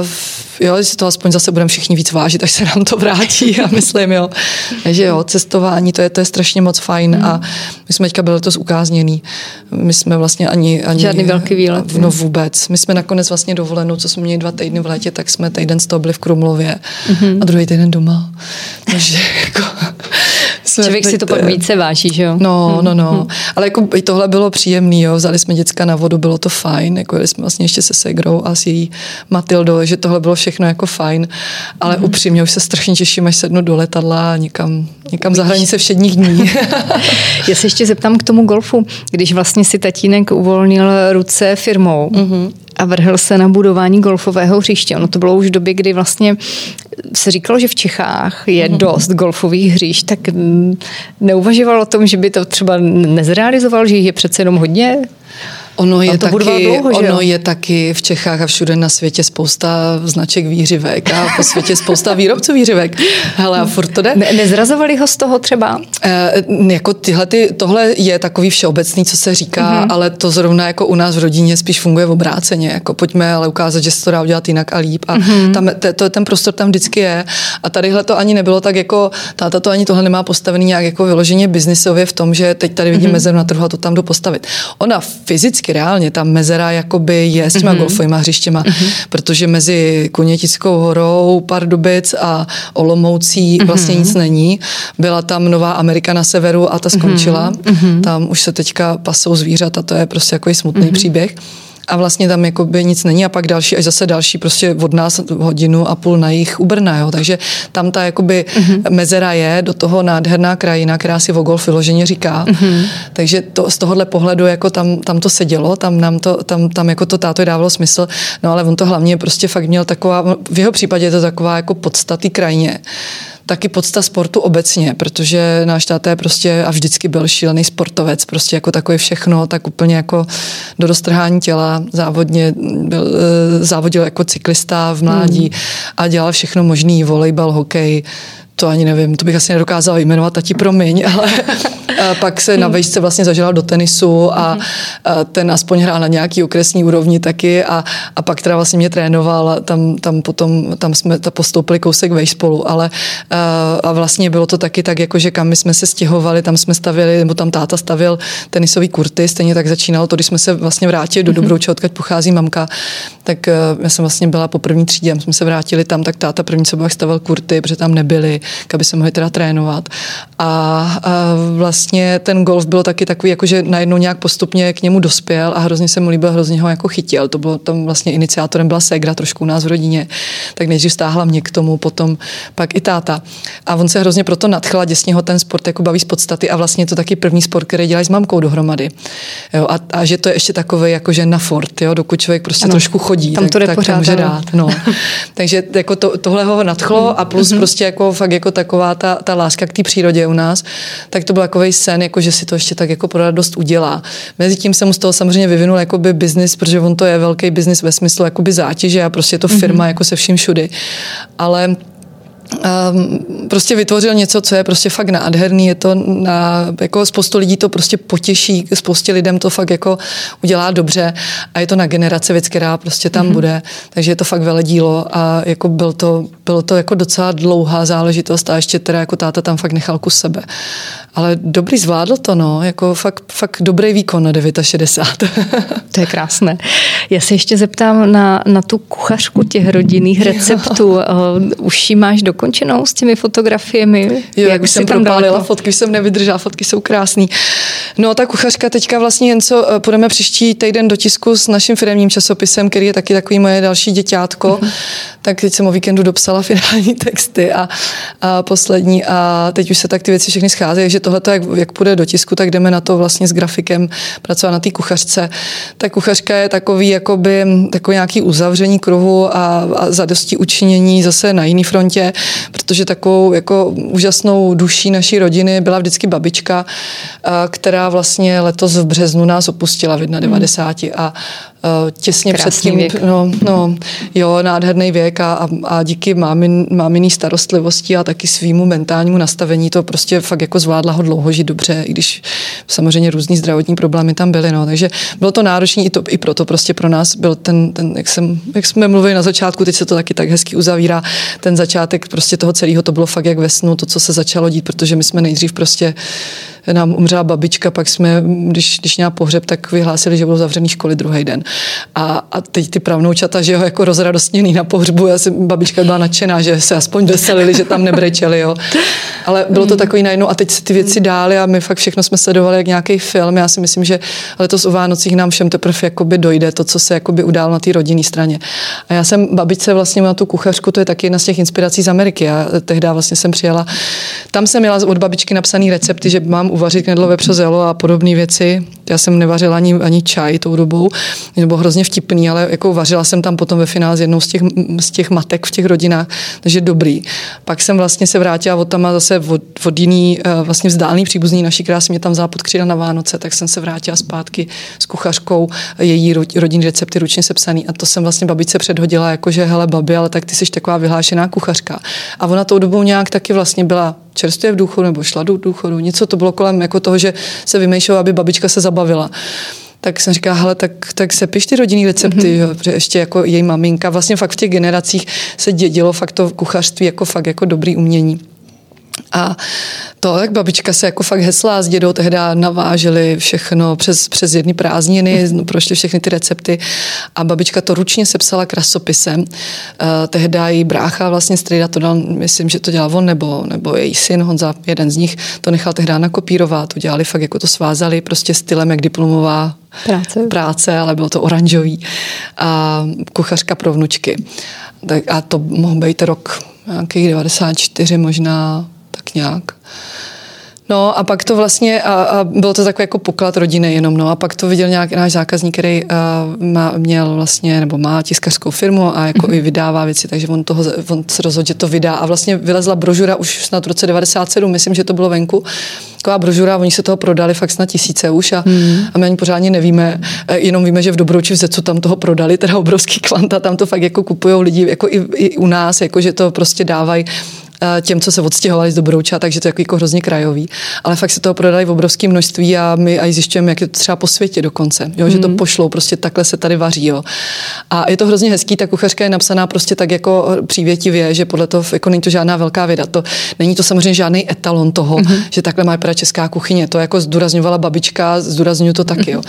uh, jo, si to aspoň zase budeme všichni víc vážit, až se nám to vrátí, já myslím, jo. Takže jo, cestování, to je, to je strašně moc fajn mm. a my jsme teďka byli letos ukázněný. My jsme vlastně ani... ani Žádný velký výlet. No vůbec. My jsme nakonec vlastně dovolenou, co jsme měli dva týdny v létě, tak jsme týden z toho byli v Krumlově mm-hmm. a druhý týden doma. Takže jako Člověk si to pak více váží, že jo? No, hmm. no, no. Hmm. Ale jako i tohle bylo příjemný, jo. Vzali jsme děcka na vodu, bylo to fajn. Jako jsme vlastně ještě se Segrou a s její Matildou, že tohle bylo všechno jako fajn. Ale hmm. upřímně už se strašně těším, až sednu do letadla a někam, někam za hranice všedních dní. Já se ještě zeptám k tomu golfu. Když vlastně si tatínek uvolnil ruce firmou, mm-hmm a vrhl se na budování golfového hřiště. Ono to bylo už v době, kdy vlastně se říkalo, že v Čechách je mhm. dost golfových hřišť, tak neuvažoval o tom, že by to třeba nezrealizoval, že jich je přece jenom hodně? Ono je, to taky, dlouho, ono je taky v Čechách a všude na světě spousta značek výřivek a po světě spousta výrobců výřivek. Hele, a furt to jde. Ne, nezrazovali ho z toho třeba? E, jako tyhle, ty, tohle je takový všeobecný, co se říká, mm-hmm. ale to zrovna jako u nás v rodině spíš funguje v obráceně. Jako pojďme ale ukázat, že se to dá udělat jinak a líp. A mm-hmm. tam, te, to, ten prostor tam vždycky je. A tadyhle to ani nebylo tak jako, táta to ani tohle nemá postavený nějak jako vyloženě biznisově v tom, že teď tady vidím mm-hmm. mezeru na trhu a to tam jdu postavit. Ona fyzicky vždycky reálně, ta mezera jakoby je s těma mm-hmm. golfovými hřištěma, mm-hmm. protože mezi Kunětickou horou, Pardubic a Olomoucí mm-hmm. vlastně nic není. Byla tam Nová Amerika na severu a ta skončila. Mm-hmm. Tam už se teďka pasou zvířata, to je prostě jako smutný mm-hmm. příběh a vlastně tam jakoby nic není a pak další, až zase další prostě od nás hodinu a půl na jich u Brna, jo. takže tam ta jakoby mm-hmm. mezera je, do toho nádherná krajina, která si o golf vyloženě říká, mm-hmm. takže to, z tohohle pohledu jako tam, tam to sedělo, tam nám to, tam, tam jako to táto dávalo smysl, no ale on to hlavně prostě fakt měl taková, v jeho případě je to taková jako podstatý krajině, taky podsta sportu obecně, protože náš táta je prostě a vždycky byl šílený sportovec, prostě jako takový všechno, tak úplně jako do roztrhání těla, závodně byl, eh, závodil jako cyklista v mládí hmm. a dělal všechno možný, volejbal, hokej, to ani nevím, to bych asi nedokázala jmenovat, tati promiň, ale pak se na vejšce vlastně zažila do tenisu a, a ten aspoň hrál na nějaký okresní úrovni taky a, a pak teda vlastně mě trénoval, tam, tam potom, tam jsme ta postoupili kousek vejš spolu, ale a, vlastně bylo to taky tak, jako že kam my jsme se stěhovali, tam jsme stavili, nebo tam táta stavil tenisový kurty, stejně tak začínalo to, když jsme se vlastně vrátili do Dobrouče, odkud pochází mamka, tak já jsem vlastně byla po první třídě, jsme se vrátili tam, tak táta první co stavil kurty, protože tam nebyli, aby se mohli teda trénovat. A, a vlastně ten golf byl taky takový, jako že najednou nějak postupně k němu dospěl a hrozně se mu líbil, hrozně ho jako chytil. To bylo tam vlastně iniciátorem byla Segra trošku u nás v rodině. Tak nejdřív stáhla mě k tomu, potom pak i táta. A on se hrozně proto nadchl a děsně ho ten sport jako baví z podstaty a vlastně je to taky první sport, který dělají s mamkou dohromady. Jo, a, a, že to je ještě takový jako že na fort, jo, dokud člověk prostě ano, trošku chodí, tam to tak, tak to může dát. No. Takže jako to, tohle ho nadchlo a plus mm-hmm. prostě jako fakt jako taková ta, ta láska k té přírodě u nás, tak to byl takový sen, jako že si to ještě tak jako pro radost udělá. Mezitím se mu z toho samozřejmě vyvinul jakoby biznis, protože on to je velký biznis ve smyslu jakoby zátěže a prostě je to firma mm-hmm. jako se vším všudy. Ale prostě vytvořil něco, co je prostě fakt nádherný, je to na, jako spoustu lidí to prostě potěší, spoustě lidem to fakt jako udělá dobře a je to na generace věc, která prostě tam mm-hmm. bude, takže je to fakt veledílo a jako byl to, bylo to jako docela dlouhá záležitost a ještě teda jako táta tam fakt nechal kus sebe. Ale dobrý zvládl to, no, jako fakt, fakt dobrý výkon na 69. to je krásné. Já se ještě zeptám na, na tu kuchařku těch rodinných receptů. Jo. Už ji máš dokončenou s těmi fotografiemi? Jo, jak už jsem propálila fotky, jsem nevydržela, fotky jsou krásné. No ta kuchařka teďka vlastně jen co eh, půjdeme příští týden do tisku s naším firmním časopisem, který je taky takový moje další děťátko, mm-hmm. tak teď jsem o víkendu dopsala finální texty a, a poslední a teď už se tak ty věci všechny scházejí, že tohle, jak, jak půjde do tisku, tak jdeme na to vlastně s grafikem pracovat na té kuchařce. Ta kuchařka je takový, jakoby, takový nějaký uzavření kruhu a, a zadosti učinění zase na jiný frontě, protože takovou jako úžasnou duší naší rodiny byla vždycky babička, která vlastně letos v březnu nás opustila v 91 a Eh, těsně Krásný předtím, věk. No, no, jo, nádherný věk a, a, a díky mámin, máminý starostlivosti a taky svýmu mentálnímu nastavení to prostě fakt jako zvládla ho dlouho žít dobře, i když samozřejmě různý zdravotní problémy tam byly, no, takže bylo to náročné i, to, i proto prostě pro nás byl ten, ten jak, jsem, jak jsme mluvili na začátku, teď se to taky tak hezky uzavírá, ten začátek prostě toho celého, to bylo fakt jak ve snu, to, co se začalo dít, protože my jsme nejdřív prostě nám umřela babička, pak jsme, když, když měla pohřeb, tak vyhlásili, že budou zavřený školy druhý den. A, a teď ty pravnoučata, že jo, jako rozradostněný na pohřbu, já jsem, babička byla nadšená, že se aspoň veselili, že tam nebrečeli, jo. Ale bylo to hmm. takový najednou a teď se ty věci dály a my fakt všechno jsme sledovali jak nějaký film. Já si myslím, že letos o Vánocích nám všem teprve jakoby dojde to, co se jakoby událo na té rodinné straně. A já jsem babičce vlastně na tu kuchařku, to je taky jedna z těch inspirací z Ameriky. Já tehdy vlastně jsem přijela. Tam jsem měla od babičky napsaný recepty, že mám uvařit knedlo vepřo zelo a podobné věci. Já jsem nevařila ani, ani čaj tou dobou, bylo hrozně vtipný, ale jako vařila jsem tam potom ve finále z jednou z těch, z těch matek v těch rodinách, takže dobrý. Pak jsem vlastně se vrátila od tam a zase od, od jiný eh, vlastně vzdálný příbuzný naší, která mě tam zápod křída na Vánoce, tak jsem se vrátila zpátky s kuchařkou její rodinný recepty ručně sepsaný a to jsem vlastně babice předhodila, jako že hele babi, ale tak ty jsi taková vyhlášená kuchařka. A ona tou dobou nějak taky vlastně byla čerstvě v důchodu nebo šla do důchodu. Něco to bylo kolem jako toho, že se vymýšlela, aby babička se zabavila tak jsem říkala, hele, tak, tak se piš ty rodinný recepty, mm-hmm. jo, protože ještě jako její maminka, vlastně fakt v těch generacích se dědilo fakt to kuchařství jako fakt jako dobrý umění. A to, jak babička se jako fakt hesla s dědou tehdy naváželi všechno přes, přes jedny prázdniny, no, prošli všechny ty recepty. A babička to ručně sepsala krasopisem. Uh, tehdy její brácha vlastně strejda to dal, myslím, že to dělal on nebo, nebo její syn Honza, jeden z nich, to nechal tehdy nakopírovat, udělali fakt, jako to svázali prostě stylem, jak diplomová práce, práce ale bylo to oranžový. A kuchařka pro vnučky. Tak, a to mohl být rok nějakých 94 možná, tak nějak. No a pak to vlastně, a, a byl to takový jako poklad rodiny jenom, no. A pak to viděl nějak náš zákazník, který uh, má, měl vlastně, nebo má tiskařskou firmu a jako mm-hmm. i vydává věci, takže on, toho, on se rozhodl, že to vydá. A vlastně vylezla brožura už snad v roce 97, myslím, že to bylo venku, taková brožura, oni se toho prodali fakt snad tisíce už a, mm. a my ani pořádně nevíme, e, jenom víme, že v Dobrouči v Zecu tam toho prodali, teda obrovský kvanta, tam to fakt jako kupují lidi, jako i, i u nás, jako že to prostě dávají. Eh, těm, co se odstěhovali z Dobrouča, takže to je jako, hrozně krajový. Ale fakt se toho prodali v obrovském množství a my aj zjišťujeme, jak je to třeba po světě dokonce, jo, mm. že to mhm. pošlo, prostě takhle se tady vaří. Jo. A je to hrozně hezký, ta kuchařka je napsaná prostě tak jako přívětivě, že podle toho jako není to žádná velká věda. To, není to samozřejmě žádný etalon toho, mm. že takhle má vypadat česká kuchyně. To jako zdůrazňovala babička, zdůrazňuju to taky. Jo.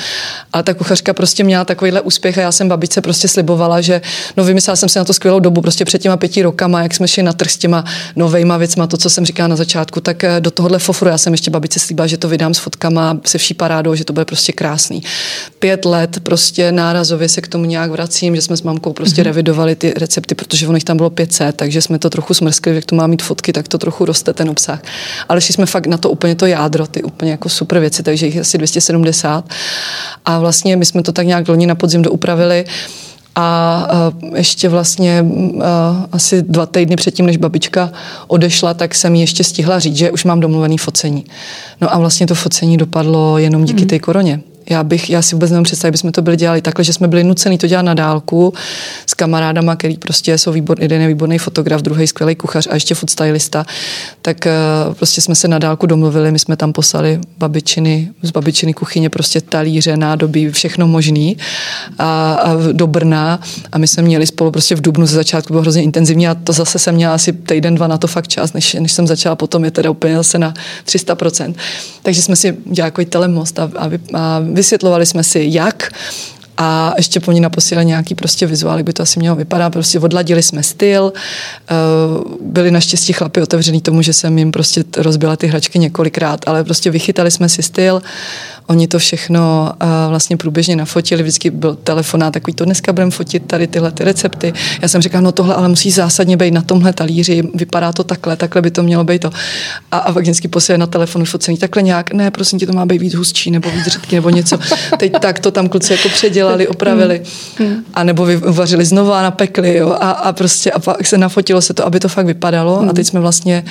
Ale ta kuchařka prostě měla takovýhle úspěch a já jsem babičce prostě slibovala, že no vymyslela jsem si na to skvělou dobu, prostě před těma pěti rokama, jak jsme šli na trh s těma novejma věcma, to, co jsem říkala na začátku, tak eh, do tohohle fofru já jsem ještě babice slíbila, že to vydám s fotkama, se vší parádou, že to bude prostě krásný. Pět let prostě nárazově se k tomu nějak vracím, že jsme s mamkou prostě mm-hmm. revidovali ty recepty, protože ono jich tam bylo 500, takže jsme to trochu smrskli, jak to má mít fotky, tak to trochu roste ten obsah. Ale šli jsme fakt na to úplně to jádro, ty úplně jako super věci, takže jich asi 270. A vlastně my jsme to tak nějak loni na podzim doupravili. A ještě vlastně asi dva týdny předtím, než babička odešla, tak jsem jí ještě stihla říct, že už mám domluvený focení. No a vlastně to focení dopadlo jenom díky mm. té koroně já bych, já si vůbec nemůžu představit, bychom to byli dělali takhle, že jsme byli nuceni to dělat na dálku s kamarádama, který prostě jsou výbor, jeden je výborný fotograf, druhý skvělý kuchař a ještě food stylista, tak uh, prostě jsme se na dálku domluvili, my jsme tam poslali babičiny, z babičiny kuchyně prostě talíře, nádobí, všechno možný a, a do Brna a my jsme měli spolu prostě v Dubnu ze začátku bylo hrozně intenzivní a to zase jsem měla asi týden, dva na to fakt čas, než, než jsem začala potom je teda úplně zase na 300%. Takže jsme si dělali jako telemost a, a, a vysvětlovali jsme si, jak a ještě po ní naposílali nějaký prostě vizuál, jak by to asi mělo vypadat. Prostě odladili jsme styl, eh, byli naštěstí chlapi otevřený tomu, že jsem jim prostě rozbila ty hračky několikrát, ale prostě vychytali jsme si styl, Oni to všechno uh, vlastně průběžně nafotili, vždycky byl telefonát takový, to dneska budeme fotit tady tyhle ty recepty. Já jsem říkala, no tohle ale musí zásadně být na tomhle talíři, vypadá to takhle, takhle by to mělo být to. A, a vždycky posílali na telefonu focení takhle nějak, ne, prosím tě, to má být víc hustší nebo víc řidký nebo něco. Teď tak to tam kluci jako předělali, opravili. Hmm. Hmm. A nebo vyvařili znovu a napekli, jo. A, a prostě a pak se nafotilo se to, aby to fakt vypadalo. A hmm. teď jsme vlastně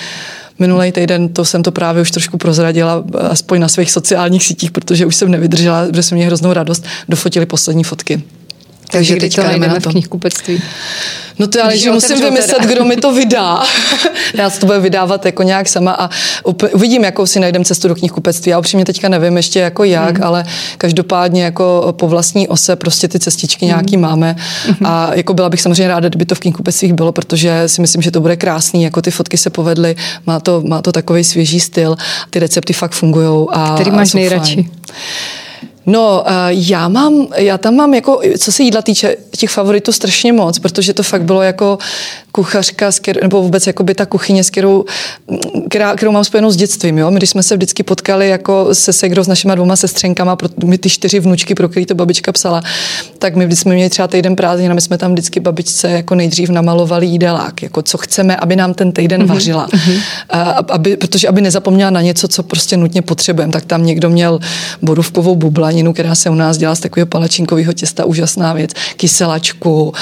Minulý týden to jsem to právě už trošku prozradila, aspoň na svých sociálních sítích, protože už jsem nevydržela, protože jsem měla hroznou radost, dofotili poslední fotky. Takže, Takže teďka jdeme na to. v knihkupectví. No to ale, že musím vymyslet, teda. kdo mi to vydá. Já se to budu vydávat jako nějak sama a uvidím, jakou si najdem cestu do knihkupectví. Já upřímně teďka nevím ještě jako jak, mm. ale každopádně jako po vlastní ose prostě ty cestičky mm. nějaký máme mm. a jako byla bych samozřejmě ráda, kdyby to v knihkupectvích bylo, protože si myslím, že to bude krásný, jako ty fotky se povedly, má to, má to takový svěží styl, ty recepty fakt fungují. Který máš nejradši? Fajn. No, uh, já mám, já tam mám jako, co se jídla týče, těch favoritů strašně moc, protože to fakt bylo jako kuchařka, kterou, nebo vůbec jako by ta kuchyně, s kterou, která, kterou mám spojenou s dětstvím. Jo? My, když jsme se vždycky potkali jako se segrou s našimi dvoma sestřenkama, pro, my ty čtyři vnučky, pro který to babička psala, tak my jsme měli třeba týden prázdnin a my jsme tam vždycky babičce jako nejdřív namalovali jídelák, jako co chceme, aby nám ten týden mm-hmm. vařila. Mm-hmm. A, aby, protože aby nezapomněla na něco, co prostě nutně potřebujeme. Tak tam někdo měl borůvkovou bublaninu, která se u nás dělá z takového palačinkového těsta, úžasná věc, kyselačku,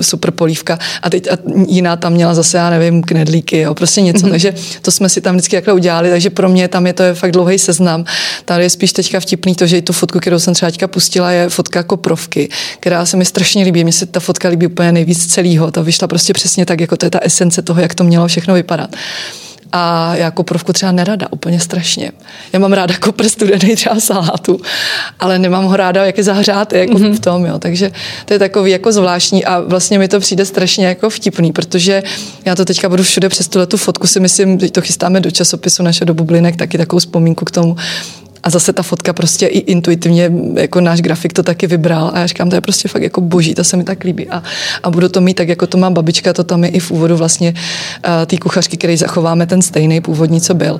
super polívka. A teď a jiná tam měla zase, já nevím, knedlíky, jo, prostě něco. Mm-hmm. Takže to jsme si tam vždycky takhle udělali, takže pro mě tam je to je fakt dlouhý seznam. Tady je spíš teďka vtipný to, že i tu fotku, kterou jsem třeba teďka pustila, je fotka koprovky, která se mi strašně líbí. Mně se ta fotka líbí úplně nejvíc celého. Ta vyšla prostě přesně tak, jako to je ta esence toho, jak to mělo všechno vypadat. A já koprovku třeba nerada, úplně strašně. Já mám ráda kopr studený třeba salátu, ale nemám ho ráda, jak je zahřát, jako mm-hmm. v tom, jo. Takže to je takový jako zvláštní a vlastně mi to přijde strašně jako vtipný, protože já to teďka budu všude přes tuhle tu fotku si myslím, že to chystáme do časopisu naše do bublinek, taky takovou vzpomínku k tomu, a zase ta fotka prostě i intuitivně, jako náš grafik to taky vybral a já říkám, to je prostě fakt jako boží, to se mi tak líbí. A, a budu to mít tak, jako to má babička, to tam je i v úvodu vlastně uh, té kuchařky, který zachováme ten stejný původní, co byl.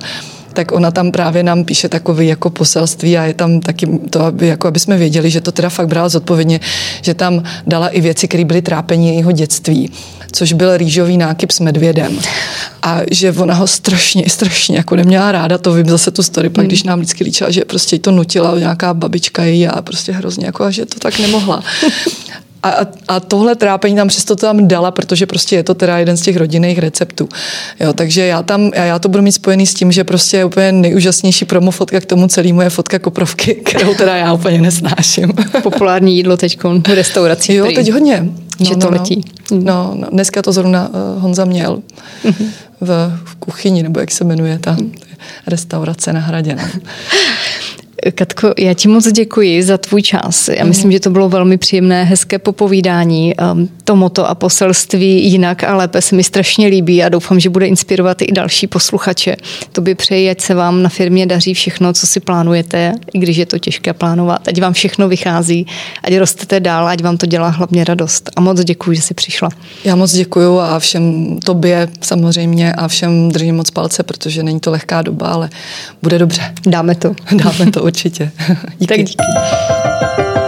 Tak ona tam právě nám píše takový jako poselství a je tam taky to, aby, jako aby jsme věděli, že to teda fakt brala zodpovědně, že tam dala i věci, které byly trápení jejího dětství, což byl rýžový nákyp s medvědem. A že ona ho strašně, strašně jako neměla ráda, to vím zase tu story, pak hmm. když nám vždycky líčila, že prostě to nutila nějaká babička její a prostě hrozně jako, a že to tak nemohla. A, a tohle trápení tam přesto to tam dala, protože prostě je to teda jeden z těch rodinných receptů. Jo, takže já tam, já, já to budu mít spojený s tím, že prostě je úplně nejúžasnější promo fotka k tomu celému je fotka koprovky, kterou teda já úplně nesnáším. Populární jídlo teď v restauraci. Jo, teď hodně. No, že to no, letí. No, no, no, dneska to zrovna uh, Honza měl mm-hmm. v, v kuchyni, nebo jak se jmenuje ta restaurace na hradě. Katko, já ti moc děkuji za tvůj čas. Já myslím, mm. že to bylo velmi příjemné, hezké popovídání. Um, to moto a poselství jinak a lépe se mi strašně líbí a doufám, že bude inspirovat i další posluchače. To by přeji, ať se vám na firmě daří všechno, co si plánujete, i když je to těžké plánovat. Ať vám všechno vychází, ať rostete dál, ať vám to dělá hlavně radost. A moc děkuji, že jsi přišla. Já moc děkuji a všem tobě samozřejmě a všem držím moc palce, protože není to lehká doba, ale bude dobře. Dáme to. Dáme to určitě. díky. Tak díky.